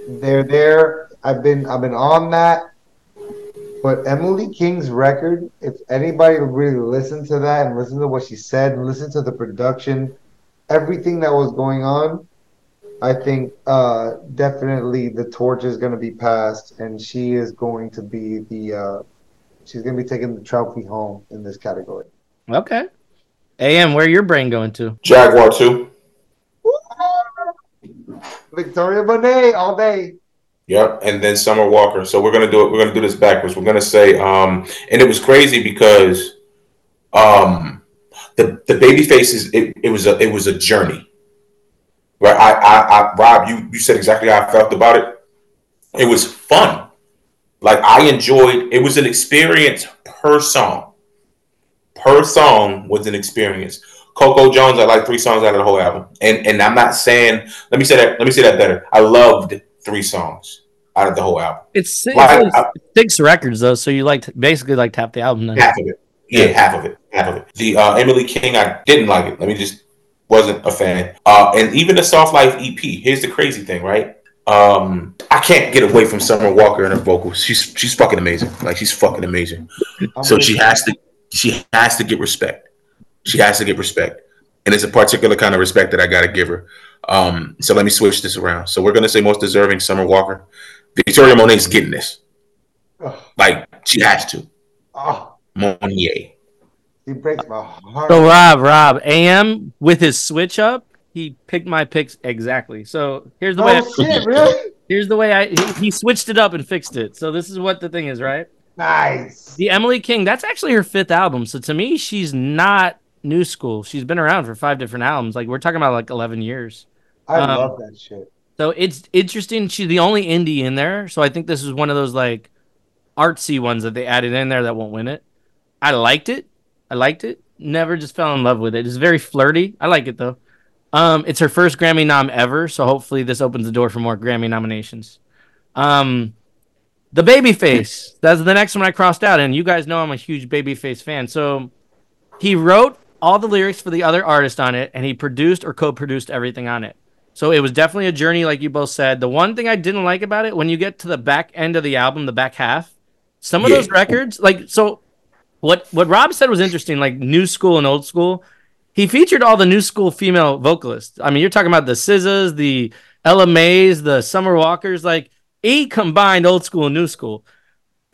They're there. I've been I've been on that. But Emily King's record, if anybody really listened to that and listen to what she said and listen to the production, everything that was going on, I think uh, definitely the torch is going to be passed, and she is going to be the uh, she's going to be taking the trophy home in this category. Okay. AM, where your brain going to? Jaguar 2. Victoria Monet all day. Yep, and then Summer Walker. So we're gonna do it. We're gonna do this backwards. We're gonna say, um, and it was crazy because, um, the the Babyface's. It, it was a it was a journey. Right, I, I, I, Rob, you you said exactly how I felt about it. It was fun. Like I enjoyed. It was an experience per song. Per song was an experience. Coco Jones, I like three songs out of the whole album, and and I'm not saying. Let me say that. Let me say that better. I loved three songs out of the whole album. It's, it's Like, only I- six records though, so you like basically like half the album then. Half of it. Yeah, half of it. Half of it. The uh, Emily King, I didn't like it. Let me just wasn't a fan. Uh, and even the Soft Life EP. Here's the crazy thing, right? Um, I can't get away from Summer Walker and her vocals. She's she's fucking amazing. Like she's fucking amazing. So she has to she has to get respect. She has to get respect. And it's a particular kind of respect that I gotta give her. Um, so let me switch this around. So we're gonna say most deserving Summer Walker. Victoria Monet's getting this. Ugh. Like she has to. Oh, Monier. he breaks my heart. So Rob, Rob, AM with his switch up, he picked my picks exactly. So here's the way. oh shit, really? Here's the way I he, he switched it up and fixed it. So this is what the thing is, right? Nice. The Emily King, that's actually her fifth album. So to me, she's not new school. She's been around for five different albums. Like we're talking about like 11 years. I Um, love that shit. So it's interesting. She's the only indie in there. So I think this is one of those like artsy ones that they added in there that won't win it. I liked it. I liked it. Never just fell in love with it. It's very flirty. I like it though. Um, it's her first Grammy nom ever, so hopefully this opens the door for more Grammy nominations. Um, the Babyface. That's the next one I crossed out, and you guys know I'm a huge Babyface fan. So he wrote all the lyrics for the other artist on it, and he produced or co-produced everything on it. So it was definitely a journey, like you both said. The one thing I didn't like about it, when you get to the back end of the album, the back half, some of Yeah. those records, like so, what what Rob said was interesting, like new school and old school. He featured all the new school female vocalists. I mean, you're talking about the SZAs, the Ella Mais, the Summer Walkers. Like he combined old school and new school.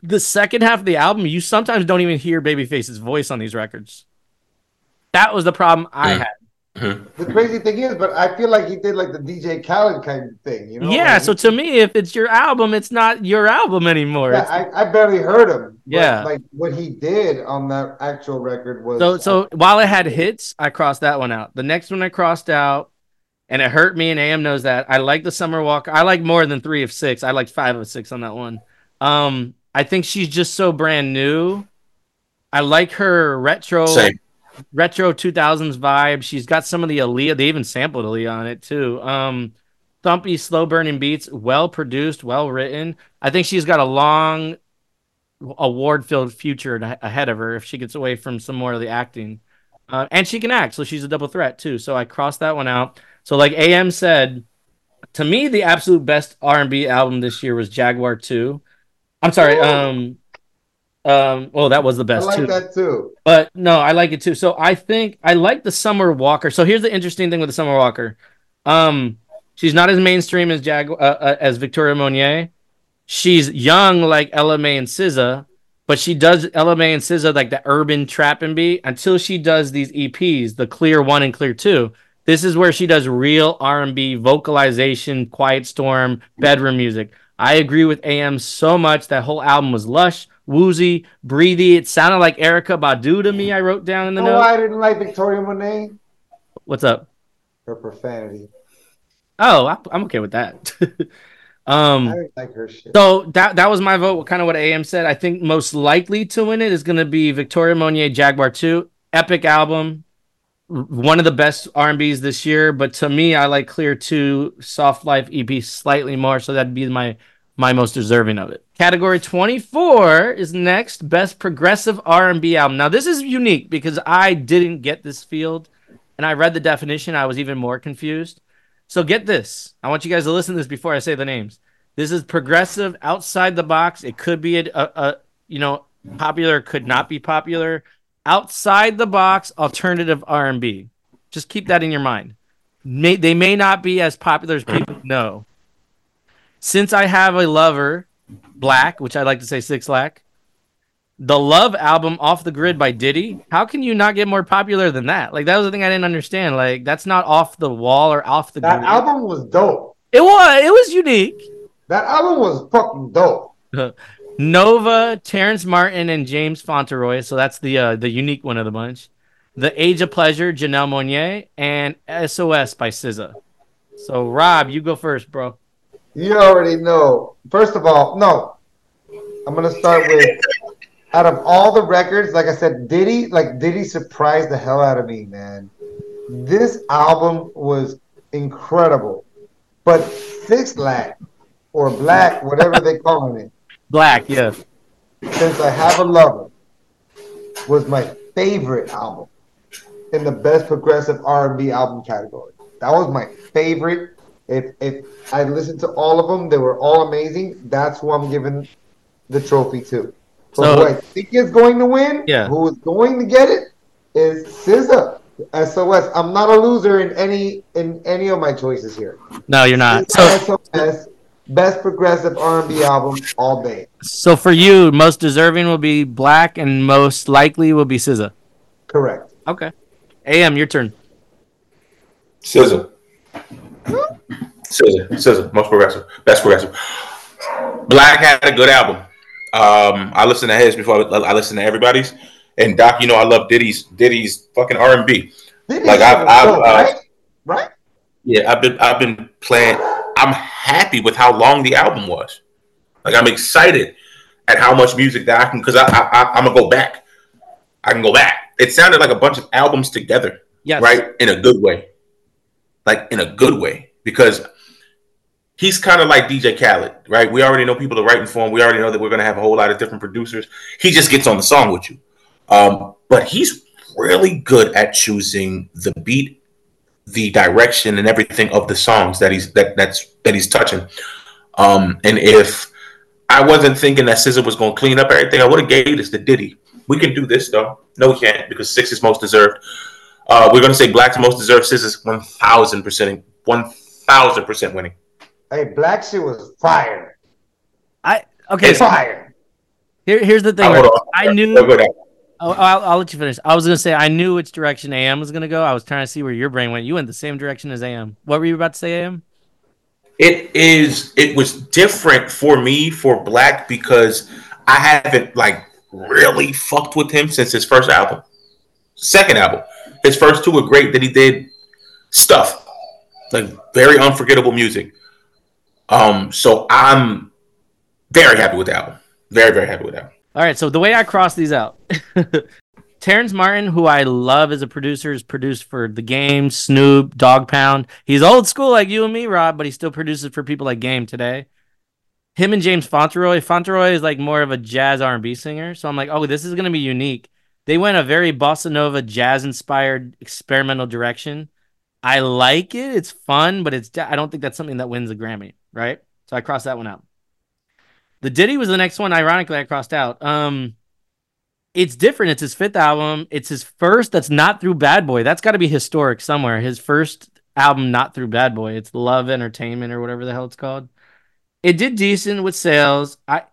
The second half of the album, you sometimes don't even hear Babyface's voice on these records. That was the problem I Mm. had. Mhm. The crazy thing is, but I feel like he did like the DJ Khaled kind of thing, you know? yeah. Like, So to me, if it's your album, it's not your album anymore. yeah, I, I barely heard him. but, Yeah. like what he did on that actual record was So so while it had hits, I crossed that one out. The next one I crossed out, and it hurt me. And AM knows that. I like the Summer Walker. I like more than three of six. I like five of six on that one. Um, I think she's just so brand new. I like her retro Same. Retro 2000s vibe. She's got some of the Aaliyah. They even sampled Aaliyah on it too. Um, thumpy, slow burning beats, well produced, well written. I think she's got a long award filled future ahead of her if she gets away from some more of the acting. Uh, and she can act, so she's a double threat too. So I crossed that one out. So like AM said, to me the absolute best R&B album this year was Jaguar 2. I'm sorry, um um well that was the best. I like too. that too. But no, I like it too. So I think I like the Summer Walker. So here's the interesting thing with the Summer Walker. Um, she's not as mainstream as Jag uh, uh, as Victoria Monier. She's young like Ella Mai and SZA, but she does Ella Mai and SZA like the urban trap and beat until she does these EPs, the Clear One and Clear Two. This is where she does real R&B vocalization, Quiet Storm, bedroom music. I agree with AM so much. That whole album was lush, woozy, breathy. It sounded like Erykah Badu to me. I wrote down in the know note. I didn't like Victoria Monet? What's up? Her profanity. Oh, I, I'm okay with that. [LAUGHS] um, I didn't like her shit. so that that was my vote. Kind of what AM said. I think most likely to win it is going to be Victoria Monet Jaguar Two. Epic album, one of the best R&Bs this year. But to me, I like Clear Two, Soft Life EP slightly more. So that'd be my my most deserving of it. Category 24 is next, best progressive R&B album. Now this is unique because I didn't get this field, and I read the definition. I was even more confused. So get this. I want you guys to listen to this before I say the names. This is progressive, outside the box. It could be a, a, you know popular, could not be popular. Outside the box, alternative R and B. Just keep that in your mind. May, they may not be as popular as people know. Since I have a lover, 6LACK, which I like to say Six Lack, the Love album off the grid by Diddy. How can you not get more popular than that? Like that was the thing I didn't understand. Like that's not off the wall or off the That grid. album was dope. It was. It was unique. That album was fucking dope. [LAUGHS] Nova, Terrace Martin, and James Fauntleroy. So that's the uh, the unique one of the bunch. The Age of Pleasure, Janelle Monáe, and SOS by SZA. So Rob, you go first, bro. You already know. First of all, no. I'm gonna start with out of all the records, like I said, Diddy, like Diddy surprised the hell out of me, man. This album was incredible. But Six Lack or Black, whatever they calling it, Black, yes. since I have a lover, was my favorite album in the best progressive R&B album category. That was my favorite. If if I listened to all of them, they were all amazing. That's who I'm giving the trophy to. But So- who I think is going to win, Yeah. who is going to get it, is SZA. SOS. I'm not a loser in any in any of my choices here. No, you're not. So, SOS, best progressive R&B album all day. so for you, most deserving will be 6LACK, and most likely will be SZA. Correct. Okay. AM, your turn. SZA. SZA. SZA. Most progressive. Best progressive. 6LACK had a good album. Um, I listened to his before I, I listened to everybody's. And Doc, you know I love Diddy's Diddy's fucking R and B. Diddy Like, shit I've- I've, uh, right? Right? Yeah, I've been I've been playing. I'm happy with how long the album was. Like I'm excited at how much music that I can because I, I, I I'm gonna go back. I can go back. It sounded like a bunch of albums together. Yes. right? In a good way. Like in a good way. Because he's kind of like DJ Khaled, right? We already know people are writing for him. We already know that we're gonna have a whole lot of different producers. He just gets on the song with you. Um, but he's really good at choosing the beat, the direction, and everything of the songs that he's that that's that he's touching. Um, and if I wasn't thinking that SZA was gonna clean up everything, I would have gave this to Diddy. We can do this though. No, we can't because six is most deserved. Uh, we're gonna say 6LACK's most deserved. SZA's one thousand percent, one thousand percent winning. Hey, 6LACK shit was fire. I okay. So Fire. here, here's the thing. Hold. I knew Go, go down. Oh, I'll, I'll let you finish. I was gonna say I knew which direction AM was gonna go. I was trying to see where your brain went. You went the same direction as AM. What were you about to say, AM? It is. It was different for me for 6LACK because I haven't like really fucked with him since his first album. Second album, his first two were great. That he did stuff like very unforgettable music. Um, so I'm very happy with album. Very very happy with that. All right, so the way I cross these out, [LAUGHS] Terrace Martin, who I love as a producer, is produced for The Game, Snoop, Dog Pound. He's old school like you and me, Rob, but he still produces for people like Game today. Him and James Fauntleroy. Fauntleroy is like more of a jazz R&B singer, so I'm like, oh, this is gonna be unique. They went a very bossa nova, jazz-inspired experimental direction. I like it. It's fun, but it's I don't think that's something that wins a Grammy, right? So I crossed that one out. The Diddy was the next one. Ironically, I crossed out. Um, it's different. It's his fifth album. It's his first that's not through Bad Boy. That's got to be historic somewhere. His first album not through Bad Boy. It's Love Entertainment or whatever the hell it's called. It did decent with sales. I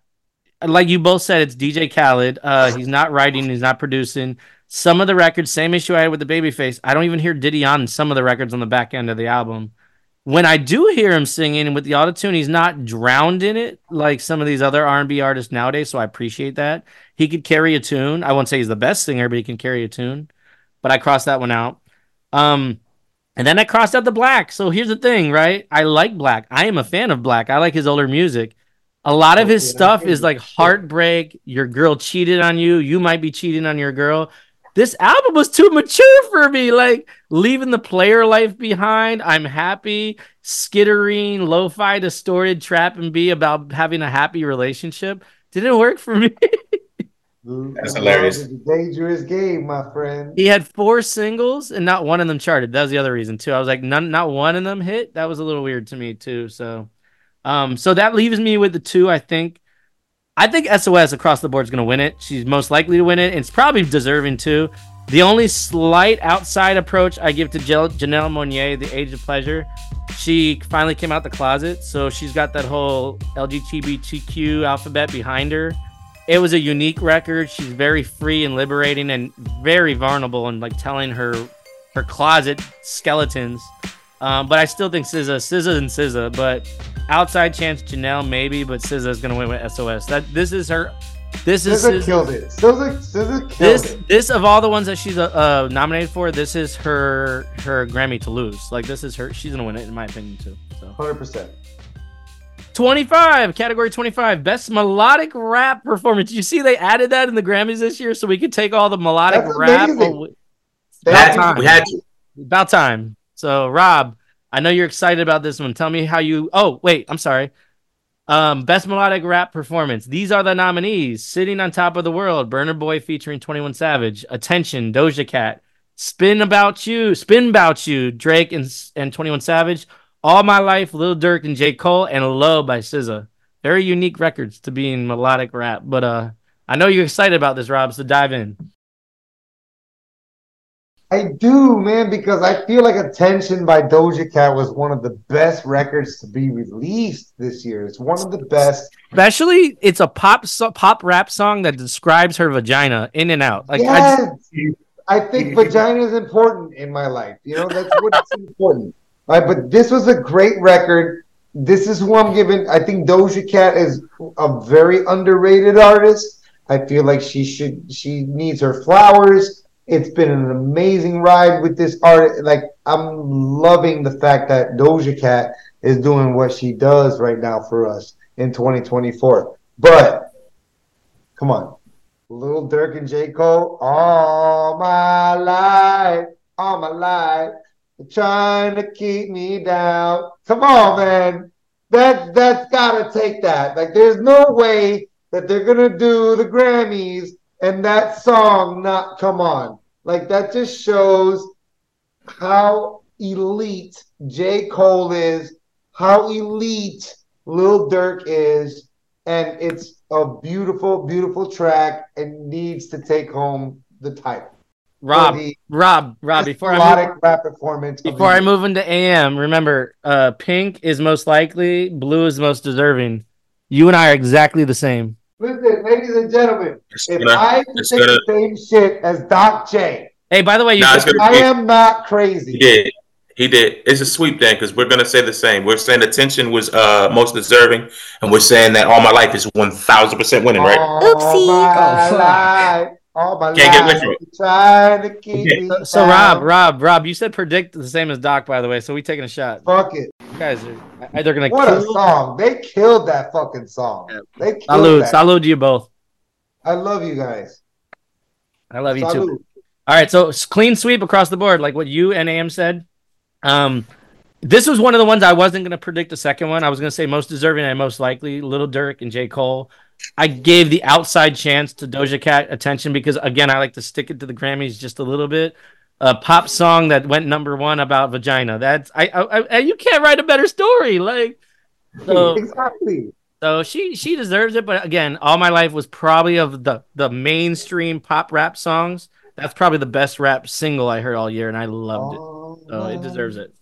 like you both said. It's DJ Khaled. Uh, he's not writing. He's not producing. Some of the records, same issue I had with the Babyface. I don't even hear Diddy on some of the records on the back end of the album when I do hear him singing with the autotune, he's not drowned in it like some of these other R&B artists nowadays. So I appreciate that. He could carry a tune. I won't say he's the best singer, but he can carry a tune. But I crossed that one out. Um, and then I crossed out the Black. So here's the thing, right? I like Black. I am a fan of Black. I like his older music. A lot of his stuff is like heartbreak. Your girl cheated on you. You might be cheating on your girl this album was too mature for me. Like leaving the player life behind. I'm happy. Skittering, lo-fi distorted trap and be about having a happy relationship. Didn't work for me. [LAUGHS] That's hilarious. It's a dangerous game, my friend. He had four singles and not one of them charted. That was the other reason too. I was like, none, not one of them hit. That was a little weird to me too. So, um, so that leaves me with the two. I think I think SOS across the board is going to win it. She's most likely to win it. It's probably deserving too. The only slight outside approach I give to Janelle Monáe, The Age of Pleasure, she finally came out the closet. So she's got that whole LGBTQ alphabet behind her. It was a unique record. She's very free and liberating and very vulnerable and like telling her her closet skeletons. Um, but I still think SZA, SZA and SZA. But outside chance Janelle maybe, but SZA is gonna win with SOS. That this is her. This is SZA killed it. SZA, SZA killed this it. this of all the ones that she's uh, uh, nominated for. This is her her Grammy to lose. Like this is her. She's gonna win it in my opinion too. So Hundred percent. 25 category 25 best melodic rap performance you see they added that in the grammys this year so we could take all the melodic That's rap amazing. about time. we had to. about time so rob i know you're excited about this one. Tell me how you oh wait i'm sorry. Um best melodic rap performance. These are the nominees. Sitting on top of the world Burna Boy featuring 21 savage attention doja cat spin about you spin about you drake and, and 21 savage all my life lil durk and j. Cole and low by SZA. very unique records to be in melodic rap but uh i know you're excited about this rob so dive in I do, man, because I feel like Attention by Doja Cat was one of the best records to be released this year. It's one of the best. especially it's a pop so- pop rap song that describes her vagina in and out like I just, I think vagina is important in my life. You know, that's what's important. Right, but this was a great record. This is who I'm giving. I think Doja Cat is a very underrated artist. I feel like she should. She needs her flowers. It's been an amazing ride with this art. Like I'm loving the fact that Doja Cat is doing what she does right now for us in 2024. But come on, Little Durk and J. Cole, all my life, all my life, trying to keep me down. Come on, man. That that's gotta take that. Like there's no way that they're gonna do the Grammys and that song not come on. Like that just shows how elite J. Cole is, how elite Lil Durk is, and it's a beautiful, beautiful track and needs to take home the title. rob the rob rob before i move, rap performance. before i move into am remember uh pink is most likely blue is most deserving you and i are exactly the same Listen, ladies and gentlemen, It's if gonna- I can say gonna- the same shit as Doc J, Hey, by the way, you Nah, it's said- gonna I be- am not crazy. He did. He did. It's a sweep then, because we're gonna say the same. We're saying attention was uh most deserving, and we're saying that all my life is one thousand percent winning, right? All Oopsie. my Oh, life, all my Can't get away life, from it. you trying to keep Okay. me so, so. Rob, Rob, Rob, you said predict the same as Doc, by the way. So we taking a shot. Fuck it. You guys are either gonna What a kill. song. They killed that fucking song. Yeah. They killed Salute, that. salute to you both. I love you guys. I love you too. All right, so clean sweep across the board, like what you and Am said. Um, this was one of the ones I wasn't going to predict the second one. I was going to say most deserving and most likely, Little Durk and J. Cole. I gave the outside chance to Doja Cat attention because, again, I like to stick it to the Grammys just a little bit. A pop song that went number one about vagina. That's I, I, I you can't write a better story. Like, so exactly. so she she deserves it, but again, all my life was probably of the the mainstream pop rap songs. That's probably the best rap single I heard all year, and I loved it. Oh, So it deserves it.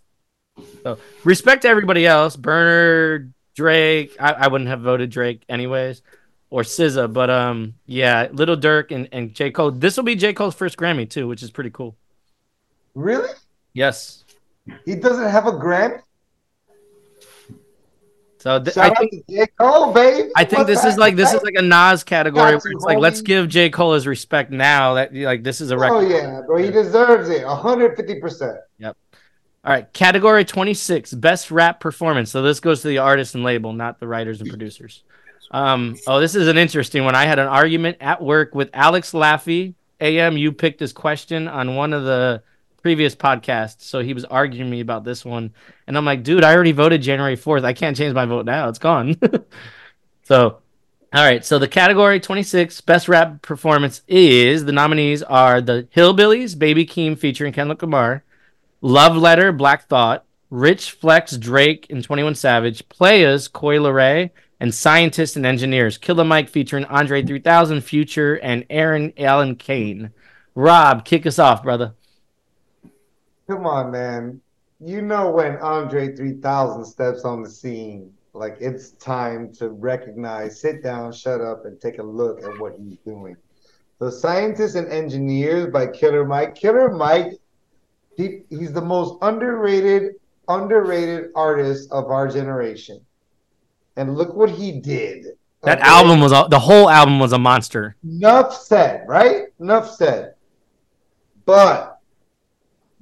So respect to everybody else. Burna, Drake. I, I wouldn't have voted Drake anyways, or SZA, but um, yeah, Little Durk and and J Cole. This will be J Cole's first Grammy too, which is pretty cool. Really? Yes. He doesn't have a Grammy? So th- I think J. Cole, baby. I think What this is like this is like a Nas category. Where it's like let's give J Cole his respect now. That like this is a record. Oh yeah, bro. He deserves it. 150%. Yep. All right, category 26, best rap performance. So this goes to the artist and label, not the writers and producers. Um, oh, this is an interesting one. I had an argument at work with Alex Laffey. AM, you picked this question on one of the previous podcast, so he was arguing me about this one, and I'm like, dude, I already voted January 4th. I can't change my vote now. It's gone. [LAUGHS] so, all right. So the category 26 best rap performance is the nominees are the Hillbillies, Baby Keem featuring Kendrick Lamar. Love Letter, Black Thought, Rich Flex, Drake, and 21 Savage, Playas, Coi Leray, and Scientists and Engineers, Killer Mike featuring Andre 3000, Future, and Eryn Allen Kane. Rob, kick us off, brother. Come on, man. You know when Andre 3000 steps on the scene, like it's time to recognize, sit down, shut up, and take a look at what he's doing. So, Scientists and Engineers by Killer Mike. Killer Mike, he, he's the most underrated, underrated artist of our generation. And look what he did. That okay? album was a, the whole album was a monster. Enough said, right? Enough said. But,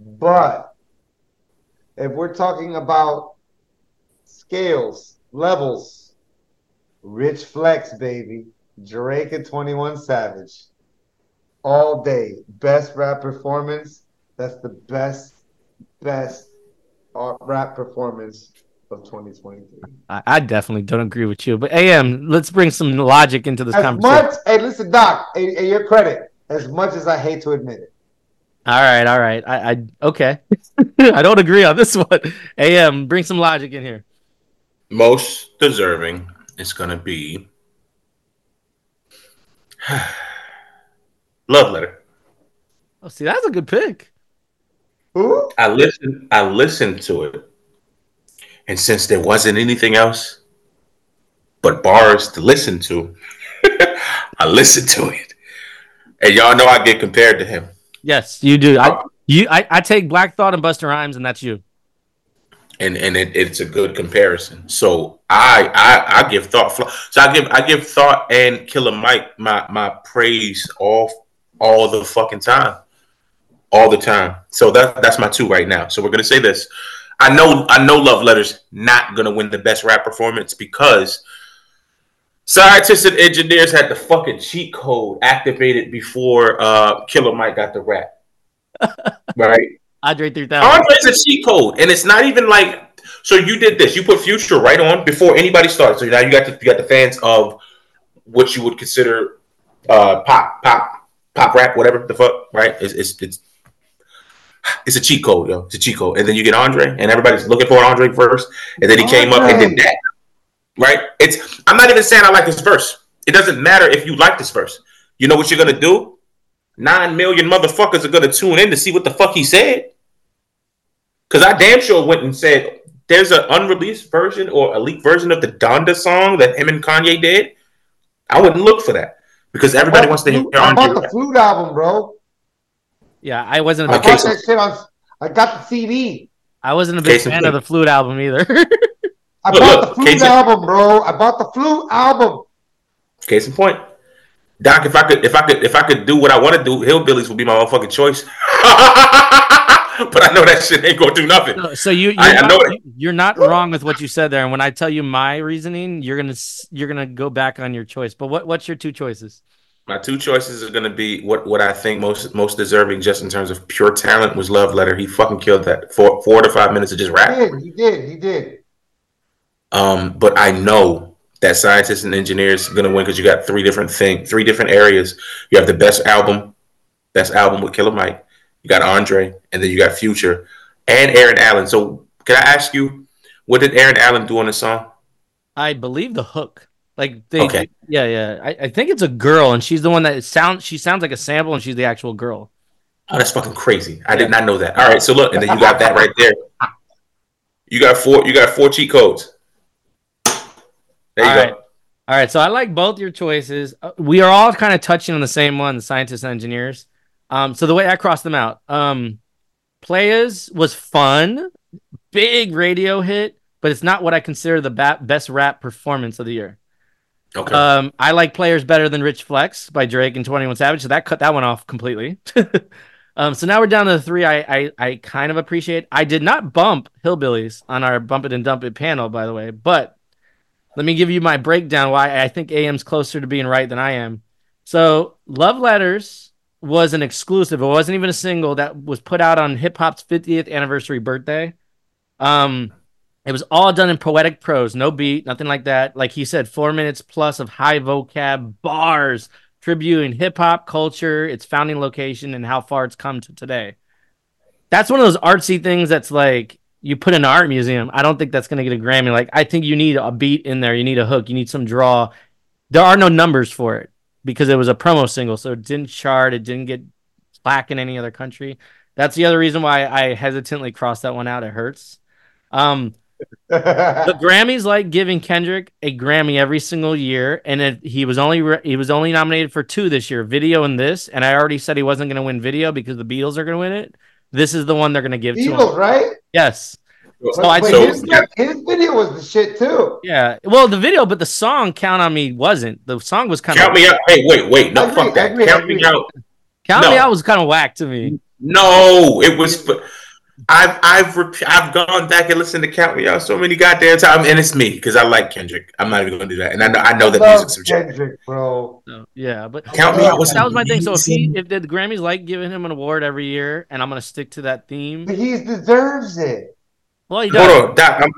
but, if we're talking about scales, levels, Rich Flex, baby, Drake and 21 Savage, all day, best rap performance. That's the best, best uh, rap performance of 2023. I, I definitely don't agree with you, but AM, let's bring some logic into this As conversation. much, hey, listen, Doc, and, and your credit, as much as I hate to admit it. All right, all right. I, I okay. [LAUGHS] I don't agree on this [LAUGHS] one. AM, bring some logic in here. Most deserving is gonna be [SIGHS] Love Letter. Oh, see, that's a good pick. Who? I listened. I listened to it, and since there wasn't anything else but bars to listen to, [LAUGHS] I listened to it. And y'all know I get compared to him. Yes, you do. I um, you I, I take Black Thought and Busta Rhymes, and that's you. and and it, it's a good comparison. So I I I give thought so I give I give thought and Killer Mike my my praise all all the fucking time, all the time. So that that's my two right now. So we're gonna say this. I know I know Love Letters not gonna win the best rap performance because scientists and engineers had the fucking cheat code activated before uh Killer Mike got the rap. [LAUGHS] right? Andre 3000. Andre's a cheat code, and it's not even like. So you did this. You put Future right on before anybody started. So now you got the, you got the fans of what you would consider uh, pop, pop, pop rap, whatever the fuck. Right? It's it's it's, it's a cheat code, yo. It's a cheat code. And then you get Andre, and everybody's looking for Andre first, and then he came up and did that. Right? It's. I'm not even saying I like this verse. It doesn't matter if you like this verse. You know what you're gonna do? Nine million motherfuckers are gonna tune in to see what the fuck he said. Cause I damn sure went and said there's an unreleased version or a leaked version of the Donda song that him and Kanye did. I wouldn't look for that because everybody wants to hear I bought the flute album, bro. Yeah, I wasn't a I big, Okay, bought that shit on. I got the CD. I wasn't a big Case fan point. of the flute album either. [LAUGHS] I Look, bought look, the flute Casey- album, bro. I bought the flute album. Case in point, Doc. If I could, if I could, if I could do what I want to do, Hillbillies would be my motherfucking choice. [LAUGHS] but I know that shit ain't gonna do nothing. So- so you, you're, I- I not, know it. you're not wrong with what you said there. And when I tell you my reasoning, you're gonna you're gonna go back on your choice. But what what's your two choices? My two choices are gonna be what what I think most most deserving, just in terms of pure talent, was Love Letter. He fucking killed that. Four four to five minutes of just rap. He rap. did. He did. He did. Um, but I know that scientists and engineers are gonna win because you got three different things, three different areas. You have the best album, best album with Killer Mike. You got Andre, and then you got Future and Eryn Allen. So can I ask you, what did Eryn Allen do on the song? I believe the hook. Like they, Okay. yeah, yeah. I, I think it's a girl, and she's the one that sounds. She sounds like a sample, and she's the actual girl. Oh, that's fucking crazy. I did not know that. All right, so look, and then you got that right there. [LAUGHS] You got four. You got four cheat codes. There you All go. right. All right, so I like both your choices. Uh, We are all kind of touching on the same one, the scientists and engineers. Um, so the way I crossed them out, um, Playas was fun, big radio hit, but it's not what I consider the ba- best rap performance of the year. Okay. Um, I like Players better than Rich Flex by Drake and Twenty One Savage, so that cut that one off completely. [LAUGHS] um, so now we're down to the three I, I I kind of appreciate. I did not bump Hillbillies on our Bump It and Dump It panel, by the way, but let me give you my breakdown why I think AM's closer to being right than I am. So, Love Letters was an exclusive. It wasn't even a single that was put out on hip hop's 50th anniversary birthday. Um, it was all done in poetic prose, no beat, nothing like that. Like he said, four minutes plus of high vocab bars, tributing hip hop culture, its founding location, and how far it's come to today. That's one of those artsy things that's like you put in an art museum. I don't think that's going to get a Grammy. Like I think you need a beat in there, you need a hook, you need some draw. There are no numbers for it because it was a promo single, so it didn't chart, it didn't get plaque in any other country. That's the other reason why I hesitantly crossed that one out. It hurts. Um, [LAUGHS] the Grammys like giving Kendrick a Grammy every single year, and it, he was only re- he was only nominated for two this year, video and this. And I already said he wasn't going to win video because the Beatles are going to win it. This is the one they're going to give to Beatles, him. right? Yes. But, So I but think- his, his video was the shit too. Yeah. Well, the video, but the song "Count on Me" wasn't. The song was kind of Count me out. Hey, wait, wait. No, agree, fuck that. agree, I Count me out. "Count Me. Out" was kind of whack to me. No, it was. I've I've rep- I've gone back and listened to Count Me Out so many goddamn times, and it's me because I like Kendrick. I'm not even gonna do that, and I know I know that Love music's subjective. Kendrick, bro. So, yeah, but Count Me Out was that was my thing. So if he, if the Grammys like giving him an award every year, and I'm going to stick to that theme. But he deserves it. Well, he does. Hold on, Doc. I'm,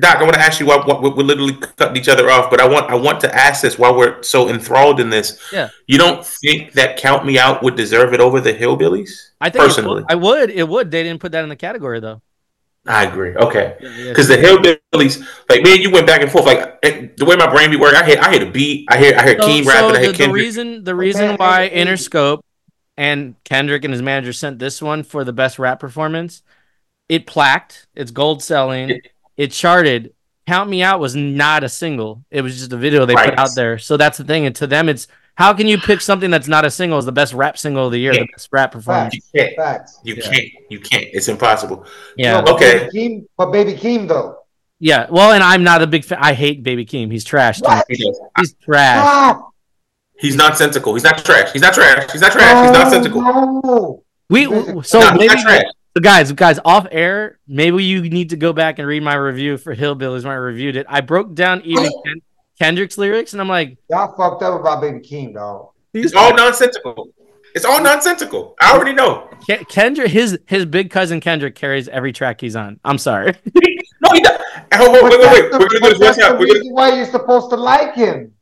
Doc, I want to ask you. Why, why, we're literally cutting each other off, but I want I want to ask this while we're so enthralled in this. Yeah. You don't think that Count Me Out would deserve it over the Hillbillies? I think personally, I would. It would. They didn't put that in the category though. I agree. Okay. Yeah, Because the hillbillies, like man, you went back and forth. Like the way my brain be working, I hear I hear the beat, I hear I hear So, Keem so rapping, I the, hear the Kendrick. reason the reason why Interscope and Kendrick and his manager sent this one for the best rap performance, it plaqued, it's gold selling, it charted. Count Me Out was not a single. It was just a video they Right. put out there. So that's the thing. And to them, it's how can you pick something that's not a single as the best rap single of the year, the best rap performance? you can't, Facts. you Yeah. can't, you can't. It's impossible. Yeah. No, Okay. Baby Keem, but Baby Keem though. Yeah. Well, and I'm not a big fan. I hate Baby Keem. He's trash. What? He's trash. Stop. He's nonsensical. He's not trash. He's not trash. He's not trash. He's not nonsensical. No. We so No, maybe not trash. So guys, guys, off air, maybe you need to go back and read my review for Hillbillies when I reviewed it. I broke down even oh. Ken- Kendrick's lyrics, and I'm like, Y'all fucked up about Baby King, dog. It's all nonsensical. It's all nonsensical. I already know. Ke- Kendrick, his his big cousin Kendrick carries every track he's on. I'm sorry. [LAUGHS] No, he does. Hold on, wait, wait, wait. But We're gonna do this. the Watch. We're gonna why you're supposed to like him.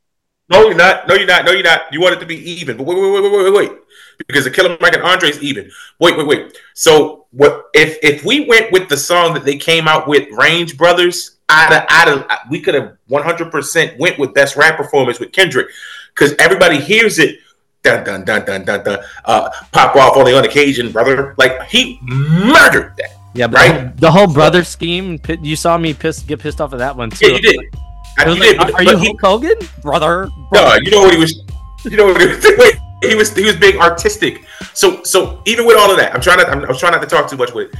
No, you're not. No, you're not. No, you're not. You want it to be even. But wait, wait, wait, wait, wait, wait. Because the Killer Mike and Andre is even. Wait, wait, wait. So what if if we went with the song that they came out with, Range Brothers, out of out of we could have 100 percent went with best rap performance with Kendrick. Because everybody hears it. Dun dun dun dun dun dun. Uh, pop off only on occasion, brother. Like he murdered that. Yeah, but Right. the whole brother scheme. You saw me piss get pissed off at that one too. Yeah, you did. I, you like, did, but, are but you he, Hulk Hogan, brother? no, you know what he was. You know what he was [LAUGHS] doing. He was he was being artistic. So so even with all of that, I'm trying to I'm, I'm trying not to talk too much with. it.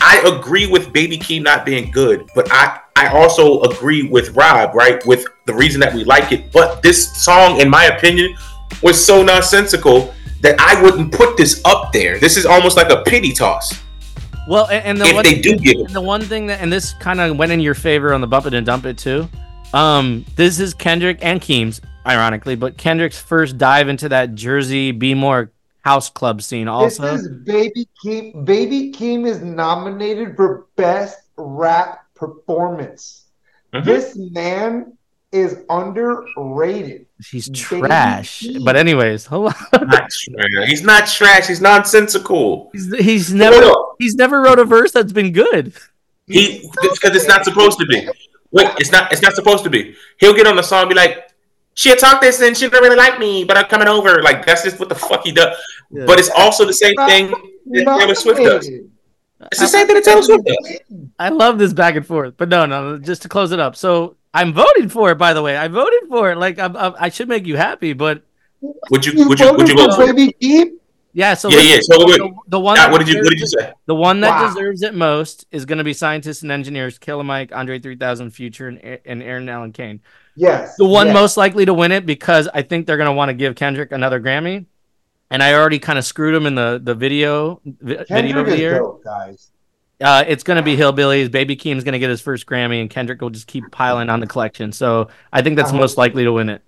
I agree with Baby Keem not being good, but I I also agree with Rob right with the reason that we like it. But this song, in my opinion, was so nonsensical that I wouldn't put this up there. This is almost like a pity toss Well, and, and the if one, they do give it. the one thing that, and this kind of went in your favor on the bump it and dump it too. Um, this is Kendrick and Keem's, ironically, but Kendrick's first dive into that Jersey Be More house club scene. Also, This is Baby Keem. Baby Keem is nominated for Best Rap Performance. Mhm. This man is underrated. he's trash. Keem. But anyways, [LAUGHS] hold on. Not. He's not trash. He's nonsensical. He's, he's never up. he's never wrote a verse that's been good. He because it's not supposed to be. Wait, it's not. It's not supposed to be. He'll get on the song and be like, "She talk this and she don't really like me, but I'm coming over." Like that's just what the fuck he does. Yeah. But it's also the same thing that Taylor Swift does. It's the same thing that Taylor Swift does. I love this back and forth, but no, no. Just to close it up, so I'm voting for it. By the way, I voted for it. Like I'm, I'm, I should make you happy, but Would you? You Would you? Would you voted vote for for? it? Baby Keem? yeah. So Yeah, yeah. So wait, the, the one. Now, that what did you? What did you deserves- say? The one that Wow. deserves it most is going to be scientists and engineers, Killer Mike, Andre 3000, Future, and, and Eryn Allen Kane. Yes. The one yes. most likely to win it because I think they're going to want to give Kendrick another Grammy. And I already kind of screwed him in the, the video vi- video Kendrick of the year. dope, guys. Uh, it's going to be Hillbillies. Baby Keem's going to get his first Grammy, and Kendrick will just keep piling on the collection. So I think that's I hope most so. likely to win it.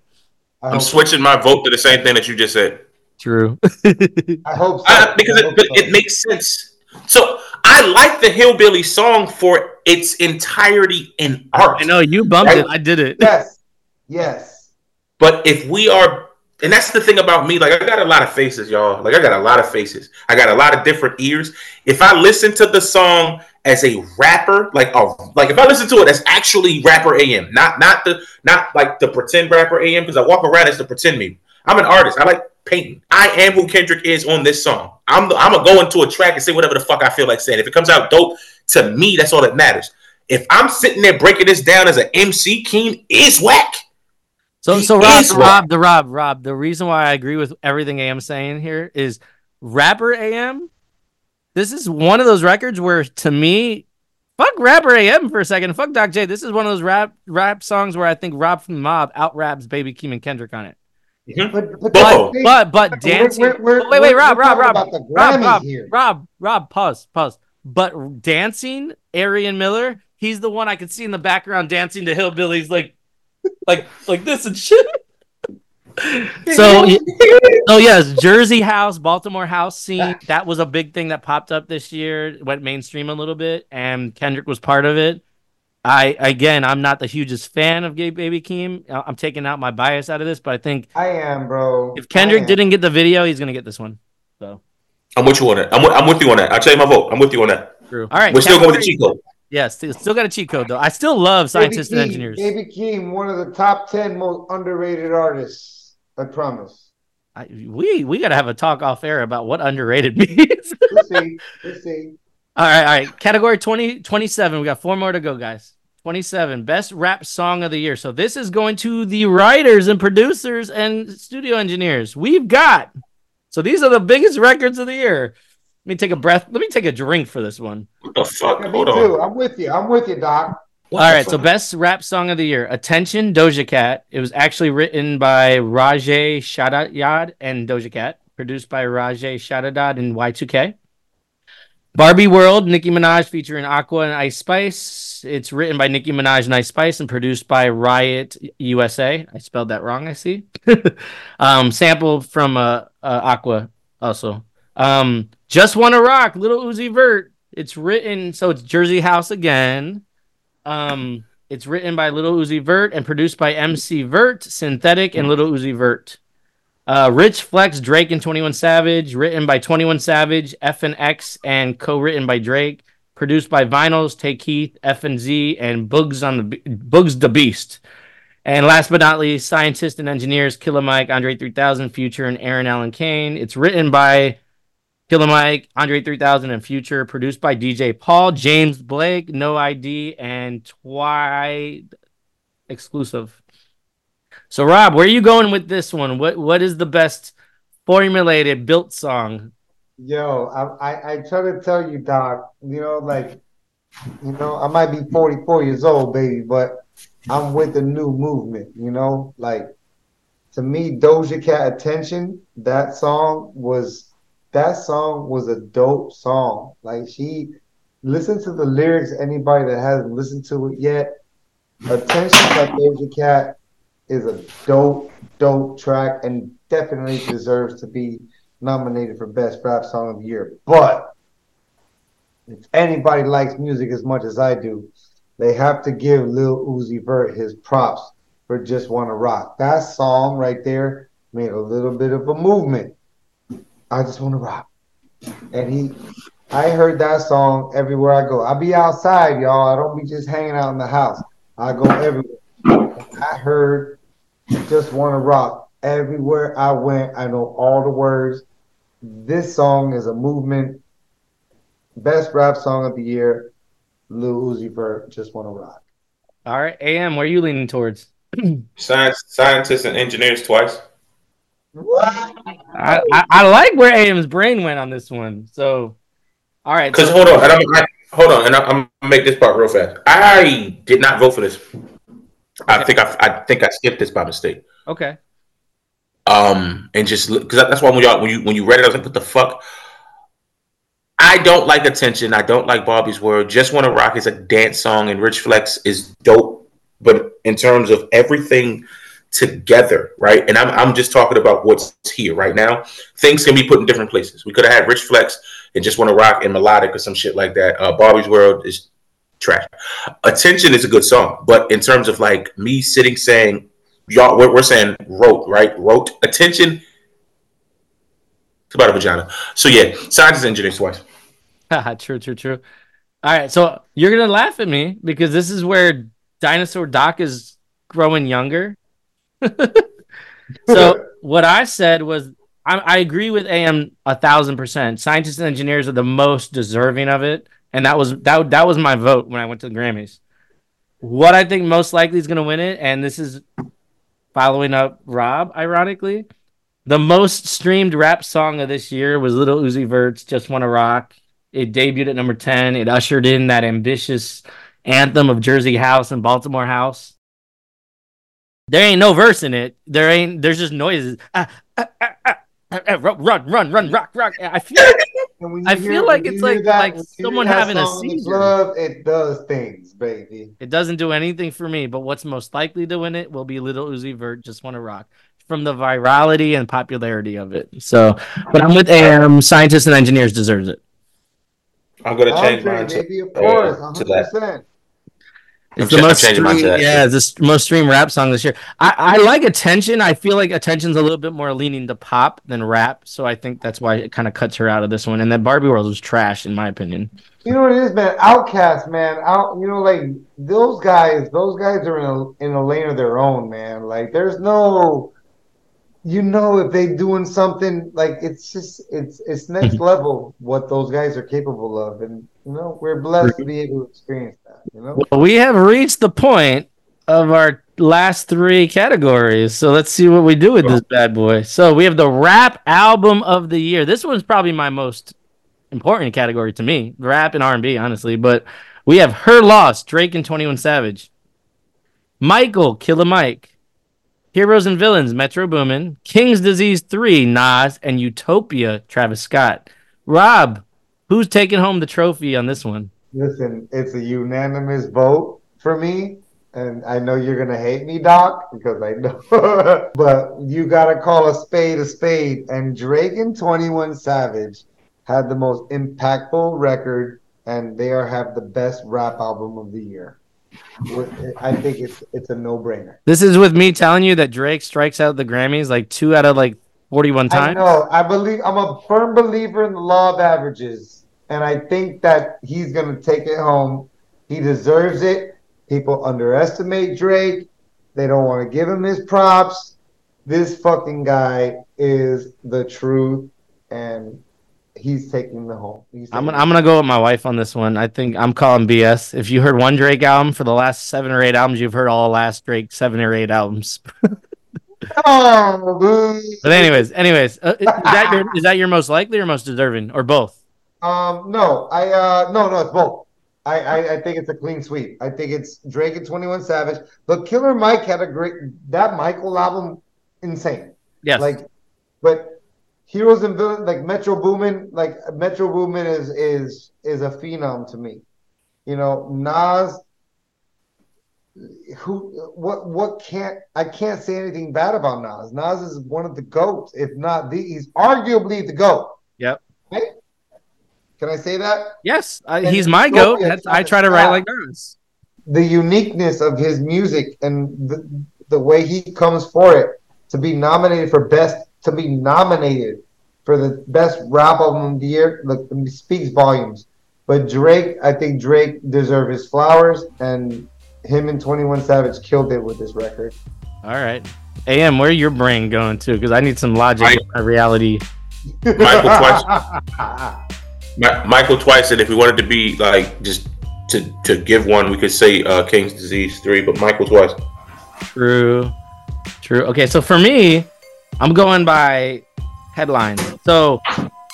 I I'm hope, switching my vote to the same thing that you just said. True. [LAUGHS] I hope so. Uh, because I it, hope but so. it makes sense. So I like the Hillbilly song for its entirety in art. I know you bumped Right? it. I did it. Yes. Yes. But if we are, and that's the thing about me, like I got a lot of faces, y'all. Like I got a lot of faces. I got a lot of different ears. If I listen to the song as a rapper, like a, like if I listen to it as actually rapper AM, not not the not like the pretend rapper AM, because I walk around as the pretend me. I'm an artist. I like painting. I am who Kendrick is on this song. I'm the, I'm gonna go into a track and say whatever the fuck I feel like saying. If it comes out dope to me, that's all that matters. If I'm sitting there breaking this down as an MC, Keem is whack. So, He so Rob, is Rob, the Rob, Rob. The reason why I agree with everything AM saying here is rapper AM. This is one of those records where, to me, fuck rapper AM for a second. Fuck Doc J. This is one of those rap rap songs where I think Rob from the Mob out raps Baby Keem and Kendrick on it. But, but, Whoa. But but We're- dancing. we're- we're- wait, wait, Rob, Rob, talking Rob, Rob, Rob, here. Rob, Rob. Pause, pause. But dancing, Arian Miller. He's the one I could see in the background dancing to hillbillies, like, like, like this and shit. So, [LAUGHS] y- so yes, Jersey House, Baltimore House scene. That was a big thing that popped up this year. Went mainstream a little bit, and Kendrick was part of it. I again, I'm not the hugest fan of Gay Baby Keem. I- I'm taking out my bias out of this, but I think I am, bro. if Kendrick didn't get the video, he's gonna get this one. So I'm with you on that. I'm with, I'm with you on that. I'll tell you my vote. I'm with you on that. true. All right, We're still going with the category- cheat code. Yeah, still, still got a cheat code though. I still love Baby scientists and Keem, engineers. Baby Keem, one of the top ten most underrated artists. I promise. I, we we gotta have a talk off air about what underrated [LAUGHS] means. We'll see. We'll see. all right, all right. Category 20, 27. We got four more to go, guys. 27. Best rap song of the year. So this is going to the writers and producers and studio engineers. We've got. So these are the biggest records of the year. Let me take a breath. Let me take a drink for this one. What the fuck? Yeah, me Hold too. on. I'm with you. I'm with you, Doc. What All the right, so best rap song of the year. Attention, Doja Cat. It was actually written by Rogét Chahayed and Doja Cat, produced by Rogét Chahayed and Y2K. Barbie World, Nicki Minaj featuring Aqua and Ice Spice. It's written by Nicki Minaj and Ice Spice and produced by Riot USA. I spelled that wrong, I see. [LAUGHS] um, sample from uh, uh, Aqua also. Um, Just Wanna Rock, Little Uzi Vert. It's written, so it's Jersey House again. Um, it's written by Little Uzi Vert and produced by MC Vert, Synthetic, and Little Uzi Vert. Uh, Rich Flex, Drake, and 21 Savage, written by 21 Savage, F and X, and co-written by Drake. Produced by Vinylz, Tay Keith, F and Z, and Bugs on the Be- Bugs the Beast. And last but not least, scientists and engineers Killer Mike, Andre 3000, Future, and Eryn Allen Kane. It's written by Killer Mike, Andre 3000, and Future. Produced by DJ Paul, James Blake, No ID, and Twy exclusive. So Rob, where are you going with this one? What what is the best formulated built song? Yo, I, I, I try to tell you, Doc, you know, like, you know, I might be 44 years old, baby, but I'm with the new movement, you know? Like, to me, Doja Cat Attention, that song was, that song was a dope song. Like, she, listen to the lyrics, anybody that hasn't listened to it yet. Attention by Doja Cat is a dope, dope track and definitely deserves to be nominated for Best Rap Song of the Year. But if anybody likes music as much as I do, they have to give Lil Uzi Vert his props for Just Wanna Rock. That song right there made a little bit of a movement. I just wanna rock. And he I heard that song everywhere I go. I be outside, y'all. I don't be just hanging out in the house. I go everywhere. I heard Just Wanna Rock everywhere I went. I know all the words. This song is a movement. Best rap song of the year. Lil Uzi Vert, Just Wanna Rock. All right, AM, where are you leaning towards? [CLEARS THROAT] Science, scientists and engineers twice. I, I, I like where AM's brain went on this one. So, all right. Because so- hold on, and I'm, I, hold on, and I'm, I'm gonna make this part real fast. I did not vote for this. I think I, I think I skipped this by mistake. okay. Um, and just because that's why when y'all when you when you read it, I was like, what the fuck? I don't like attention. I don't like Bobby's World. Just Wanna Rock is a dance song, and Rich Flex is dope. But in terms of everything together, right? And I'm, I'm just talking about what's here right now. Things can be put in different places. We could have had Rich Flex and Just Wanna Rock and Melodic or some shit like that. Uh, Bobby's World is trash. Attention is a good song, but in terms of like me sitting saying, y'all, we're, we're saying wrote, right? Wrote attention. It's about a vagina. So yeah, scientists, engineers twice. [LAUGHS] true, true, true. All right, so you're gonna laugh at me because this is where Dinosaur Doc is growing younger. So [LAUGHS] what I said was I, I agree with AM a thousand percent. Scientists and engineers are the most deserving of it, and that was that that was my vote when I went to the Grammys. What I think most likely is going to win it, and this is following up Rob, ironically, the most streamed rap song of this year was Little Uzi Vert's "Just Wanna Rock." It debuted at number ten. It ushered in that ambitious anthem of Jersey House and Baltimore House. There ain't no verse in it. There ain't. There's just noises. Ah, ah, ah, ah, ah, ah, run, run, run, run, rock, rock. I feel. [LAUGHS] And I you feel like it's like- that- like when you hear someone having a song seizure. club, it does things, baby. It doesn't do anything for me. But what's most likely to win it will be Little Uzi Vert. Just want to rock from the virality and popularity of it. So, but I'm with AM. Scientists and engineers deserves it. I'm gonna change Andre, mine to, baby, of uh, to that. 100%. I'm It's the cha- most stream, mine to streamed, that. yeah, this most stream rap song this year. I, I like attention. I feel like attention's a little bit more leaning to pop than rap, so I think that's why it kind of cuts her out of this one. And that Barbie World was trash, in my opinion. You know what it is, man? OutKast, man. Out, you know, like those guys. Those guys are in a in a lane of their own, man. Like there's no, you know, if they doing something like it's just it's it's next [LAUGHS] level what those guys are capable of, and you know we're blessed to be able to experience that. You know, Well, we have reached the point of our last three categories, so let's see what we do with this bad boy. So we have the rap album of the year. This one's probably my most important category to me, rap and R and B, honestly. But we have Her Loss, Drake and Twenty One Savage, Michael, Killer Mike, Heroes and Villains, Metro Boomin, King's Disease Three, Nas, and Utopia, Travis Scott. Rob, who's taking home the trophy on this one? Listen, it's a unanimous vote for me. And I know you're gonna hate me, Doc, because I know. [LAUGHS] but you gotta call a spade a spade. And Drake and 21 Savage had the most impactful record, and they are have the best rap album of the year. I think it's it's a no brainer. This is with me telling you that Drake strikes out the Grammys like two out of like 41 I times. know. I believe I'm a firm believer in the law of averages, and I think that he's gonna take it home. He deserves it. People underestimate Drake. They don't want to give him his props. This fucking guy is the truth, and he's taking the home. He's I'm gonna, I'm gonna go with my wife on this one. I think I'm calling BS. If you heard one Drake album for the last seven or eight albums, you've heard all the last Drake seven or eight albums. [LAUGHS] Oh. But anyways, anyways, uh, is that your is that your most likely or most deserving or both? Um, no, I uh, no, no, it's both. I, I, I think it's a clean sweep. I think it's Drake and Twenty One Savage. But Killer Mike had a great that Michael album, insane. Yes. Like, but Heroes and Villains, like Metro Boomin, like Metro Boomin is is is a phenom to me. You know, Nas. Who? What? What can't? I can't say anything bad about Nas. Nas is one of the goats, if not the. He's arguably the goat. Yep. Right? Can I say that? Yes, I, he's my it's goat. That's, I try to write like Nas. the uniqueness of his music and the, the way he comes for it to be nominated for best to be nominated for the best rap album of the year like speaks volumes but drake i think drake deserves his flowers and him and 21 savage killed it with this record All right, Am, where your brain going to? Because I need some logic Mike- in my reality. Michael twice. [LAUGHS] Ma- Michael twice said if we wanted to be like just to to give one, we could say uh, King's Disease three, but Michael twice. True, true. Okay, so for me, I'm going by headlines. So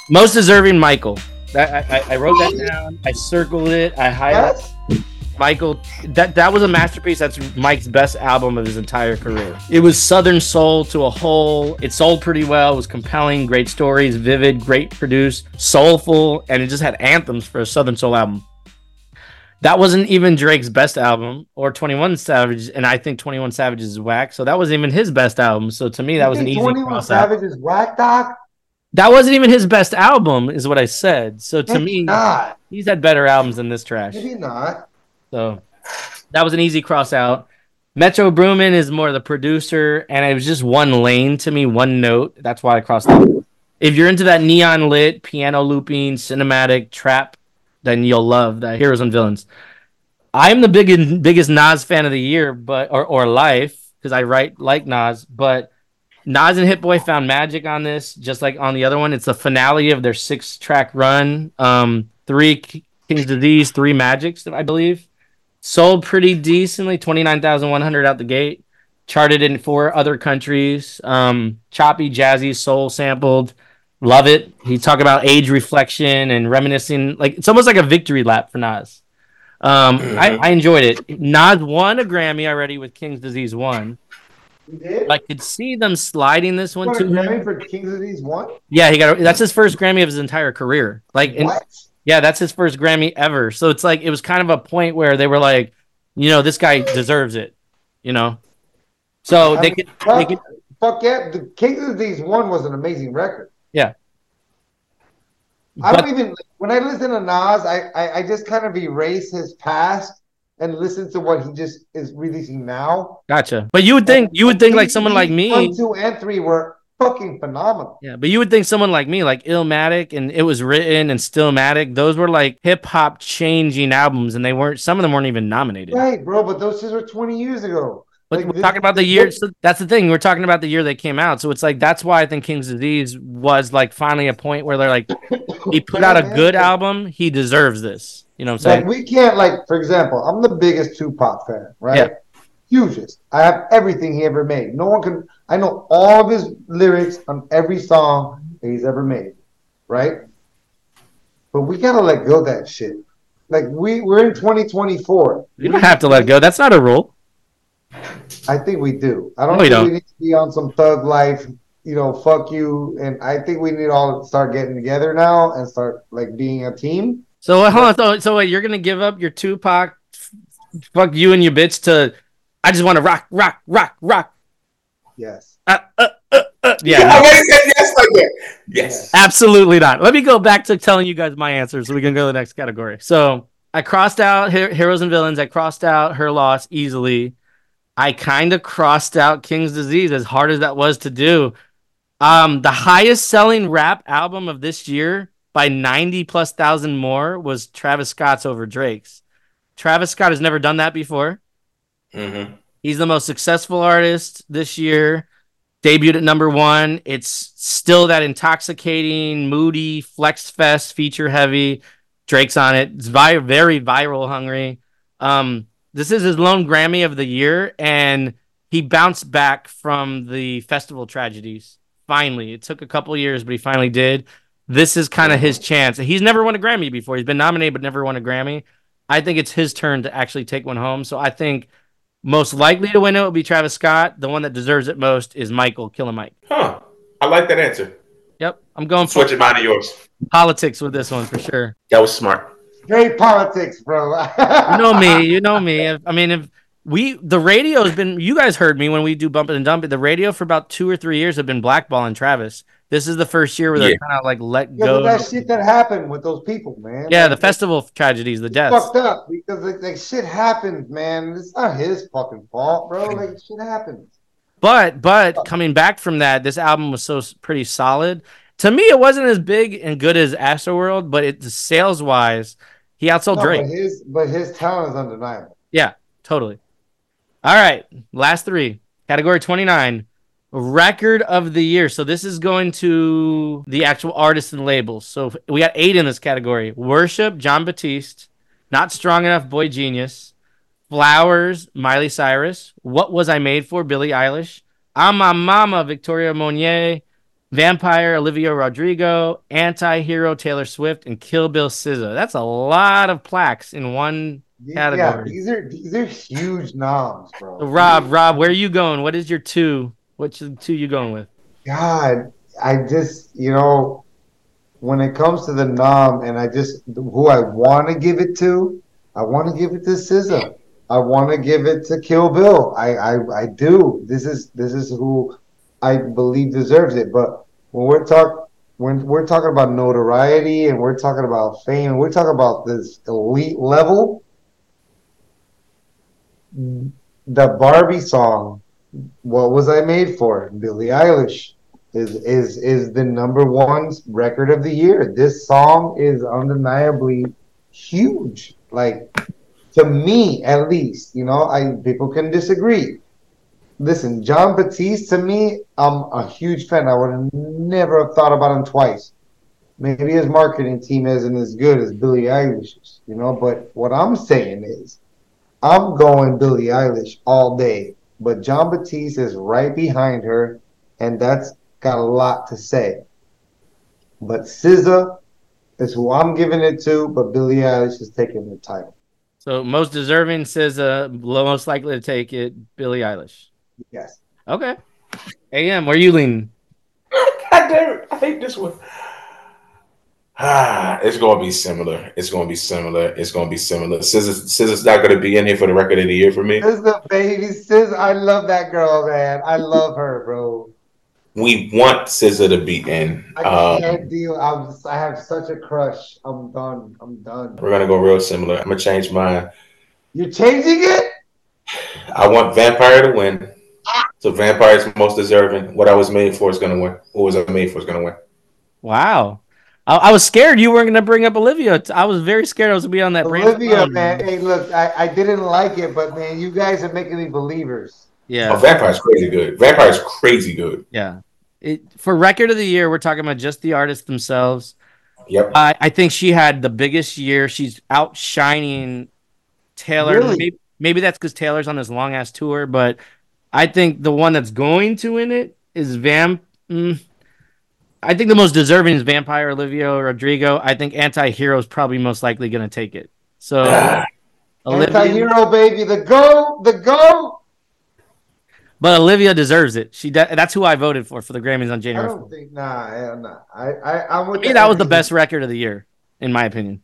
most deserving, Michael. That I, I, I wrote that down. I circled it. I highlighted. Yes? Michael, that that was a masterpiece. That's Mike's best album of his entire career. It was Southern soul to a whole. It sold pretty well. It was compelling, great stories, vivid, great produced, soulful, and it just had anthems for a Southern soul album. That wasn't even Drake's best album or 21 Savage, and I think 21 Savage is whack. So that wasn't even his best album. So to me, that was an easy 21 cross out. savage is whack doc That wasn't even his best album, is what I said. So to Maybe me, not he's had better albums than this trash. maybe not So that was an easy cross out. Metro Boomin is more the producer, and it was just one lane to me, one note. That's why I crossed out. If you're into that neon lit, piano looping, cinematic trap, then you'll love that Heroes and Villains. I'm the biggest biggest Nas fan of the year, but or or life because I write like Nas, but Nas and Hit Boy found magic on this, just like on the other one. It's the finale of their six track run. Um, three King's Disease, three Magics, I believe. Sold pretty decently, twenty nine thousand one hundred out the gate. Charted in four other countries. Um, choppy, jazzy, soul sampled. Love it. He talk about age reflection and reminiscing. Like it's almost like a victory lap for Nas. Um, I, I enjoyed it. Nas won a Grammy already with King's Disease one. you did I could see them sliding this one to Grammy for Kings These one? Yeah, he got. That's his first Grammy of his entire career. Like, and- What? Yeah, that's his first Grammy ever. So it's like it was kind of a point where they were like, you know, this guy deserves it. You know, so I they mean, could. fuck, They could fuck yeah, the Kings of These one was an amazing record. Yeah. I but- don't even when I listen to Nas, I, I, I just kind of erase his past and listen to what he just is releasing now. gotcha. But you would think you would think like someone like me. One, two, and three were fucking phenomenal. Yeah, but you would think someone like me, like Illmatic and It Was Written and Stillmatic, those were like hip hop changing albums, and they weren't. Some of them weren't even nominated. Right, bro, but those shit were 20 years ago. But Like, we're this- talking about the year. So that's the thing. We're talking about the year they came out. So it's like that's why I think King's of Disease was like finally a point where they're like, [COUGHS] he put out a good album. He deserves this. You know what I'm Like saying? we can't like, for example, I'm the biggest Tupac fan, right? Yeah. Hugest. I have everything he ever made. No one can. I know all of his lyrics on every song that he's ever made, right? But we gotta let go of that shit. Like we we're in 2024. You don't have to let go. That's not a rule. I think we do. I don't No, you think don't. we need to be on some thug life. You know, fuck you. And I think we need all to start getting together now and start like being a team. So uh, hold on. So, so wait, you're gonna give up your Tupac, fuck you and your bitch to? I just want to rock, rock, rock, rock. Yes. Uh, uh, uh, uh. Yeah, I no, already said yes like that. Yes. absolutely not. Let me go back to telling you guys my answers, so we can go to the next category. So I crossed out Her- heroes and villains. I crossed out her loss easily. I kind of crossed out King's Disease, as hard as that was to do. Um, the highest selling rap album of this year by 90 plus thousand more was Travis Scott's over Drake's. Travis Scott has never done that before. Mm-hmm. He's the most successful artist this year. debuted at number one. It's still that intoxicating, moody, flex fest, feature heavy. Drake's on it. It's vi- very viral hungry. Um, this is his lone Grammy of the year, and he bounced back from the festival tragedies. Finally, it took a couple years, but he finally did. This is kind of his chance. He's never won a Grammy before. He's been nominated but never won a Grammy. I think it's his turn to actually take one home. So I think most likely to win it will be Travis Scott. The one that deserves it most is Michael Killer Mike. Huh. I like that answer. Yep, I'm going for Switching mine to yours. politics with this one for sure. That was smart. Great politics, bro. You know me. [LAUGHS] You know me. If, I mean, if we the radio has been, you guys heard me when we do bump it and dump it. The radio for about two or three years have been blackballing Travis. This is the first year where they're Yeah. kind of like let Yeah, go. but that shit that happened with those people, man. Yeah, Like, the festival tragedies, the deaths. fucked up because like, like shit happens, man. It's not his fucking fault, bro. Like shit happens. But but coming back from that, this album was so pretty solid. To me, it wasn't as big and good as Astroworld, but it sales wise, he outsold No, Drake. but his but his talent is undeniable. Yeah, totally. All right, last three. Category 29, record of the year. So this is going to the actual artists and labels. So we got eight in this category Worship, Jon Batiste, Not Strong Enough, boygenius, Flowers, Miley Cyrus, What Was I Made For, Billie Eilish, ah I'm My Mama, Victoria Monet, Vampire, Olivia Rodrigo, Anti Hero, Taylor Swift, and Kill Bill SZA. That's a lot of plaques in one category. Yeah, these are these are huge noms, bro. Rob, Rob, where are you going? What is your two? The two you going with? God, I just you know when it comes to the nom, and I just who I want to give it to, I want to give it to SZA. I want to give it to Kill Bill. I, I I do. This is this is who I believe deserves it. But when we're talk when we're talking about notoriety and we're talking about fame and we're talking about this elite level, the Barbie song, "What Was I Made For?" Billie Eilish is is is the number one record of the year. This song is undeniably huge. Like to me, at least, you know, I people can disagree. Listen, Jon Batiste to me, I'm a huge fan. I would have never have thought about him twice. Maybe his marketing team isn't as good as Billie Eilish's, you know. But what I'm saying is, I'm going Billie Eilish all day. But Jon Batiste is right behind her, and that's got a lot to say. But SZA is who I'm giving it to, but Billie Eilish is taking the title. So most deserving says uh most likely to take it, Billie Eilish. Yes. Okay. AM, where you leaning? God damn it. I hate this one. Ah, [SIGHS] it's gonna be similar. It's gonna be similar. It's gonna be similar. Scissors, Scissors not gonna be in here for the record of the year for me. SZA, baby, SZA. I love that girl, man. I love her, bro. We want Scissor to be in. I Um, can't deal. I'm just, I have such a crush. I'm done. I'm done. we're gonna go real similar. I'm gonna change mine. You're changing it? I want Vampire to win. So Vampire is most deserving. What I was made for is gonna win. Who was I made for is gonna win. Wow. I, I was scared you weren't gonna bring up Olivia. I was very scared I was gonna be on that brain. Olivia, phone. man. Hey, look, I, I didn't like it, but man, you guys are making me believers. Oh, Yeah. Vampire's crazy good. Vampire's crazy good. Yeah. It, for record of the year, we're talking about just the artists themselves. Yep. I, I think she had the biggest year. She's outshining Taylor. Really? Maybe, maybe that's because Taylor's on this long ass tour, but I think the one that's going to win it is Vamp. mm, I think the most deserving is Vampire Olivia Rodrigo. I think Anti Hero is probably most likely going to take it. So, [SIGHS] Olivia, Anti-hero, baby. The go, the go. but Olivia deserves it. She de- that's who I voted for for the Grammys on January. I don't 4th. think. Nah, hell nah. I, I, I'm with me, that was the best record of the year, in my opinion.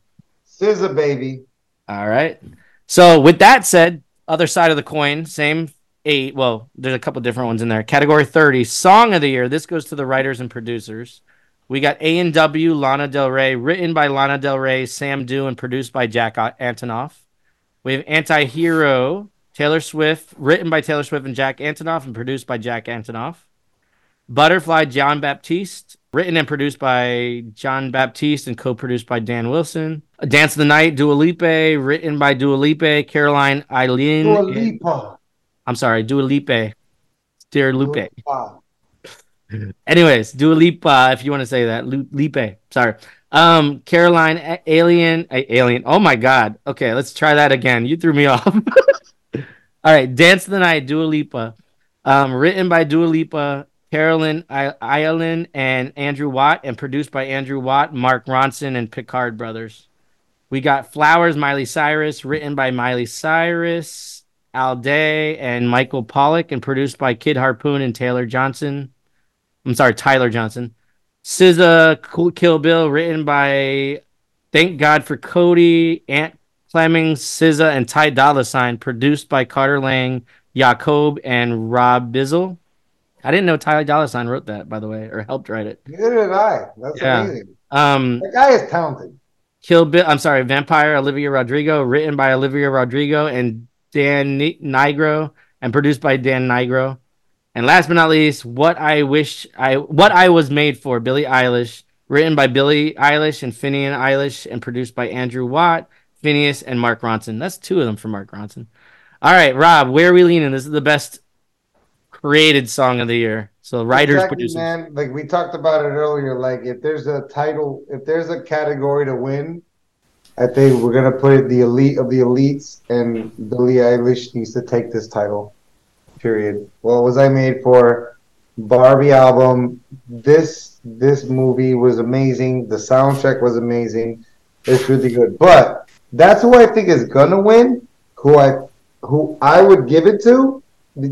SZA, baby. All right. So with that said, other side of the coin, same eight. Well, there's a couple different ones in there. Category 30, song of the year. This goes to the writers and producers. We got A and W, Lana Del Rey, written by Lana Del Rey, Sam Dew, and produced by Jack Antonoff. We have Anti-Hero, Taylor Swift, written by Taylor Swift and Jack Antonoff, and produced by Jack Antonoff. Butterfly, Jon Batiste, written and produced by Jon Batiste and co-produced by Dan Wilson. Dance of the Night, Dua Lipa, written by Dua Lipa, Caroline Ailin. Dua Lipa. I'm sorry, Dua Lipa. Dear Lupe. Lipa. [LAUGHS] Anyways, Dua Lipa, if you want to say that. Lu- Lipe, sorry. Um, Caroline, A- Alien, A- Alien. Oh my God. Okay, let's try that again. You threw me [LAUGHS] off. [LAUGHS] All right, Dance of the Night, Dua Lipa. Um, written by Dua Lipa, Carolyn I- Ireland, and Andrew Watt, and produced by Andrew Watt, Mark Ronson, and Picard Brothers. We got Flowers, Miley Cyrus, written by Miley Cyrus, Al Day, and Michael Pollack, and produced by Kid Harpoon and Taylor Johnson. I'm sorry, Tyler Johnson. SZA, Cool Kill Bill, written by Thank God for Cody, Ant Clemmings, SZA, and Ty Dolla Sign, produced by Carter Lang, Jacob, and Rob Bisel. I didn't know Ty Dolla Sign wrote that, by the way, or helped write it. Neither did I. That's Yeah. amazing. Um, That guy is talented. Kill Bill. I'm sorry, Vampire Olivia Rodrigo, written by Olivia Rodrigo and Dan Ni- Nigro, and produced by Dan Nigro. And last but not least, what I wish I what I was made for, Billie Eilish, written by Billie Eilish and Finian Eilish, and produced by Andrew Watt, Finneas, and Mark Ronson. That's two of them from Mark Ronson. All right, Rob, where are we leaning? This is the best created song of the year. So writers, Exactly, producers. man. Like we talked about it earlier. Like if there's a title, if there's a category to win, I think we're gonna put it the elite of the elites, and Billie Eilish needs to take this title. Period. What was I made for? Barbie album. This this movie was amazing. The soundtrack was amazing. It's really good. But that's who I think is gonna win. Who I who I would give it to,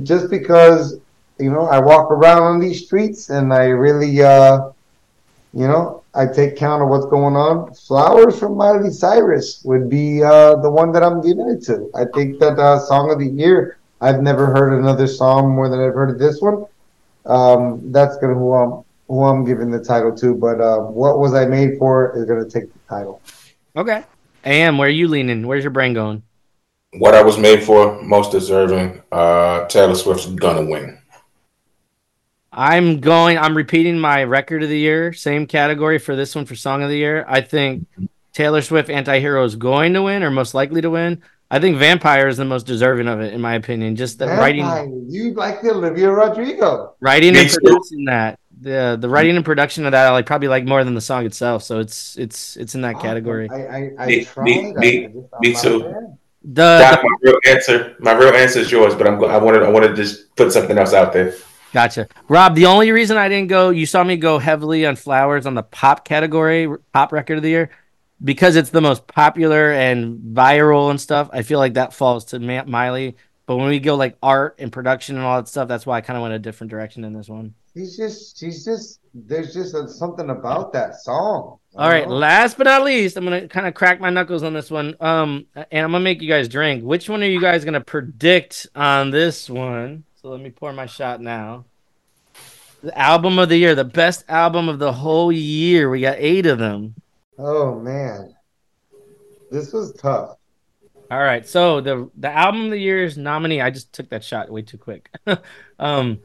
just because you know, I walk around on these streets and I really, uh, you know, I take count of what's going on. Flowers from Miley Cyrus would be uh, the one that I'm giving it to. I think that uh, song of the year. I've never heard another song more than I've heard of this one. Um, that's gonna who I'm who I'm giving the title to. But uh, what was I made for is gonna take the title. Okay. Am, where are you leaning? Where's your brain going? What I was made for, most deserving. Uh, Taylor Swift's gonna win. I'm going. I'm repeating my record of the year, same category for this one for song of the year. I think Taylor Swift "Anti-Hero" is going to win, or most likely to win. I think "Vampire" is the most deserving of it, in my opinion. Just the writing, Vampire, you like the Olivia Rodrigo. writing and too. producing that. The the writing and production of that, I like probably like more than the song itself. So it's it's it's in that oh, category. I I, I Me- tried. me- I me- I'm me too. there. The, Doc, my real answer, my real answer is yours, but I'm go- I wanted I wanted to just put something else out there. Gotcha. Rob, the only reason I didn't go, you saw me go heavily on flowers on the pop category, pop record of the year, because it's the most popular and viral and stuff. I feel like that falls to Miley. But when we go like art and production and all that stuff, that's why I kind of went a different direction in this one. She's just, she's just, there's just a, something about that song. All right. Know? Last but not least, I'm gonna kind of crack my knuckles on this one. Um, and I'm gonna make you guys drink. Which one are you guys gonna predict on this one? So let me pour my shot now. The album of the year, the best album of the whole year. We got eight of them. Oh man, this was tough. All right. So the the album of the year's nominee. I just took that shot way too quick. [LAUGHS] um,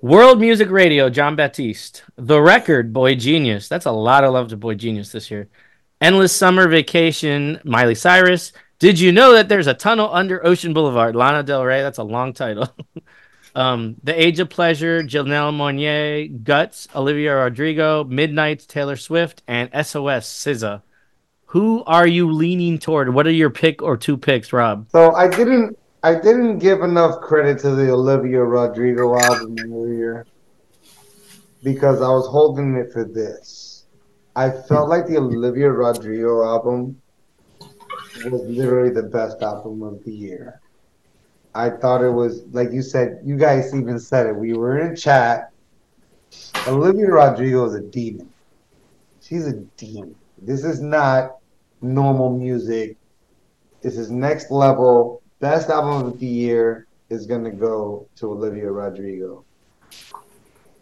World Music Radio, Jon Batiste. The Record, boygenius. That's a lot of love to boygenius this year. Endless Summer Vacation, Miley Cyrus. Did you know that there's a tunnel under Ocean Boulevard? Lana Del Rey. That's a long title. [LAUGHS] um, The Age of Pleasure, Janelle Monae. Guts, Olivia Rodrigo. Midnight, Taylor Swift. And SOS, SZA. Who are you leaning toward? What are your pick or two picks, Rob? So I didn't, I didn't give enough credit to the Olivia Rodrigo album earlier because I was holding it for this. I felt like the Olivia Rodrigo album was literally the best album of the year. I thought it was like you said. You guys even said it. We were in chat. Olivia Rodrigo is a demon. She's a demon. This is not normal music. This is next level. Best album of the year is gonna go to Olivia Rodrigo.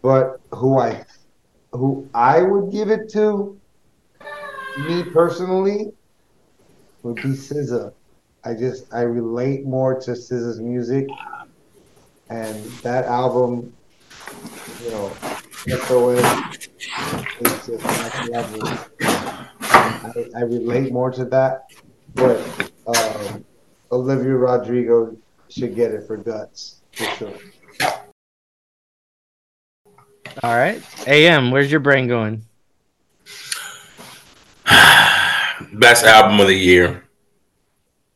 But who I who I would give it to, me personally, would be SZA. I just I relate more to SZA's music, and that album, you know, SOS is just next level. I, I relate more to that, but um, Olivia Rodrigo should get it for guts for sure. All right. AM, where's your brain going? Best album of the year.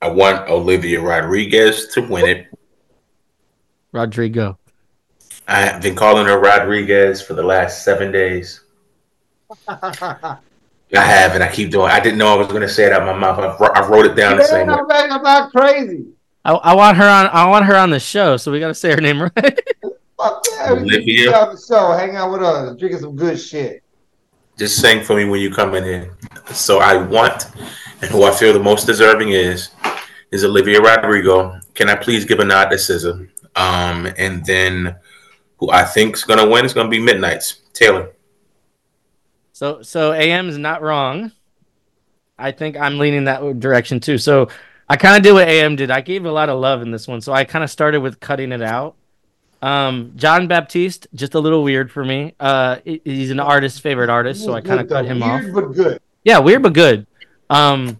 I want Olivia Rodriguez to win it. Rodrigo. I have been calling her Rodriguez for the last seven days. I have, and I keep doing. It. I didn't know I was going to say it out of my mouth. I, wrote it down the same way. I'm not, crazy. I, I want her on. I want her on the show, so we got to say her name [LAUGHS] right. Fuck yeah, Olivia. can on the show, hang out with us, drinking some good shit. Just sing for me when you come in here. So I want, and who I feel the most deserving is, is Olivia Rodrigo. Can I please give a nod to SZA? Um, and then who I think is to win is to be Midnight's Taylor. so so AM is not wrong. I think I'm leaning that direction too. So I kind of did what AM did. I gave a lot of love in this one, so I kind of started with cutting it out. Um, Jon Batiste, just a little weird for me. Uh, he's an artist's favorite artist, so I kind of cut him off. Weird, but good. Yeah, weird but good. Um,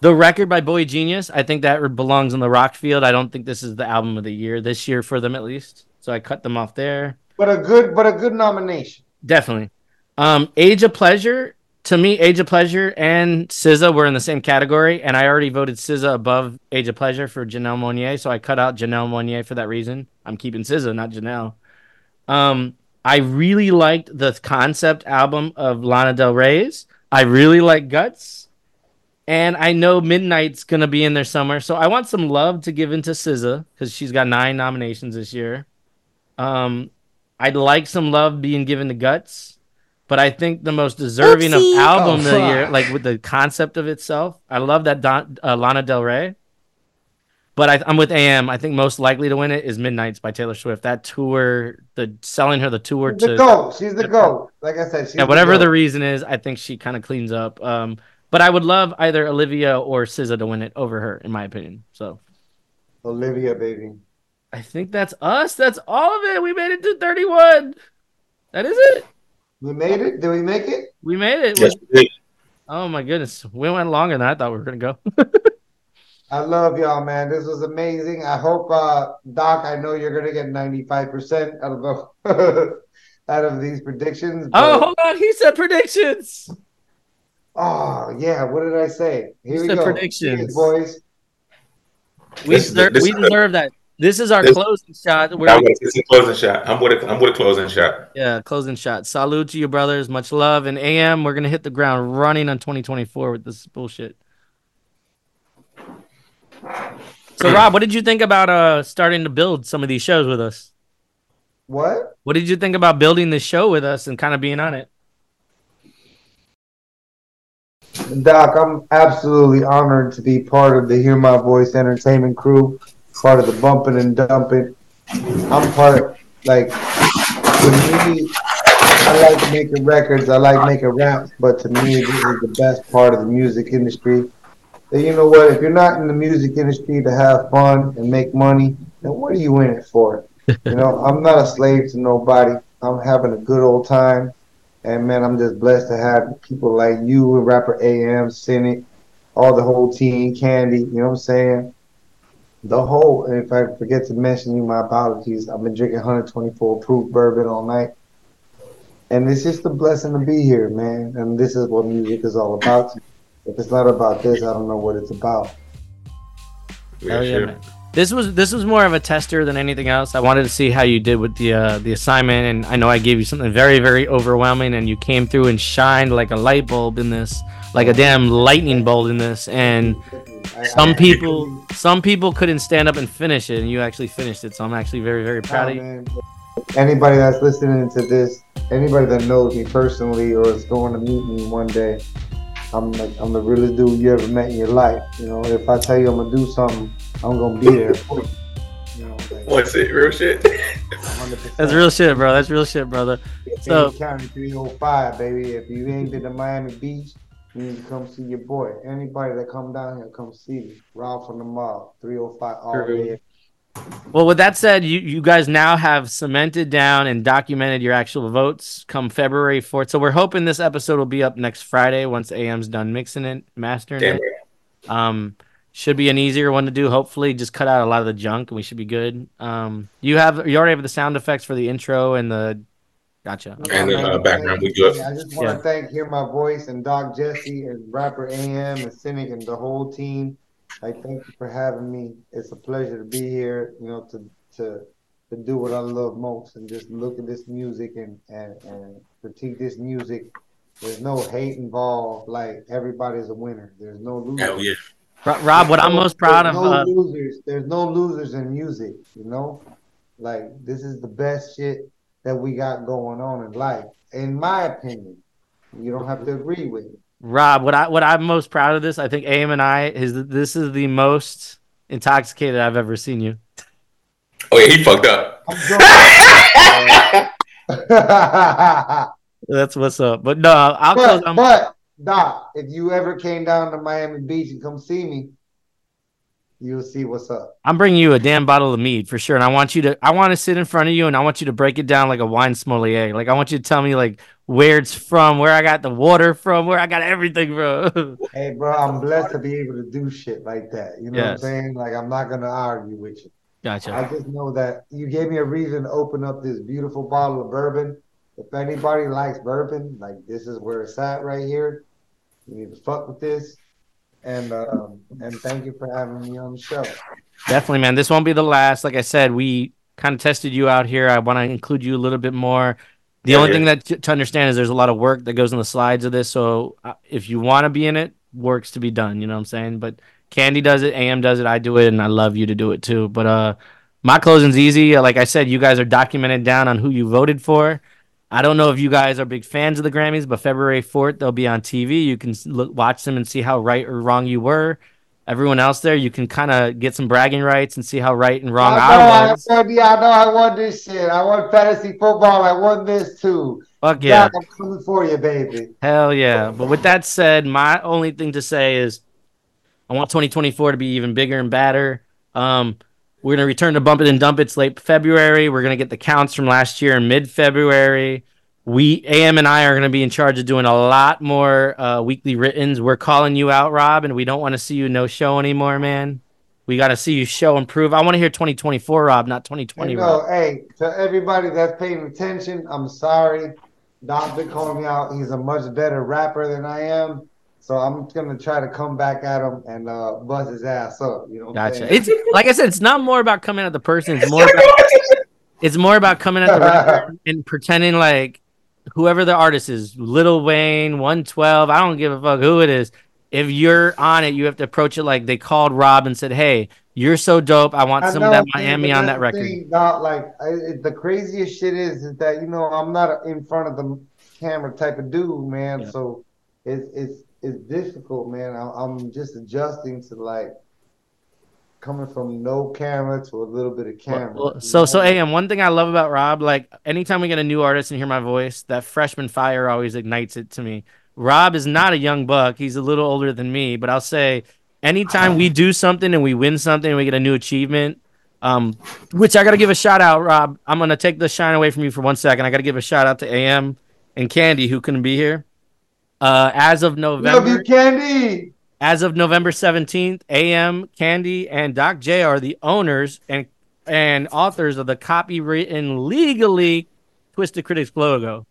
the record by boygenius, I think that belongs in the rock field. I don't think this is the album of the year this year for them at least. So I cut them off there. But a good, but a good nomination. Definitely. Um, Age of Pleasure. To me, Age of Pleasure and SZA were in the same category, and I already voted SZA above Age of Pleasure for Janelle Monáe, so I cut out Janelle Monáe for that reason. I'm keeping SZA, not Janelle. Um, I really liked the concept album of Lana Del Rey's. I really like Guts, and I know Midnight's gonna be in there somewhere, so I want some love to give into SZA because she's got nine nominations this year. Um, I'd like some love being given to Guts, but I think the most deserving Oopsie. of album of the Oh, year, like with the concept of itself, I love that Don, uh, Lana Del Rey. But I, I'm with AM. I think most likely to win it is Midnight's by Taylor Swift. That tour, the selling her the tour The to goat. She's the goat. Like I said, she's yeah, whatever the goat. reason is, I think she kind of cleans up. Um, but I would love either Olivia or SZA to win it over her, in my opinion. So Olivia, baby. I think that's us. That's all of it. We made it to 31. That is it. We made it. Did we make it? We made it. Yes, we. Oh my goodness, we went longer than I thought we were gonna go. [LAUGHS] I love y'all, man. This was amazing. I hope, uh, Doc. I know you're gonna get 95 percent out of the [LAUGHS] out of these predictions. oh, hold on. He said predictions. oh, yeah. What did I say? Here You we said go. predictions. Cheers, boys. We This- deserve, this- we deserve that. This is our this- closing shot. I'm We're, with it's a closing shot. I'm with a, I'm with a closing shot. yeah, closing shot. Salute to you, brothers. Much love. And AM, we're gonna hit the ground running on 2024 with this bullshit. So, Rob, what did you think about uh starting to build some of these shows with us? What? What did you think about building this show with us and kind of being on it? Doc, I'm absolutely honored to be part of the Hear My Voice entertainment crew, part of the bumping and dumping. I'm part, like, to me, I like making records, I like making raps, but to me, this is the best part of the music industry. And you know what? If you're not in the music industry to have fun and make money, then what are you in it for? You know, I'm not a slave to nobody. I'm having a good old time. And man, I'm just blessed to have people like you and rapper AM, Cynic, all the whole team, Candy, you know what I'm saying? The whole, if I forget to mention you, my apologies. I've been drinking 124 proof bourbon all night. And it's just a blessing to be here, man. And this is what music is all about. If it's not about this, I don't know what it's about. Hell yeah, man. This was this was more of a tester than anything else. I wanted to see how you did with the uh, the assignment, and I know I gave you something very very overwhelming, and you came through and shined like a light bulb in this, like a damn lightning bolt in this. And some people some people couldn't stand up and finish it, and you actually finished it. So I'm actually very very proud of oh, you. man. Anybody that's listening to this, anybody that knows me personally or is going to meet me one day, I'm like I'm the realest dude you ever met in your life. You know, if I tell you I'm gonna do something, I'm gonna be there for you. You know, like What's it? Real shit. 100%. That's real shit, bro. That's real shit, brother. So- County 305, baby. If you ain't been to Miami Beach, you need to come see your boy. Anybody that come down here, come see me. Ralph from the mob, 305 all day. Well, with that said, you, you guys now have cemented down and documented your actual votes come February 4th. So we're hoping this episode will be up next Friday once AM's done mixing it, mastering Damn it. right. Um, should be an easier one to do. Hopefully, just cut out a lot of the junk and we should be good. Um, you have you already have the sound effects for the intro and the Gotcha. And, Yeah, uh, background, we good. I just want to Yeah. thank Hear My Voice and Doc Jesse and rapper AM and Cynic and the whole team. Like, thank you for having me. It's a pleasure to be here. You know, to to to do what I love most and just look at this music and and and critique this music. There's no hate involved. Like everybody's a winner. There's no losers. Hell yeah. Ro- Rob, what I'm most proud of. No Uh, losers. There's no losers in music. You know, like this is the best shit that we got going on in life, in my opinion. You don't have to agree with me. Rob, what I what I'm most proud of this, I think AM and I is this is the most intoxicated I've ever seen you. Oh yeah, he fucked up. [LAUGHS] [LAUGHS] That's what's up. But no, I'll close. but, I'm, but Doc, if you ever came down to Miami Beach and come see me, you'll see what's up. I'm bringing you a damn bottle of mead for sure, and I want you to. I want to sit in front of you, and I want you to break it down like a wine sommelier. Like I want you to tell me like where it's from, where I got the water from, where I got everything from. [LAUGHS] Hey, bro, I'm blessed to be able to do shit like that. You know Yes. what I'm saying? Like, I'm not gonna argue with you. Gotcha. I just know that you gave me a reason to open up this beautiful bottle of bourbon. If anybody likes bourbon, like this is where it's at right here. You need to fuck with this. And um, and thank you for having me on the show. Definitely, man. This won't be the last. Like I said, we kind of tested you out here. I want to include you a little bit more. The Yeah, only yeah. thing that to, to understand is there's a lot of work that goes in the slides of this. So uh, if you want to be in it, work's to be done. You know what I'm saying? But Candy does it, AM does it, I do it, and I love you to do it too. But uh, my closing's easy. Like I said, you guys are documented down on who you voted for. I don't know if you guys are big fans of the Grammys, but February 4th they'll be on TV. You can look, watch them and see how right or wrong you were. Everyone else there, you can kind of get some bragging rights and see how right and wrong I know I I, was. won, yeah, I know I won this shit. I won fantasy football. I won this too. Fuck yeah. I'm coming for you, baby. Hell yeah. But with that said, my only thing to say is I want 2024 to be even bigger and badder. Um, we're going to return to Bump It and Dump It's late February. We're going to get the counts from last year in mid February. We, AM and I, are going to be in charge of doing a lot more uh, weekly writtens. We're calling you out, Rob, and we don't want to see you no show anymore, man. We got to see you show improve. I want to hear 2024, Rob, not 2020, Hey, Rob. no, hey, to everybody that's paying attention, I'm sorry. Doc been calling me out. He's a much better rapper than I am. So I'm gonna try to come back at him and uh, buzz his ass up. You know Gotcha. It's like I said, it's not more about coming at the person. It's more about [LAUGHS] it's more about coming at the rapper [LAUGHS] and pretending like whoever the artist is, Lil Wayne, 112, I don't give a fuck who it is. If you're on it, you have to approach it like they called Rob and said, "Hey, you're so dope. I want I some know, of that Miami on that record." thing, Doc, like I, it- the craziest shit is, is that you know I'm not in front of the camera type of dude, man. Yeah. So it's it's it's difficult, man. I, I'm just adjusting to like coming from no camera to a little bit of camera. Well, so so am one thing I love about Rob, like anytime we get a new artist and hear my voice, that freshman fire always ignites it to me. Rob is not a young buck; he's a little older than me, but I'll say, anytime we do something and we win something and we get a new achievement, um, which I got to give a shout out, Rob. I'm gonna take the shine away from you for one second. I got to give a shout out to AM and Candy who couldn't be here. Uh, as of love November, you, Candy. as of November 17th, AM, Candy, and Doc J are the owners and and authors of the copywritten legally Twisted Critics logo.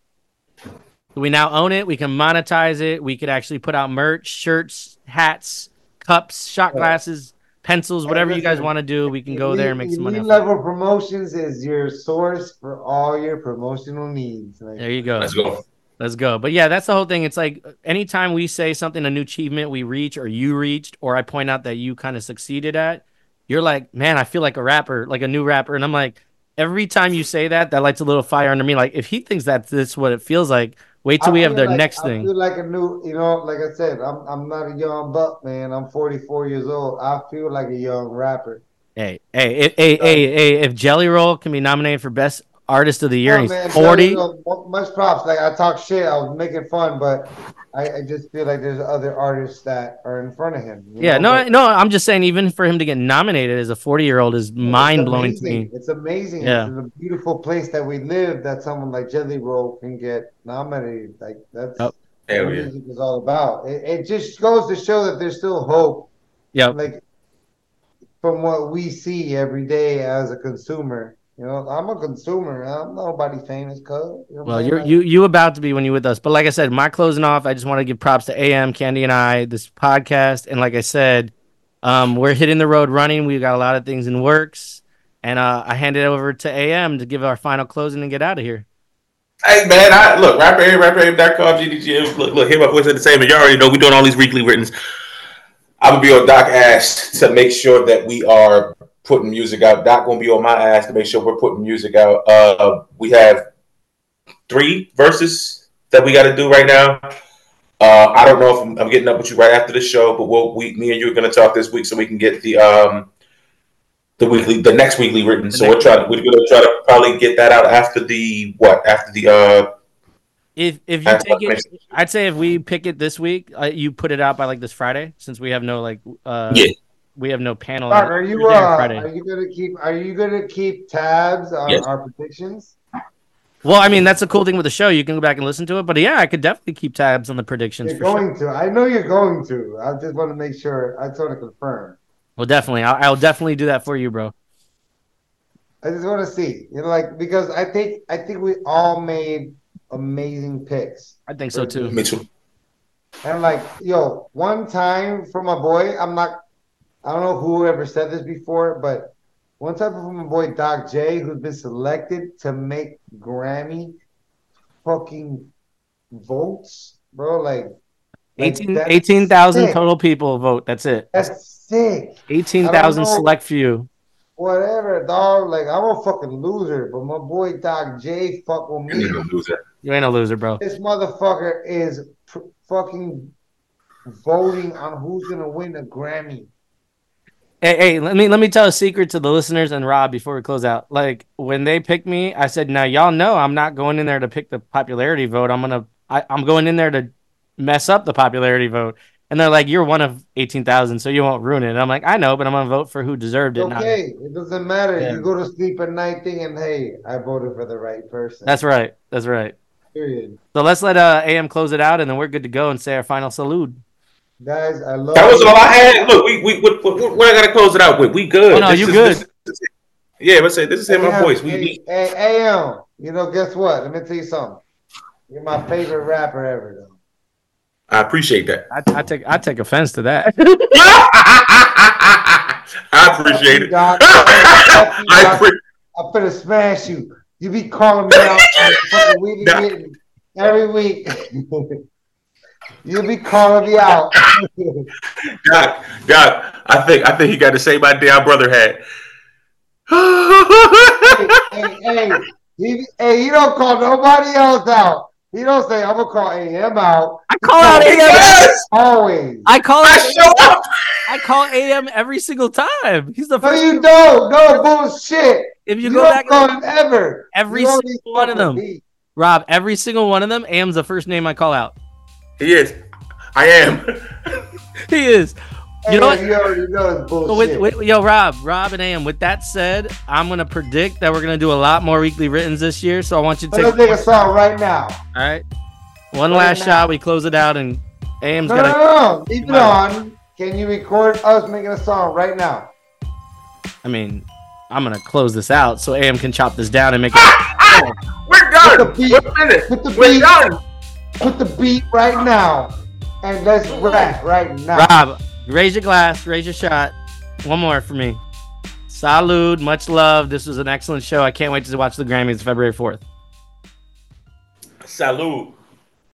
We now own it. We can monetize it. We could actually put out merch, shirts, hats, cups, shot glasses, pencils, whatever you guys want to do. We can go there and make some money. Elite off it. Level Promotions is your source for all your promotional needs. Like, There you go. Let's go. Let's go. But yeah, that's the whole thing. It's like anytime we say something, a new achievement we reach or you reached, or I point out that you kind of succeeded at, you're like, man, I feel like a rapper, like a new rapper. And I'm like, every time you say that, that lights a little fire under me. Like, if he thinks that this what it feels like, wait till I we have the like- next I thing. feel like a new, you know, like I said, I'm I'm not a young buck, man. I'm 44 years old. I feel like a young rapper. Hey, hey, hey, hey, hey, hey, if Jelly Roll can be nominated for Best Artist of the Year, Oh, and man, he's 40. you know, much props. Like I talk shit, I was making fun, but I, I just feel like there's other artists that are in front of him. Yeah, know, no, but no, I'm just saying, even for him to get nominated as a 40 year old is mind blowing to me. It's amazing. Yeah. It's a beautiful place that we live that someone like Jelly Roll can get nominated. Like that's Yep. what music is all about. It, it just goes to show that there's still hope Yeah. like from what we see every day as a consumer You know, I'm a consumer. I'm nobody famous, cuz. You know Well, you're you you about to be when you with us. But like I said, my closing off, I just want to give props to AM, Candy, and I, this podcast. And like I said, um, we're hitting the road running. We've got a lot of things in works. And uh, I hand it over to AM to give our final closing and get out of here. Hey man, I look rapper rapper.com GDG. Look, look, hear my voice entertainment. You already know we're doing all these weekly writtens. I'm gonna be on Doc ass to make sure that we are putting music out. Doc gonna be on my ass to make sure we're putting music out. Uh, we have three verses that we got to do right now. Uh, I don't know if I'm, I'm getting up with you right after the show, but we'll we me and you are gonna talk this week so we can get the um the weekly the next weekly written. So we're trying we're gonna try to probably get that out after the what after the uh If if you take it, I'd say if we pick it this week, uh, you put it out by like this Friday, since we have no like uh Yeah. We have no panel. Doc, on are you uh, are you gonna keep are you gonna keep tabs on Yes. our predictions? Well, I mean that's the cool thing with the show. You can go back and listen to it. But yeah, I could definitely keep tabs on the predictions You're for sure. going to. I know you're going to. I just want to make sure. I just want to confirm. Well, definitely, I'll, I'll definitely do that for you, bro. I just want to see, you know, like because I think I think we all made amazing picks, I think so too. Mitchell. and like yo, one time for my boy, I'm not, I don't know whoever said this before, but one time for my boy Doc J, who's been selected to make Grammy fucking votes, bro. Like, like, 18 that's 18,000 sick. total people vote. That's it. That's sick. 18,000 I select few. Whatever, dog. Like I'm a fucking loser, but my boy Doc J fuck with You me. need a loser. You ain't a loser, bro. This motherfucker is pr- fucking voting on who's gonna win a Grammy. Hey, hey, let me let me tell a secret to the listeners and Rob before we close out. Like when they picked me, I said, "Now y'all know I'm not going in there to pick the popularity vote. I'm gonna I, I'm going in there to mess up the popularity vote." And they're like, "You're one of eighteen thousand, so you won't ruin it." And I'm like, "I know, but I'm gonna vote for who deserved it." not- Okay, it doesn't matter. Yeah. You go to sleep at night thinking, "Hey, I voted for the right person." That's right. That's right. period, So let's let uh, AM close it out, and then we're good to go and say our final salute. Guys. I love. That was you. all I had. Look, we we what, what, what I gotta close it out with. We good. Oh, no, This you is- good. this is- yeah, let's say this is in my voice. We, Hey, we hey, AM, you know, guess what? Let me tell you something. You're my favorite rapper ever, though. I appreciate that. I, I take I take offense to that. [LAUGHS] [LAUGHS] I appreciate it. Doc. [LAUGHS] I appre- I'm finna smash you. You be calling me out fucking weekly Doc. every week. You be calling me out. [LAUGHS] Doc, Doc, I think I think he got the same idea our brother had. hey, hey, hey, he, hey, he don't call nobody else out. He don't say, I'm gonna call AM out. I call out AM. yes, Always. I call I out show up. I call AM every single time. He's the No, you don't. No bullshit. if you You, go don't back, call him ever. every You single one of them. me. Rob, every single one of them, AM's the first name I call out. He is. I am. [LAUGHS] He is. You know oh, what? Hey, You already know it's So bullshit. with, with, yo, Rob, Rob and AM. With that said, I'm gonna predict that we're gonna do a lot more weekly writtens this year. So I want you to take. Let's take a song right now. All right. One Right last now. shot. We close it out, and AM's No, no, gonna. no, no. Leave it on. Can you record us making a song right now? I mean, I'm gonna close this out so AM can chop this down and make it. Ah, ah, we're done. Put the beat- We're finished. put the We're done. Put the beat right now. And let's rap right now. Rob, raise your glass, raise your shot. One more for me. Salud, much love. This was an excellent show. I can't wait to watch the Grammys February 4th. Salute.